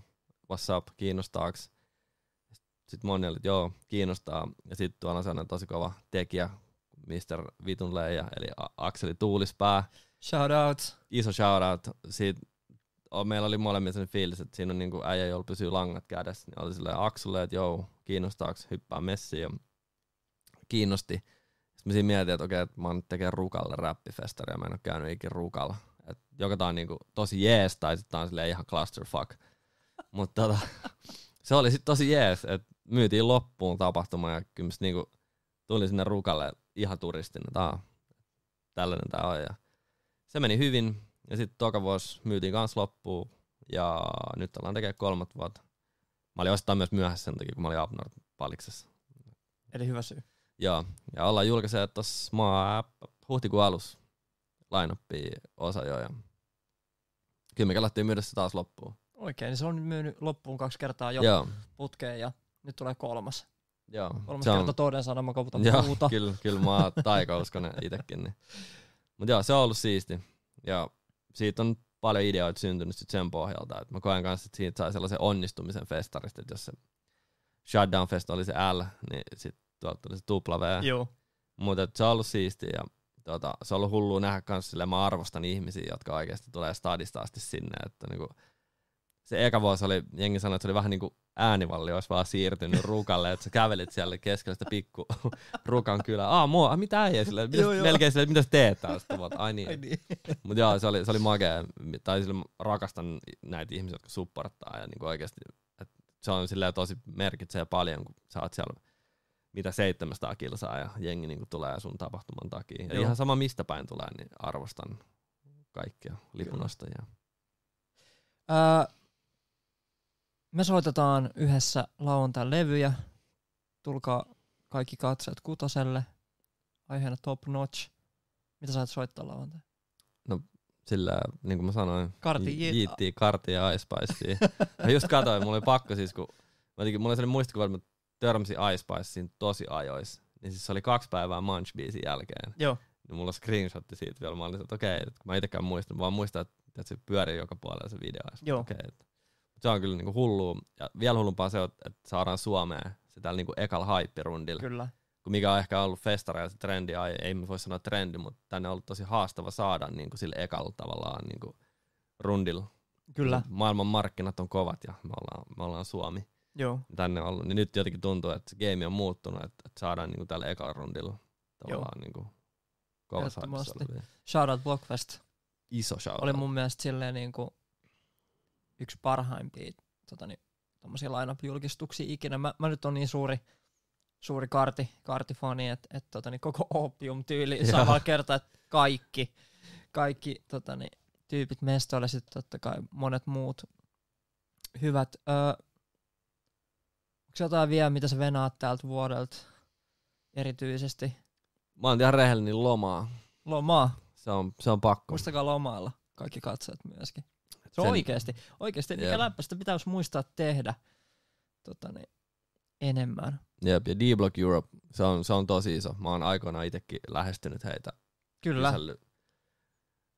what's up, kiinnostaaks? Sitten Monni oli, että joo, kiinnostaa. Ja sitten tuolla on sellainen tosi kova tekijä, Mr. Vitun Leija, eli Akseli Tuulispää. Shout out. Iso shoutout. Siitä, o- meillä oli molemmilla sellainen fiilis, että siinä on niinku äijä, jolla pysyy langat kädessä. Niin oli silleen Aksulle, että joo, kiinnostaaks hyppää messiin. Ja kiinnosti. Sitten mä siinä mietin, että okei, että mä oon tekemään Rukalle räppifestaria, mä en oo käynyt ikinä Rukalla. Et joko tää on niinku tosi jees, tai sitten tää on silleen ihan clusterfuck. Mutta tota, se oli sitten tosi jees, että myytiin loppuun tapahtuma ja kyllä niinku tulin sinne Rukalle ihan turistina. Tää tällainen tää on. Ja se meni hyvin. Ja sitten toka vuosi myytiin kans loppuun. Ja nyt ollaan tekemään kolmat vuotta. Mä olin osittain myös myöhässä sen takia, kun mä olin Upnord paliksessa. Eli hyvä syy. Joo, ja ollaan julkaisee tuossa maa huhtikuun alussa line osa jo. Ja kyllä me kelattiin myydä se taas loppuun. Oikein, niin se on nyt myynyt loppuun kaksi kertaa jo Joo, putkeen ja nyt tulee kolmas. Joo. Kolmas Se on- kerta toden sana, mä koputan Joo, puuta. kyllä, kyllä mä oon taikauskonen itekin. Niin. Mutta joo, se on ollut siisti. Ja siitä on paljon ideoita syntynyt sit sen pohjalta. Et mä koen kanssa, että siitä sai sellaisen onnistumisen festarista, että jos se Shutdown Fest oli se L, niin sit tuolta tuli se tupla V. Joo. Mutta se on ollut siistiä ja tota, se on ollut hullua nähdä kans sille, mä arvostan ihmisiä, jotka oikeasti tulee stadista asti sinne, että niinku, se eka vuosi oli, jengi sanoi, että se oli vähän niin kuin äänivalli olisi vaan siirtynyt rukalle, että sä kävelit siellä keskellä sitä pikku rukan kylää. Aa, mua, mitä ei sille, mitä, Joo, joo. melkein sille, mitä sä teet taas? Ai niin. Ai niin. Mutta joo, se oli, se oli makea. Tai sille rakastan näitä ihmisiä, jotka supporttaa ja niinku oikeasti, että se on silleen tosi merkitsee paljon, kun sä oot siellä mitä 700 kilsaa ja jengi niinku tulee sun tapahtuman takia. Ja Joo. ihan sama mistä päin tulee, niin arvostan kaikkia lipunostajia. Öö, me soitetaan yhdessä lauantain levyjä. Tulkaa kaikki katseet kutoselle. Aiheena top notch. Mitä sä et soittaa lauantai? Sillä, niin kuin mä sanoin, Karti, J- Jiittiä, Kartia ja Ice mä just katsoin, mulla oli pakko siis, kun mä jotenkin, mulla oli sellainen muistikuva, että mä törmäsin Ice tosi ajois. Niin siis se oli kaksi päivää Munch-biisin jälkeen. Joo. Niin mulla on screenshotti siitä vielä. Mä olin, että okei, kun mä itekään muistan, mä vaan muistan, että, se pyörii joka puolella se video. Joo. Okei, että, se on kyllä niinku hullua. Ja vielä hullumpaa se, että että saadaan Suomeen se täällä niinku ekal hype-rundilla. Kyllä. Mikä on ehkä ollut festareilla se trendi, ai, ei voi sanoa trendi, mutta tänne on ollut tosi haastava saada niinku sille ekalla tavallaan niinku rundilla. Kyllä. Maailman markkinat on kovat ja me ollaan, me ollaan Suomi Joo. tänne on ollut, niin nyt jotenkin tuntuu, että se game on muuttunut, että, että saadaan niinku tällä ekalla rundilla tavallaan niinku Ehdottomasti. hypessä olevia. Shoutout Blockfest. Iso shout Oli mun mielestä silleen niinku yksi parhaimpia tota niin, tommosia line-up-julkistuksia ikinä. Mä, mä nyt on niin suuri, suuri karti, kartifani, että et, tota niin, koko opium-tyyli samalla kertaa, että kaikki, kaikki tota niin, tyypit mestoille, sitten totta kai monet muut hyvät. Öö, onko jotain vielä, mitä sä venaat täältä vuodelta erityisesti? Mä oon ihan rehellinen lomaa. Lomaa. Se on, se on pakko. Muistakaa lomailla kaikki katsojat myöskin. Se on Sen-. Oikeesti, Jep. mikä läppästä pitäisi muistaa tehdä tota niin, enemmän. Jep, ja D-Block Europe, se on, se on tosi iso. Mä oon aikoinaan itsekin lähestynyt heitä. Kyllä. Kysely.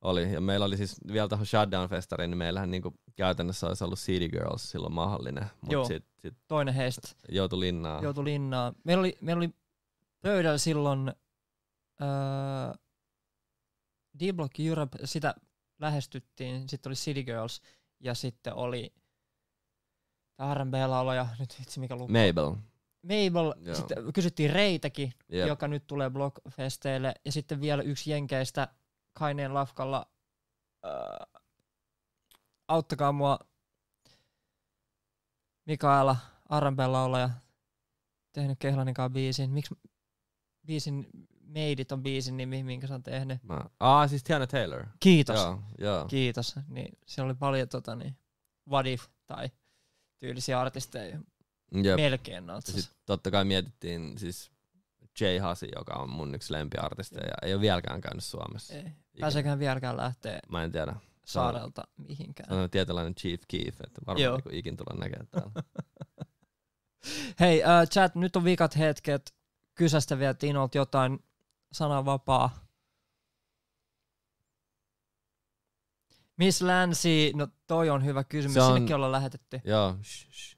Oli, ja meillä oli siis vielä tuohon Shutdown-festariin, niin meillähän niinku käytännössä olisi ollut City Girls silloin mahdollinen, Joo. mutta sitten sit Toinen heistä joutui linnaan. joutui linnaan. Meillä oli, meillä oli pöydällä silloin öö, D-Block Europe, sitä lähestyttiin, sitten oli City Girls ja sitten oli R&B-laulaja, nyt vitsi mikä luku. Mabel. Mabel, Joo. sitten kysyttiin Reitäkin, Jep. joka nyt tulee Blockfesteille. Ja sitten vielä yksi Jenkeistä Kaineen lafkalla. Äh, auttakaa mua Mikaela, R&B-laulaja, tehnyt Kehlanikaan biisin. Miksi biisin Meidit on biisin nimi, minkä sä on tehnyt? Mä, aa, siis Tiana Taylor. Kiitos. Joo, joo. Kiitos. Niin, siellä oli paljon tota, niin, What If tai tyylisiä artisteja. Jep. Melkein natsas. sit totta kai mietittiin siis Jay Hasi, joka on mun yksi lempiartisteja, ja ei ole vieläkään käynyt Suomessa. Ei. Ikinä. Pääseekään vieläkään lähteä Mä en tiedä. saarelta mihinkään. Se on tietynlainen Chief Keef, että varmaan Joo. niinku ikin tulla näkemään täällä. Hei, äh, chat, nyt on vikat hetket. Kysästä vielä Tinolta jotain. Sana vapaa. Miss Länsi, no toi on hyvä kysymys. Se on- Sinnekin ollaan lähetetty. Joo, shh, shh.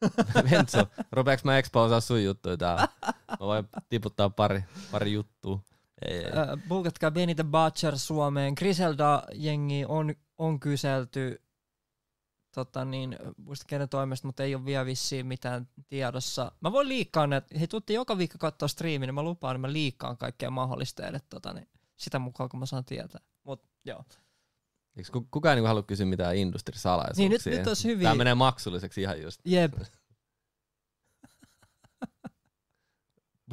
Ventso, rupeaks mä exposaa sun juttuja täällä? Mä voin tiputtaa pari, pari juttua. Ei, ei. Äh, bulkatkaa Benny the Butcher Suomeen. Griselda-jengi on, on kyselty tota niin, muista kenen toimesta, mutta ei ole vielä vissiin mitään tiedossa. Mä voin liikkaa ne, hei tuutte joka viikko katsoa striimin, niin mä lupaan, että mä liikkaan kaikkea mahdollista teille tota, niin, sitä mukaan, kun mä saan tietää. Mut joo. Eiks ku- kukaan ei niinku halua kysyä mitään industrisalaisuuksia? Niin, nyt- nyt olisi hyviä- Tää menee maksulliseksi ihan just. Jep.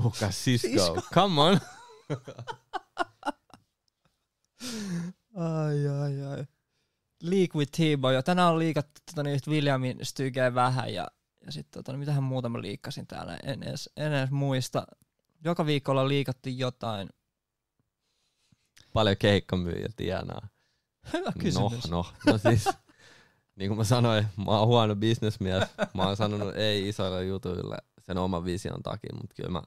Buka Cisco. Cisco. Come on. Ai, ai, ai. Leak with T-Boy. Tänään on liikattu tota, niin, Williamin stygeä vähän ja, ja sitten tota, niin mitähän muuta mä liikkasin täällä. En edes, en edes muista. Joka viikolla liikattu jotain. Paljon keikkamyyjä tienaa. Hyvä kysymys. No, no, no siis, niin kuin mä sanoin, mä oon huono bisnesmies. Mä oon sanonut ei isoille jutuille sen oman vision takia, mutta kyllä mä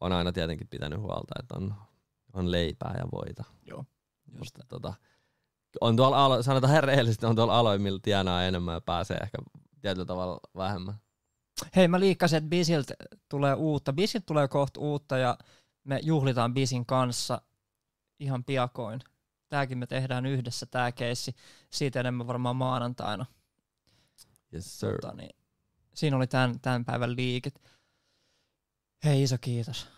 oon aina tietenkin pitänyt huolta, että on, on leipää ja voita. Joo, just Mutta tota, on tuolla alo, sanotaan ihan rehellisesti, on tuolla aloilla, millä tienaa enemmän ja pääsee ehkä tietyllä tavalla vähemmän. Hei, mä liikkasin, että Bisiltä tulee uutta. Bisiltä tulee kohta uutta ja me juhlitaan Bisin kanssa ihan piakoin. Tääkin me tehdään yhdessä, tää keissi. Siitä enemmän varmaan maanantaina. Yes sir. Tota, niin, siinä oli tämän, tämän päivän liiket. Hei iso kiitos.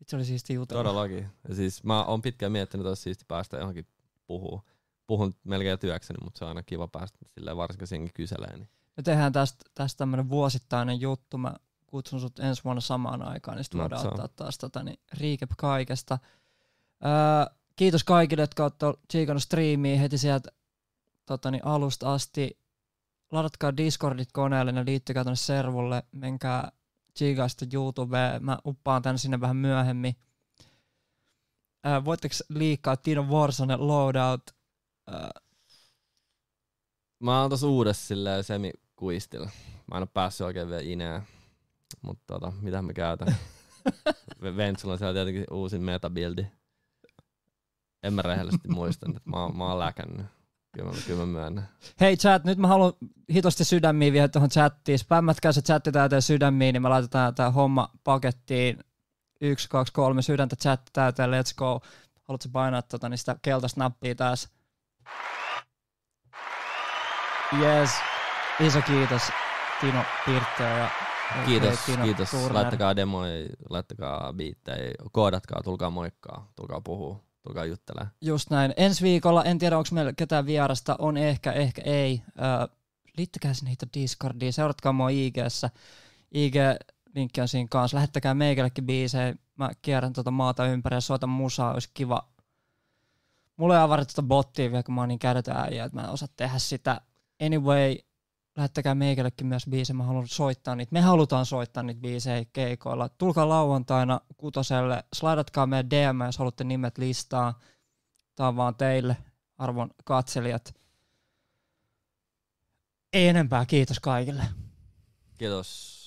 Itse oli siisti jutella. Todellakin. Ja siis mä oon pitkään miettinyt, että olisi siisti päästä johonkin puhuu. Puhun melkein työkseni, mutta se on aina kiva päästä silleen varsinkin senkin kyselee. Niin. Me tehdään tästä, tästä tämmönen vuosittainen juttu. Mä kutsun sut ensi vuonna samaan aikaan, niin sit No, voidaan ottaa taas tota, niin, recap kaikesta. Öö, kiitos kaikille, jotka olette tsiikannut striimiä heti sieltä tota, niin, alusta asti. Ladatkaa Discordit koneelle, ne liittykää tonne servulle, menkää tsiikaa sitten YouTubeen, mä uppaan tän sinne vähän myöhemmin. Öö, voitteko liikkaa Tino Warzone loadout? Öö, Mä oon tossa uudessa silleen semi-kuistilla. Mä en oo päässyt oikein vielä ineen. Mutta tota, mitä mä käytän? Ventsulla on siellä tietenkin uusin metabildi. En mä rehellisesti muista, että mä, mä oon läkännyt. Kyllä mä, kyllä mä myönnän. Hei chat, nyt mä haluan hitosti sydämiä vielä tuohon chattiin. Spämmätkää se chatti täyteen sydämiin, niin me laitetaan tää homma pakettiin. Yksi, kaksi, kolme sydäntä chatti täyteen, let's go. Haluatko painaa tota, niin sitä keltaista nappia taas? Yes. Iso kiitos Tino Pirttö ja Kiitos, Tino kiitos. Turner. Laittakaa demoja, laittakaa biittejä, koodatkaa, tulkaa moikkaa, tulkaa puhuu, tulkaa juttelee. Just näin. Ensi viikolla, en tiedä onko meillä ketään vierasta, on ehkä, ehkä ei. Öö, liittykää sinne hito Discordiin, seuratkaa mua IGssä. IG-linkki on siinä kanssa. Lähettäkää meikällekin biisejä. Mä kierrän tuota maata ympäri ja soitan musaa, olisi kiva. Mulla ei avarit tuota bottia vielä, kun mä oon niin kädetön äijä, että mä en osaa tehdä sitä. Anyway, lähettäkää meikällekin myös biisejä, mä haluan soittaa niitä. Me halutaan soittaa niitä biisejä keikoilla. Tulkaa lauantaina kutoselle, slaidatkaa meidän DM, jos haluatte nimet listaa. Tää on vaan teille, arvon katselijat. Ei enempää, kiitos kaikille. Kiitos.